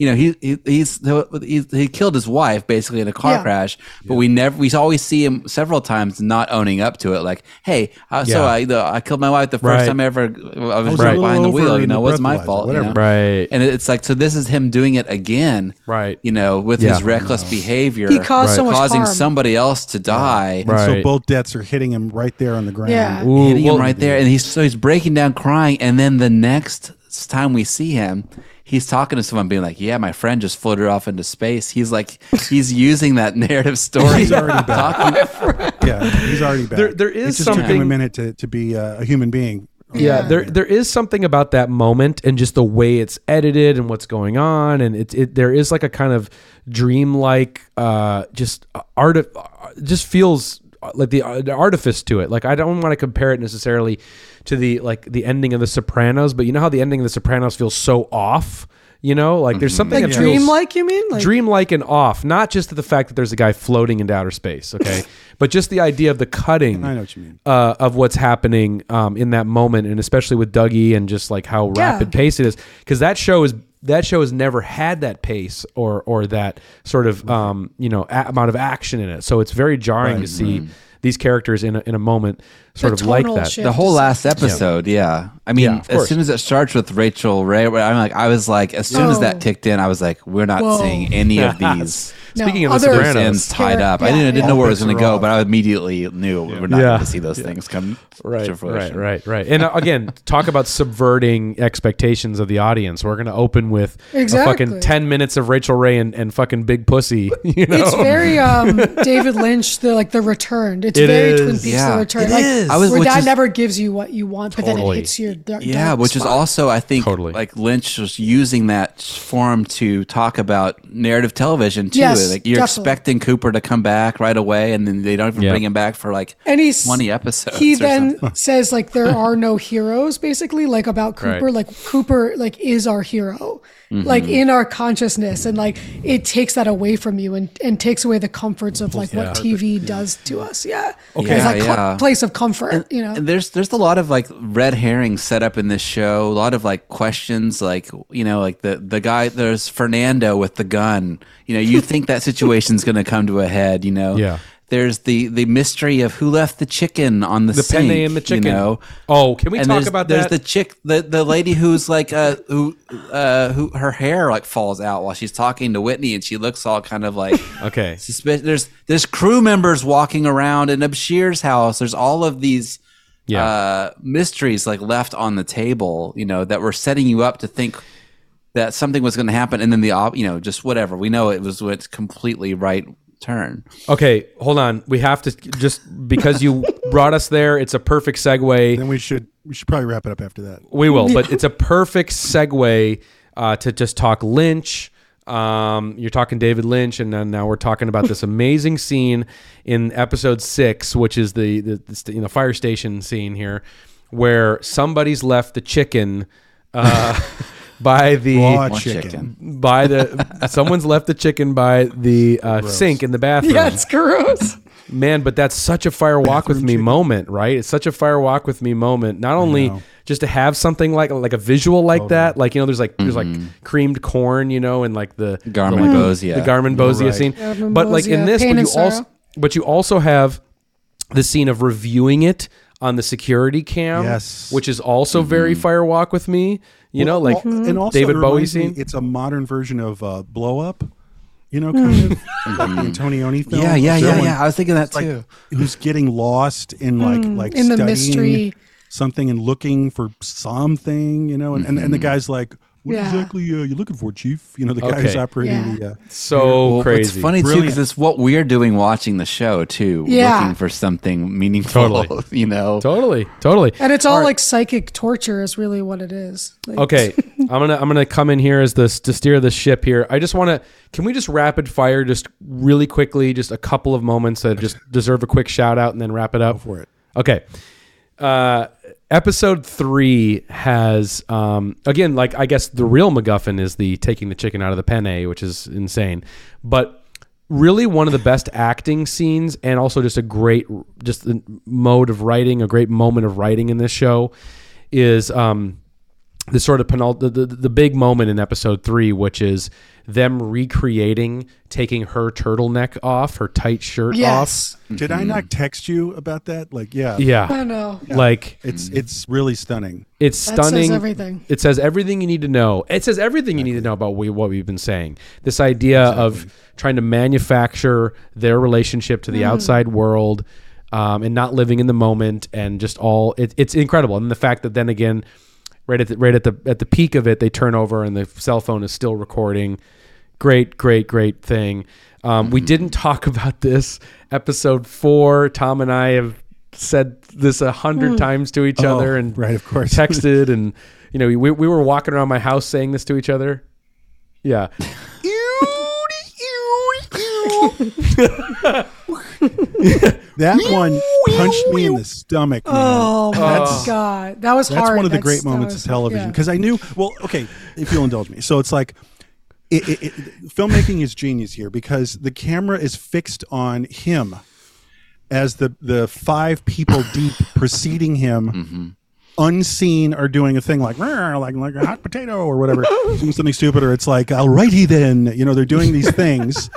You know, he, he he's he, he killed his wife basically in a car Yeah. crash, but we never we always see him several times not owning up to it. Like, hey, uh, so I the, I killed my wife the first Right. time I ever I was was right behind the wheel. You know, the it was my breathalyzer, fault. you know? Right. And it's like so. This is him doing it again, Right. You know, with Yeah. his reckless behavior, He caused so much causing harm. somebody else to die. And so both deaths are hitting him right there on the ground. Yeah. Ooh, hitting well, him right there, and he's so he's breaking down, crying, and then the next time we see him, he's talking to someone, being like, "Yeah, my friend just floated off into space." He's like, he's using that narrative story. He's already back. talking, Yeah, he's already back. There- there is it just took him a minute to, to be uh, a human being. yeah, there there is something about that moment and just the way it's edited and what's going on and it, it there is like a kind of dreamlike uh just art of just feels like the, uh, the artifice to it like i don't want to compare it necessarily to the like the ending of the sopranos but you know how the ending of the sopranos feels so off you know like there's something Like that feels dreamlike, you mean? Like dreamlike and off not just the fact that there's a guy floating into outer space okay but just the idea of the cutting I know what you mean. uh, of what's happening um, in that moment, and especially with Dougie and just like how Yeah. rapid pace it is, because that show is that show has never had that pace or or that sort of um, you know a- amount of action in it. So it's very jarring to see these characters in a, in a moment sort The of like that. shift. the whole last episode, yeah. I mean, Yeah, as course. soon as it starts with Rachael Ray, I'm like, I was like, as soon as that kicked in, I was like, we're not Whoa. seeing any of these. No, Speaking of the other- Sopranos. ends tied up. I didn't, I didn't know where it was going to go, but I immediately knew we're not Yeah. going to see those things come Right, to right, right, right. And uh, again, talk about subverting expectations of the audience. We're going to open with a Exactly. fucking 10 minutes of Rachael Ray and, and fucking Big Pussy. You know? It's very um, David Lynch, the like the Returned. It's It very is. Twin Peaks, Yeah. the Return. It like, is. I was- where which that is- never gives you what you want, but then it hits your dark, Yeah, dark which is also, I think, Totally. like Lynch was using that form to talk about narrative television too. Yes, like you're definitely. expecting Cooper to come back right away, and then they don't even Yeah. bring him back for like and he's 20 episodes. He or then something. says like there are no heroes, basically, like about Cooper. Right. Like Cooper, like is our hero, mm-hmm. like in our consciousness, and like it takes that away from you and and takes away the comforts of like what TV does to us. Yeah, okay, it's Yeah, like yeah. place of comfort. You know, And there's there's a lot of like red herrings set up in this show. A lot of like questions, like you know, like the the guy. There's Fernando with the gun. You know, you think that situation's going to come to a head. You know. Yeah. There's the the mystery of who left the chicken on the, the sink. penne and the chicken. You know. Oh, can we and talk about there's that? There's the chick, the the lady who's like uh who uh who her hair like falls out while she's talking to Whitney, and she looks all kind of like okay. suspicious. There's there's crew members walking around in Asher's house. There's all of these Yeah. uh, mysteries like left on the table, you know, that were setting you up to think that something was going to happen, and then the you know, just whatever. We know it was what's completely right turn. Okay, hold on. We have to just because you brought us there. It's a perfect segue. Then we should we should probably wrap it up after that. We will, but it's a perfect segue uh, to just talk Lynch. Um, you're talking David Lynch, and then now we're talking about this amazing scene in episode six, which is the the, the you know fire station scene here, where somebody's left the chicken uh, by the Raw Raw chicken. chicken. by the someone's left the chicken by the uh, sink in the bathroom. yeah, it's gross. Man, but that's such a fire walk with me chicken. moment, right? It's such a fire walk with me moment. Not only know. just to have something like like a visual like that, like you know, there's like there's like Mm-hmm. creamed corn, you know, and like the Garmin the, like, Bozia. the garmonbozia Right. scene. Garmin but like in Bozia, this, Pain but and you also but you also have the scene of reviewing it on the security cam, Yes. which is also very fire walk with me. You know, like al- and also David it Bowie reminds me scene. It's a modern version of uh, Blow Up. You know, hmm. kind of like the Antonioni film. Yeah, yeah, yeah, yeah. I was thinking that like, too. Who's getting lost in hmm. like like in the studying mystery. something and looking for something. You know, and, and, and the mm-hmm. guy's like, "What Yeah. exactly uh, you looking for, Chief?" You know, the guy Okay. who's operating Yeah. the. Uh, so Well, crazy. It's funny too because it's what we're doing watching the show too. Yeah. looking for something meaningful. Totally. you know. Totally, totally. And it's all like psychic torture is really what it is. Like, Okay, I'm gonna I'm gonna come in here as this to steer the ship here. I just want to. Can we just rapid fire, just really quickly, just a couple of moments that just deserve a quick shout out, and then wrap it up for it. Okay. Uh, episode three has um, again, like I guess the real MacGuffin is the taking the chicken out of the penne, which is insane, but really one of the best acting scenes and also just a great just the mode of writing, a great moment of writing in this show is um, the sort of penult- the, the, the big moment in episode three, which is them recreating taking her turtleneck off, her tight shirt Yes. Did I not text you about that? Like, yeah. Yeah. I know. Like It's it's really stunning. it's That stunning. says everything. It says everything you need to know. It says everything you need to know about we, what we've been saying. This idea of trying to manufacture their relationship to the outside world um, and not living in the moment and just all it, it's incredible. And the fact that then again, right at the, right at the at the peak of it, they turn over and the cell phone is still recording. Great, great, great thing. Um, We didn't talk about this episode four. Tom and I have said this a hundred times to each Oh, other and right, of course. texted and you know we, we were walking around my house saying this to each other yeah That one punched me in the stomach. Man. Oh my That's- god, that was That's hard. one of the That's- great moments was- of television yeah. because I knew. Well, okay, if you'll indulge me. So it's like, it, it, it, filmmaking is genius here because the camera is fixed on him as the the five people deep preceding him. Mm-hmm. Unseen are doing a thing like "Rah," like like a hot potato or whatever, doing something stupid, or it's like alrighty then, you know, they're doing these things,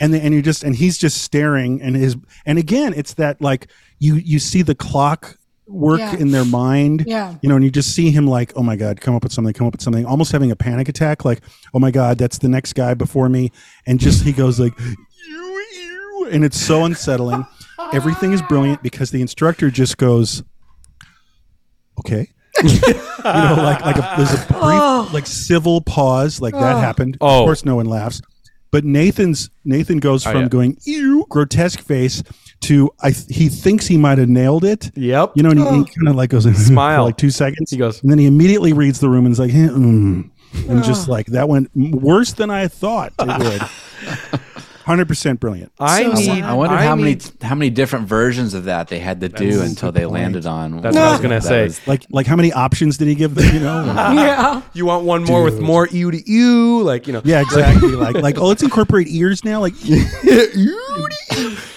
and then, and you just and he's just staring, and his and again, it's that like you you see the clock work Yeah. in their mind, Yeah. you know, and you just see him like, oh my God, come up with something, come up with something, almost having a panic attack, like, oh my God, that's the next guy before me. And just he goes like, "You, you," and it's so unsettling. Everything is brilliant because the instructor just goes, okay. you know, like like a, there's a brief oh. like civil pause, like that oh. happened. Oh. Of course, no one laughs. But Nathan's Nathan goes from yeah. going ew grotesque face to I th- he thinks he might have nailed it. yep You know, and he, he kind of like goes Smile. for like two seconds. He goes- and then he immediately reads the room and is like, "Eh, mm," and just like that went worse than I thought it would. Hundred percent brilliant. i So need. I wonder how many need- how many different versions of that they had to do until they point. landed on. That's what I was gonna say. was- Like like how many options did he give them? You know. yeah. you want one more with more ew to ew like you know yeah, exactly. like like oh, let's incorporate ears now. Like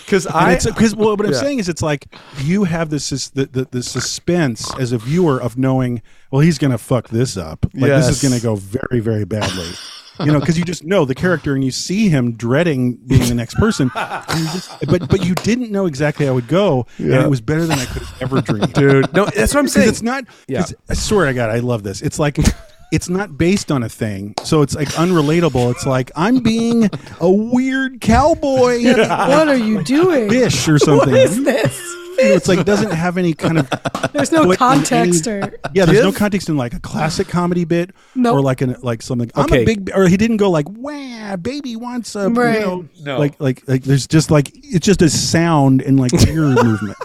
because i because well, what I'm Yeah. saying is it's like you have this the, the the suspense as a viewer of knowing well he's gonna fuck this up like this is gonna go very very badly you know because you just know the character and you see him dreading being the next person and you just, but but you didn't know exactly how it would go and it was better than I could have ever dreamed dude no that's what i'm saying it's not. Yeah. 'cause I swear to God, I love this. It's like. It's not based on a thing, so it's like unrelatable. It's like I'm being a weird cowboy What are you doing? fish or something. What is this? You know, it's like doesn't have any kind of There's no context any- or yeah. There's no context in like a classic comedy bit Nope. or like an like something. I'm a big or he didn't go like wow, baby wants a Right. you know No. like like like there's just like it's just a sound and like ear movement.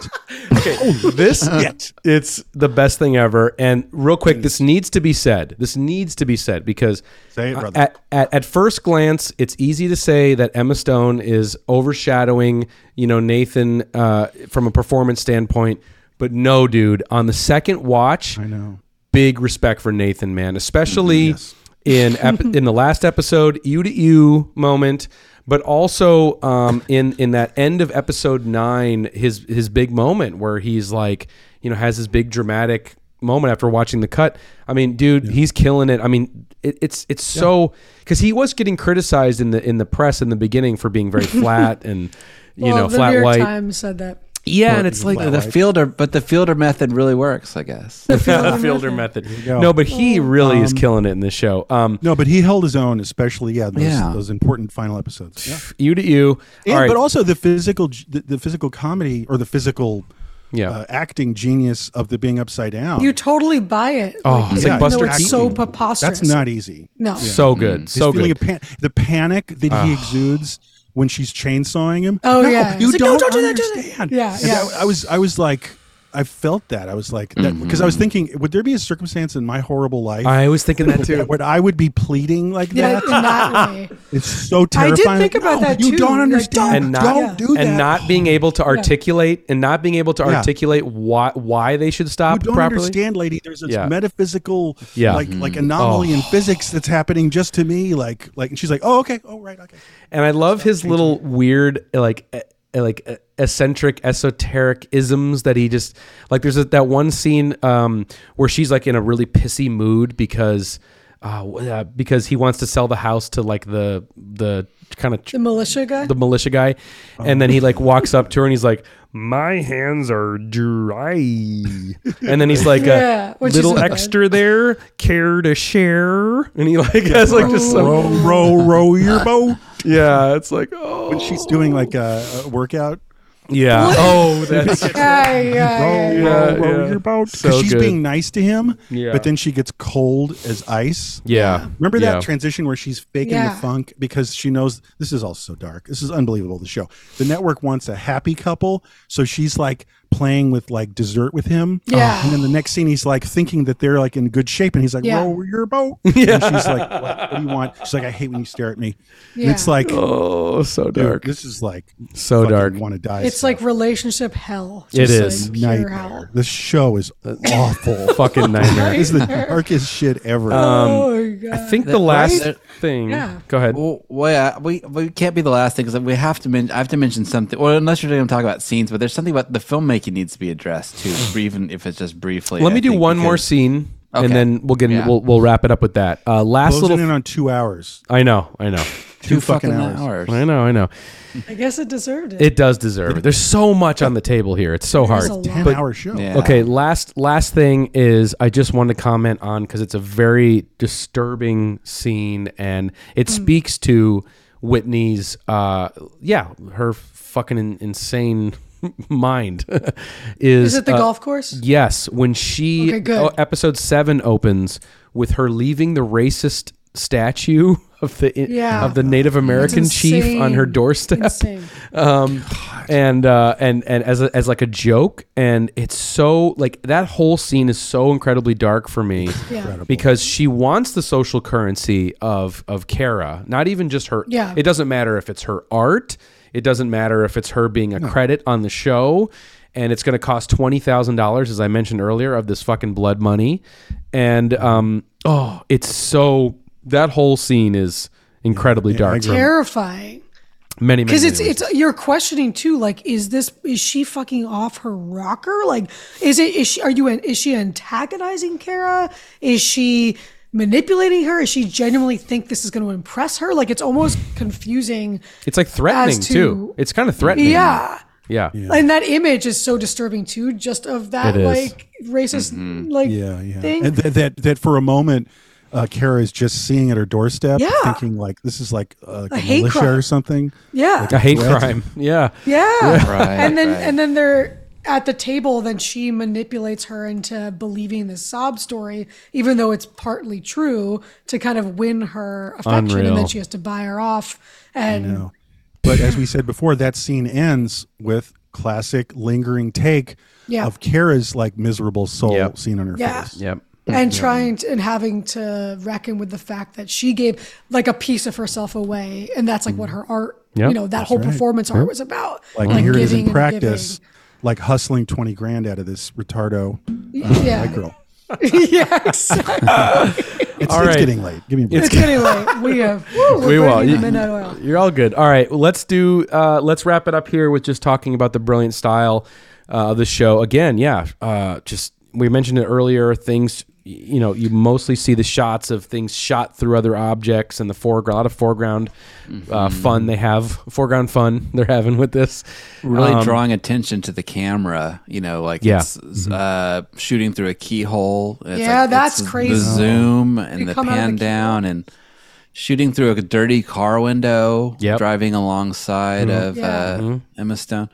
okay this it's the best thing ever and real quick this needs to be said this needs to be said because Say it, brother. at, at, at first glance it's easy to say that emma stone is overshadowing you know nathan uh, from a performance standpoint but no dude on the second watch I know. big respect for Nathan, man, especially Yes. in ep- in the last episode, you to you moment, but also um, in in that end of episode nine, his his big moment where he's like, you know, has his big dramatic moment after watching the cut. I mean, dude, he's killing it. I mean, it, it's it's so because he was getting criticized in the in the press in the beginning for being very flat and you well, know the flat New York white. Times said that. Yeah, and it's like the fielder, but the fielder method really works, I guess. the fielder fielder method. method. No, but he really is killing it in this show. Um, No, but he held his own, especially yeah, those, Yeah. those important final episodes. Yeah. you to you. And, All right. But also the physical, the, the physical comedy or the physical yeah. uh, acting genius of the being upside down. You totally buy it. Oh, it's like even Buster though it's so preposterous. That's not easy. No. so good. His So feeling good. pan- the panic that he exudes when she's chainsawing him. Oh, No, yeah. you like, no, don't, don't do that, don't do that. understand. Yeah, yeah. I, I was, I was like, I felt that. I was like that mm-hmm. because I was thinking, would there be a circumstance in my horrible life I was thinking that too. where I would be pleading like Yeah, that? in that way. It's so terrifying. I did terrifying. think about No, that too. You don't like, understand. don't- and not don't do that. and not being able to articulate and not being able to articulate why why they should You stop don't properly. understand, lady. There's this Yeah. metaphysical, Yeah. like like mm-hmm. anomaly in oh. physics that's happening just to me. Like like, and she's like, oh okay, oh right, okay. And I love his little weird like e- like e- eccentric esoteric isms that he just like there's a, that one scene um where she's like in a really pissy mood because uh, uh because he wants to sell the house to like the the kind of The militia guy. the militia guy and then he like walks up to her and he's like my hands are dry and then he's like Yeah, a little so extra there care to share and he like has like just some Row row row your boat. yeah it's like oh When she's doing like a, a workout. Yeah oh that's yeah, yeah, yeah, Row yeah. row row yeah. your boat. So Because she's good. being nice to him, Yeah. but then she gets cold as ice. yeah Remember Yeah. that transition where she's faking Yeah. the funk because she knows this is all so dark. This is unbelievable. The show. The network wants a happy couple, so she's like playing with like dessert with him. Yeah. Uh, and then the next scene, he's like thinking that they're like in good shape, and he's like, Yeah. "Row your boat." yeah. And she's like, what, "What do you want?" She's like, "I hate when you stare at me." And Yeah. it's like, oh so dude, dark this is like So dark. Want to die? It's like relationship hell. It Just is. like nightmare. hell. This show is awful. fucking nightmare This is the darkest shit ever. Um, oh my god. I think the That- last right? thing Yeah. go ahead Well, well yeah, we we can't be the last thing because we have to. Men- I have to mention something. Well, unless you're going to talk about scenes, but there's something about the filmmaking needs to be addressed too, even if it's just briefly. let I me do think, one more because- scene Okay. and then we'll get in, Yeah. we'll, we'll wrap it up with that uh last Closing little in on two hours. I know I know Two, fucking fucking hours. hours. I know I know I guess it deserved it. it does deserve it there's so much on the table here it's so hard There's a lot. Ten hour show. Yeah. Okay, last last thing is I just wanted to comment on because it's a very disturbing scene and it speaks to Whitney's uh yeah her fucking in- insane mind is Is it the uh, golf course? Yes, when she Okay, good. oh, episode seven opens with her leaving the racist statue of the Yeah. of the Native American chief on her doorstep um and uh and and as a, as like a joke and it's so like that whole scene is so incredibly dark for me Yeah. because she wants the social currency of of Cara not even just her Yeah. it doesn't matter if it's her art it doesn't matter if it's her being a credit on the show and it's going to cost $20,000 as I mentioned earlier of this fucking blood money and um oh it's so that whole scene is incredibly dark Terrifying. many many Because it's many ways. it's you're questioning too. Like, is this is she fucking off her rocker? Like, is it is she are you is she antagonizing Cara? Is she manipulating her? Is she genuinely think this is going to impress her? Like, it's almost confusing. It's like threatening to- too. It's kind of threatening. Yeah. Yeah. And that image is so disturbing too, just of that like racist like Yeah, yeah. thing. And that, that that for a moment, uh, Cara is just seeing at her doorstep, Yeah. thinking like this is like uh, a, hate militia crime. or something. yeah. like A hate Threat. crime. Yeah. Yeah. Right, and then right. and then they're at the table, then she manipulates her into believing this sob story, even though it's partly true, to kind of win her affection, and then she has to buy her off. And No. But as we said before, that scene ends with classic lingering take Yeah. of Cara's like miserable soul Yep. seen on her Yeah. face. Yep. and trying to, and having to reckon with the fact that she gave like a piece of herself away, and that's like what mm. her art, Yep. you know, that whole performance art was about. Like, here it is in giving and practice, like hustling twenty grand out of this retardo giving. yeah, white girl. yeah, exactly. It's, All it's right. getting late. Give me a break. It's getting late. We have. Woo, we're we will. You- midnight oil. You're all good. All right, let's do. Uh, let's wrap it up here with just talking about the brilliant style uh, of the show. Again, yeah. Uh, just we mentioned it earlier. Things y- you know, you mostly see the shots of things shot through other objects and the foreground. A lot of foreground uh, fun they have. Foreground fun they're having with this. really Um, drawing attention to the camera. You know, like Yeah. it's uh, shooting through a keyhole. It's Yeah, like- that's it's crazy. The zoom and You the come out of pan the down and shooting through a dirty car window. Yep. driving alongside of Yeah. uh, Emma Stone.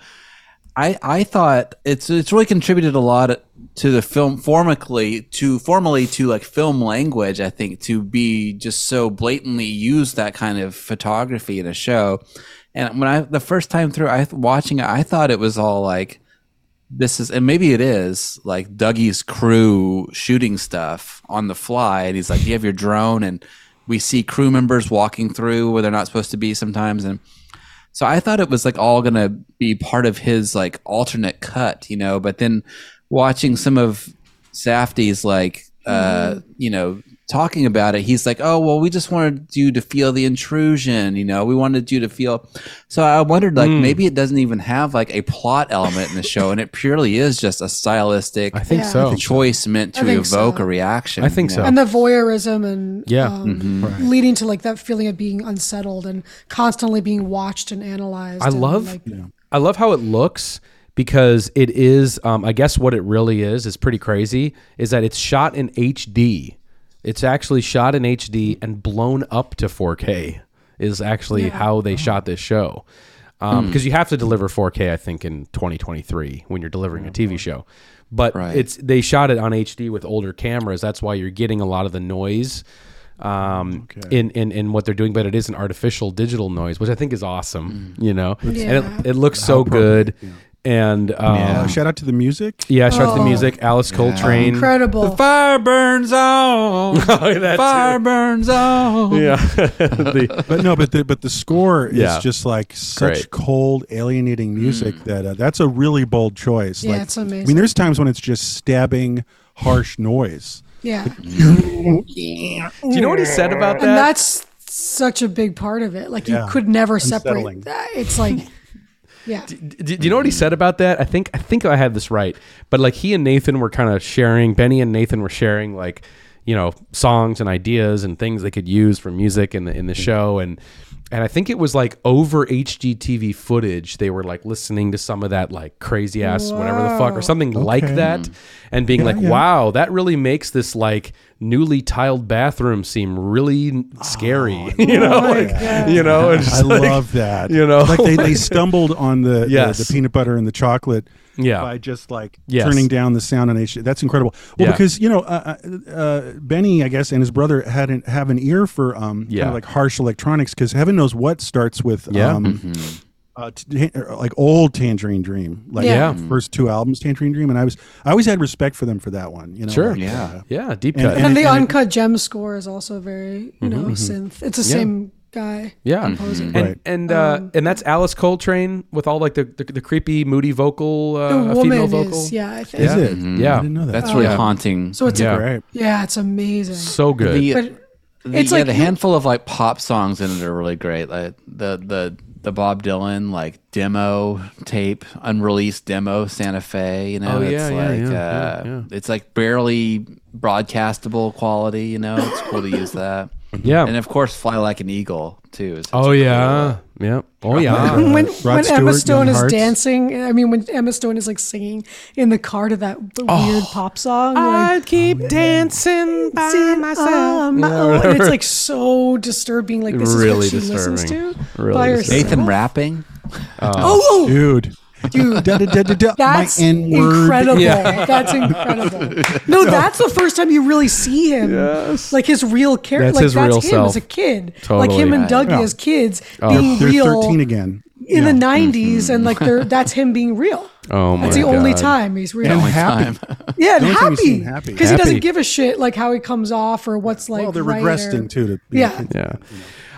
I I thought it's it's really contributed a lot to the film formically to formally to like film language. I think to be just so blatantly use that kind of photography in a show. And when I the first time through, I watching it, I thought it was all like this is, and maybe it is like Dougie's crew shooting stuff on the fly, and he's like, "You have your drone," and we see crew members walking through where they're not supposed to be sometimes, and so I thought it was like all gonna be part of his like alternate cut, you know. But then watching some of Safdie's like uh, you know, talking about it, he's like, "Oh, well, we just wanted you to feel the intrusion, you know. We wanted you to feel." So I wondered like Hmm. maybe it doesn't even have like a plot element in the show and it purely is just a stylistic I think Yeah. so. choice meant to evoke so. a reaction. I think you so. and the voyeurism and Yeah. um, leading to like that feeling of being unsettled and constantly being watched and analyzed. I and, love like, I love how it looks because it is um, I guess what it really is is pretty crazy is that it's shot in HD. It's actually shot in HD and blown up to 4K is actually how they shot this show. Because you have to deliver 4K, I think, in 2023 when you're delivering a TV show. But Right. it's they shot it on HD with older cameras. That's why you're getting a lot of the noise um, in, in in what they're doing. But it is an artificial digital noise, which I think is awesome. You know, and it, it looks so good. And um, Uh, shout out to the music. yeah, shout out to the Oh. music. Alice Coltrane. incredible. The fire burns on. Oh, fire too. burns on. Yeah. The- But no, but the but the score is just like such Great. cold, alienating music that uh, that's a really bold choice. Yeah, like, it's amazing. I mean, there's times when it's just stabbing, harsh noise. yeah, do you know what he said about and that? that's such a big part of it. Like Yeah. you could never Unsettling. separate that. It's like, yeah, do, do you know what he said about that? I think I think I had this right, but like he and Nathan were kind of sharing. Benny and Nathan were sharing like you know songs and ideas and things they could use for music in the in the mm-hmm. show and. And I think it was like over HGTV footage. They were like listening to some of that like crazy ass whatever the fuck or something like that, mm. and being like, yeah. "Wow, that really makes this like newly tiled bathroom seem really scary." you know, oh like you know, I like- love that. you know, like they, they stumbled on the, the- the peanut butter and the chocolate Yeah. by just like Yes. turning down the sound on H. That's incredible. Well, Yeah. because you know, uh, uh, uh, Benny, I guess, and his brother had an, have an ear for um, Yeah. kind of like harsh electronics because heaven knows what starts with Yeah. um, uh, t- uh, like old Tangerine Dream, like Yeah. the first two albums, Tangerine Dream, and I was I always had respect for them for that one. You know, Sure. like, Yeah. uh, yeah, deep And- cut. and, and the it- and it- uncut gem score is also very you know synth. It's the Yeah. same guy. Yeah, composer. and Right. and uh, and that's Alice Coltrane with all like the the, the creepy, moody vocal, uh, The female vocal. is yeah, I think. Is Yeah. it? Yeah. I didn't know that. That's really Yeah. haunting. So it's Yeah. a, right. yeah, it's amazing. So good. the, But the, it's yeah, like the handful of like pop songs in it are really great. Like the the the Bob Dylan like demo tape, unreleased demo Santa Fe. You know, Oh, it's yeah, yeah, like yeah, uh, yeah, yeah. it's like barely broadcastable quality. You know, it's cool to use that. Yeah. And of course, Fly Like an Eagle too. is oh a yeah. Yeah. Oh yeah. when when, Rod Stewart, Emma Stone is Hearts. dancing, I mean, when Emma Stone is like singing in the car to that weird pop song, like, keep dancing by um, oh, and it's like so disturbing. Like this Really is what she listens disturbing. to Really by disturbing. herself. Nathan rapping. Oh, dude. Dude, Da, da, da, da, da, that's my N-word. incredible. Yeah. That's incredible. No, that's the first time you really see him. Yes. Like his real character. That's Like his that's real him self. as a kid. Totally. Like him and Right. Dougie Yeah. as kids oh. being They're real 13 again. in Yeah. the 90s and like mm-hmm. they're that's him being real. Oh my That's the only time he's real. And happy. yeah, and only time you see happy happy. because he doesn't give a shit like how he comes off or what's like. Well, they're right regressing or- too. To be Yeah. Yeah.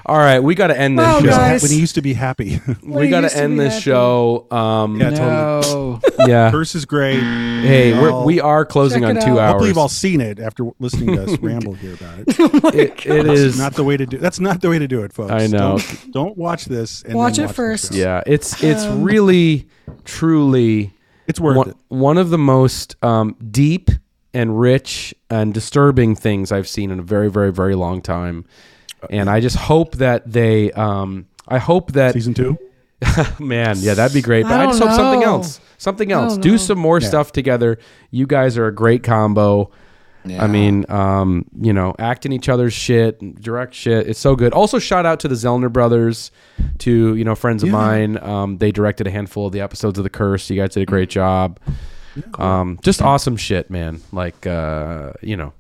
All right, we got to end this Wow, show. guys. when he used to be happy. We he got used to to end be this happy. show. Um, yeah, totally. No. yeah. Curse is great. Hey, we're, we are closing Check on it two out. hours. Hopefully, you've all seen it after listening to us ramble here about it. It- it is not the way to do. That's not the way to do it, folks. I know. Don't, don't watch this. And Watch then it the first. show. Yeah, it's it's really, truly It's worth one, it. one of the most um, deep and rich and disturbing things I've seen in a very, very, very long time. And I just hope that they, um, I hope that, Season two. man, yeah, that'd be great. But I, I just don't hope something else, something else. don't know. some more stuff together. You guys are a great combo. I mean, um, you know, act in each other's shit, direct shit. It's so good. Also, shout out to the Zellner brothers, to you know friends of mine. Um, they directed a handful of the episodes of The Curse. You guys did a great job. Um, just awesome shit, man. Like, uh, you know,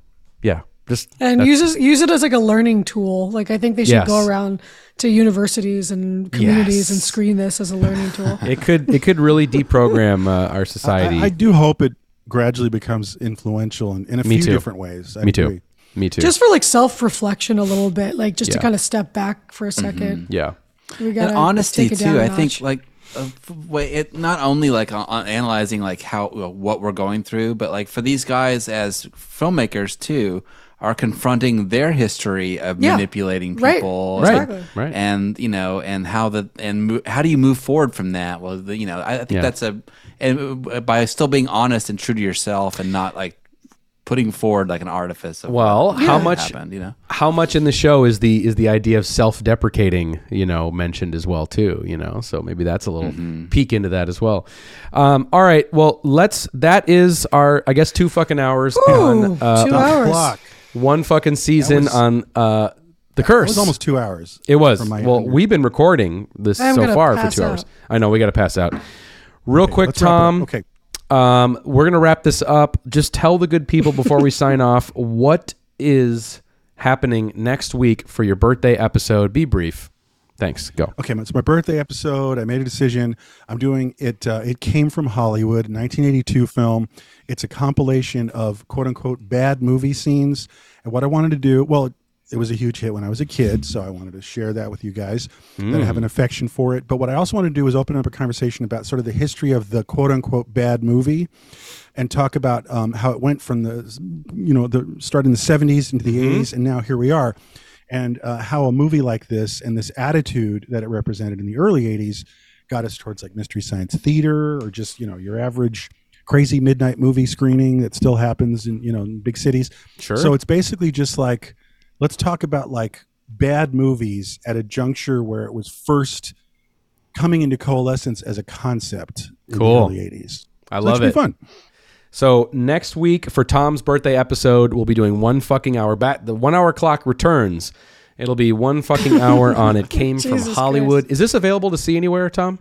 yeah, just and use it, use it as like a learning tool. Like I think they should Yes. go around to universities and communities and screen this as a learning tool. it could it could really deprogram uh, our society. I, I do hope it gradually becomes influential in, in a Me few too. different ways. I Me too. Me too. just for like self reflection a little bit, like just Yeah. to kind of step back for a 2nd yeah. We got and honesty take it down too. a I think like uh, wait, it not only like on, on analyzing like how uh, what we're going through, but like for these guys as filmmakers too are confronting their history of Yeah. manipulating people, Right. Exactly. Right. and you know, and how the and mo- how do you move forward from that? Well, the, you know, I, I think Yeah. that's a and uh, by still being honest and true to yourself and not like putting forward like an artifice. Of Well, what how happened, much you know? how much in the show is the is the idea of self-deprecating you know mentioned as well too you know so maybe that's a little Mm-hmm. peek into that as well um, all right well let's that is our i guess two fucking hours on uh, two hours. Clock. one fucking season was- on uh the Curse. It was almost two hours. it was well under- we've been recording this I'm so far for pass two hours i know we got to pass out real quick Let's wrap it up. tom Okay. um, we're gonna wrap this up. Just tell the good people before we sign off what is happening next week for your birthday episode. Be brief. Thanks. Go. Okay, it's my birthday episode. I made a decision. I'm doing it. Uh, it came from Hollywood, 1982 film. It's a compilation of quote unquote bad movie scenes. And what I wanted to do, well, it was a huge hit when I was a kid, so I wanted to share that with you guys. That I have an affection for it. But what I also want to do is open up a conversation about sort of the history of the quote unquote bad movie, and talk about um, how it went from the, you know, the start in the 70s into the 80s, and now here we are and uh, how a movie like this and this attitude that it represented in the early 80s got us towards like mystery science theater or just you know your average crazy midnight movie screening that still happens in you know in big cities Sure. so it's basically just like let's talk about like bad movies at a juncture where it was first coming into coalescence as a concept in Cool. the early 80s I So love be it. fun So next week for Tom's birthday episode, we'll be doing one fucking hour. Back the one hour clock returns. It'll be one fucking hour on It Came from Jesus Hollywood. Is this available to see anywhere, Tom?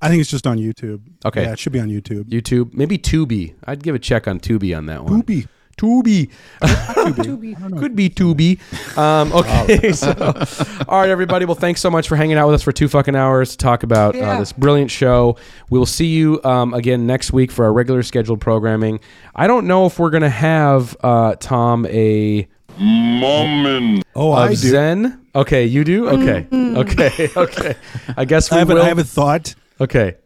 i think it's just on youtube Okay. yeah it should be on youtube YouTube, maybe Tubi. I'd give a check on Tubi on that one. Poopy. Tubi. Could be Tubi. Um, okay. so, all right, everybody. Well, thanks so much for hanging out with us for two fucking hours to talk about uh, Yeah. this brilliant show. We will see you um, again next week for our regular scheduled programming. I don't know if we're going to have, uh, Tom, a Momin. oh of i do Zen. Okay, you do? Okay. Okay. Okay. I guess we I have, a, will. I have a thought okay.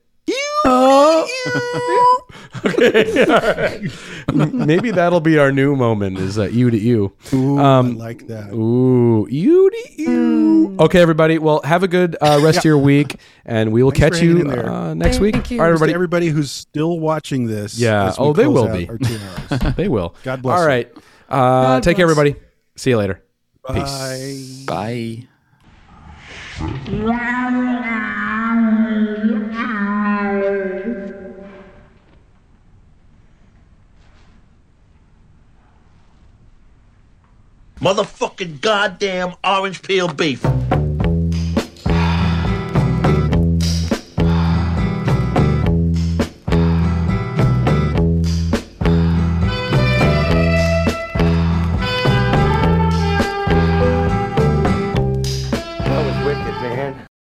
okay. All right. Maybe that'll be our new moment is that you to you. Ooh, Um, I like that. Ooh, you to you. Okay, everybody. Well, have a good uh, rest of your week, and we will Thanks catch you uh, next Thank week. you. All right, To everybody. everybody who's still watching this. Yeah. as we Oh, they close will be. our two hours. They will. God bless All right. you. right. Uh, take care, everybody. See you later. Bye. Bye. Motherfucking goddamn orange peel beef.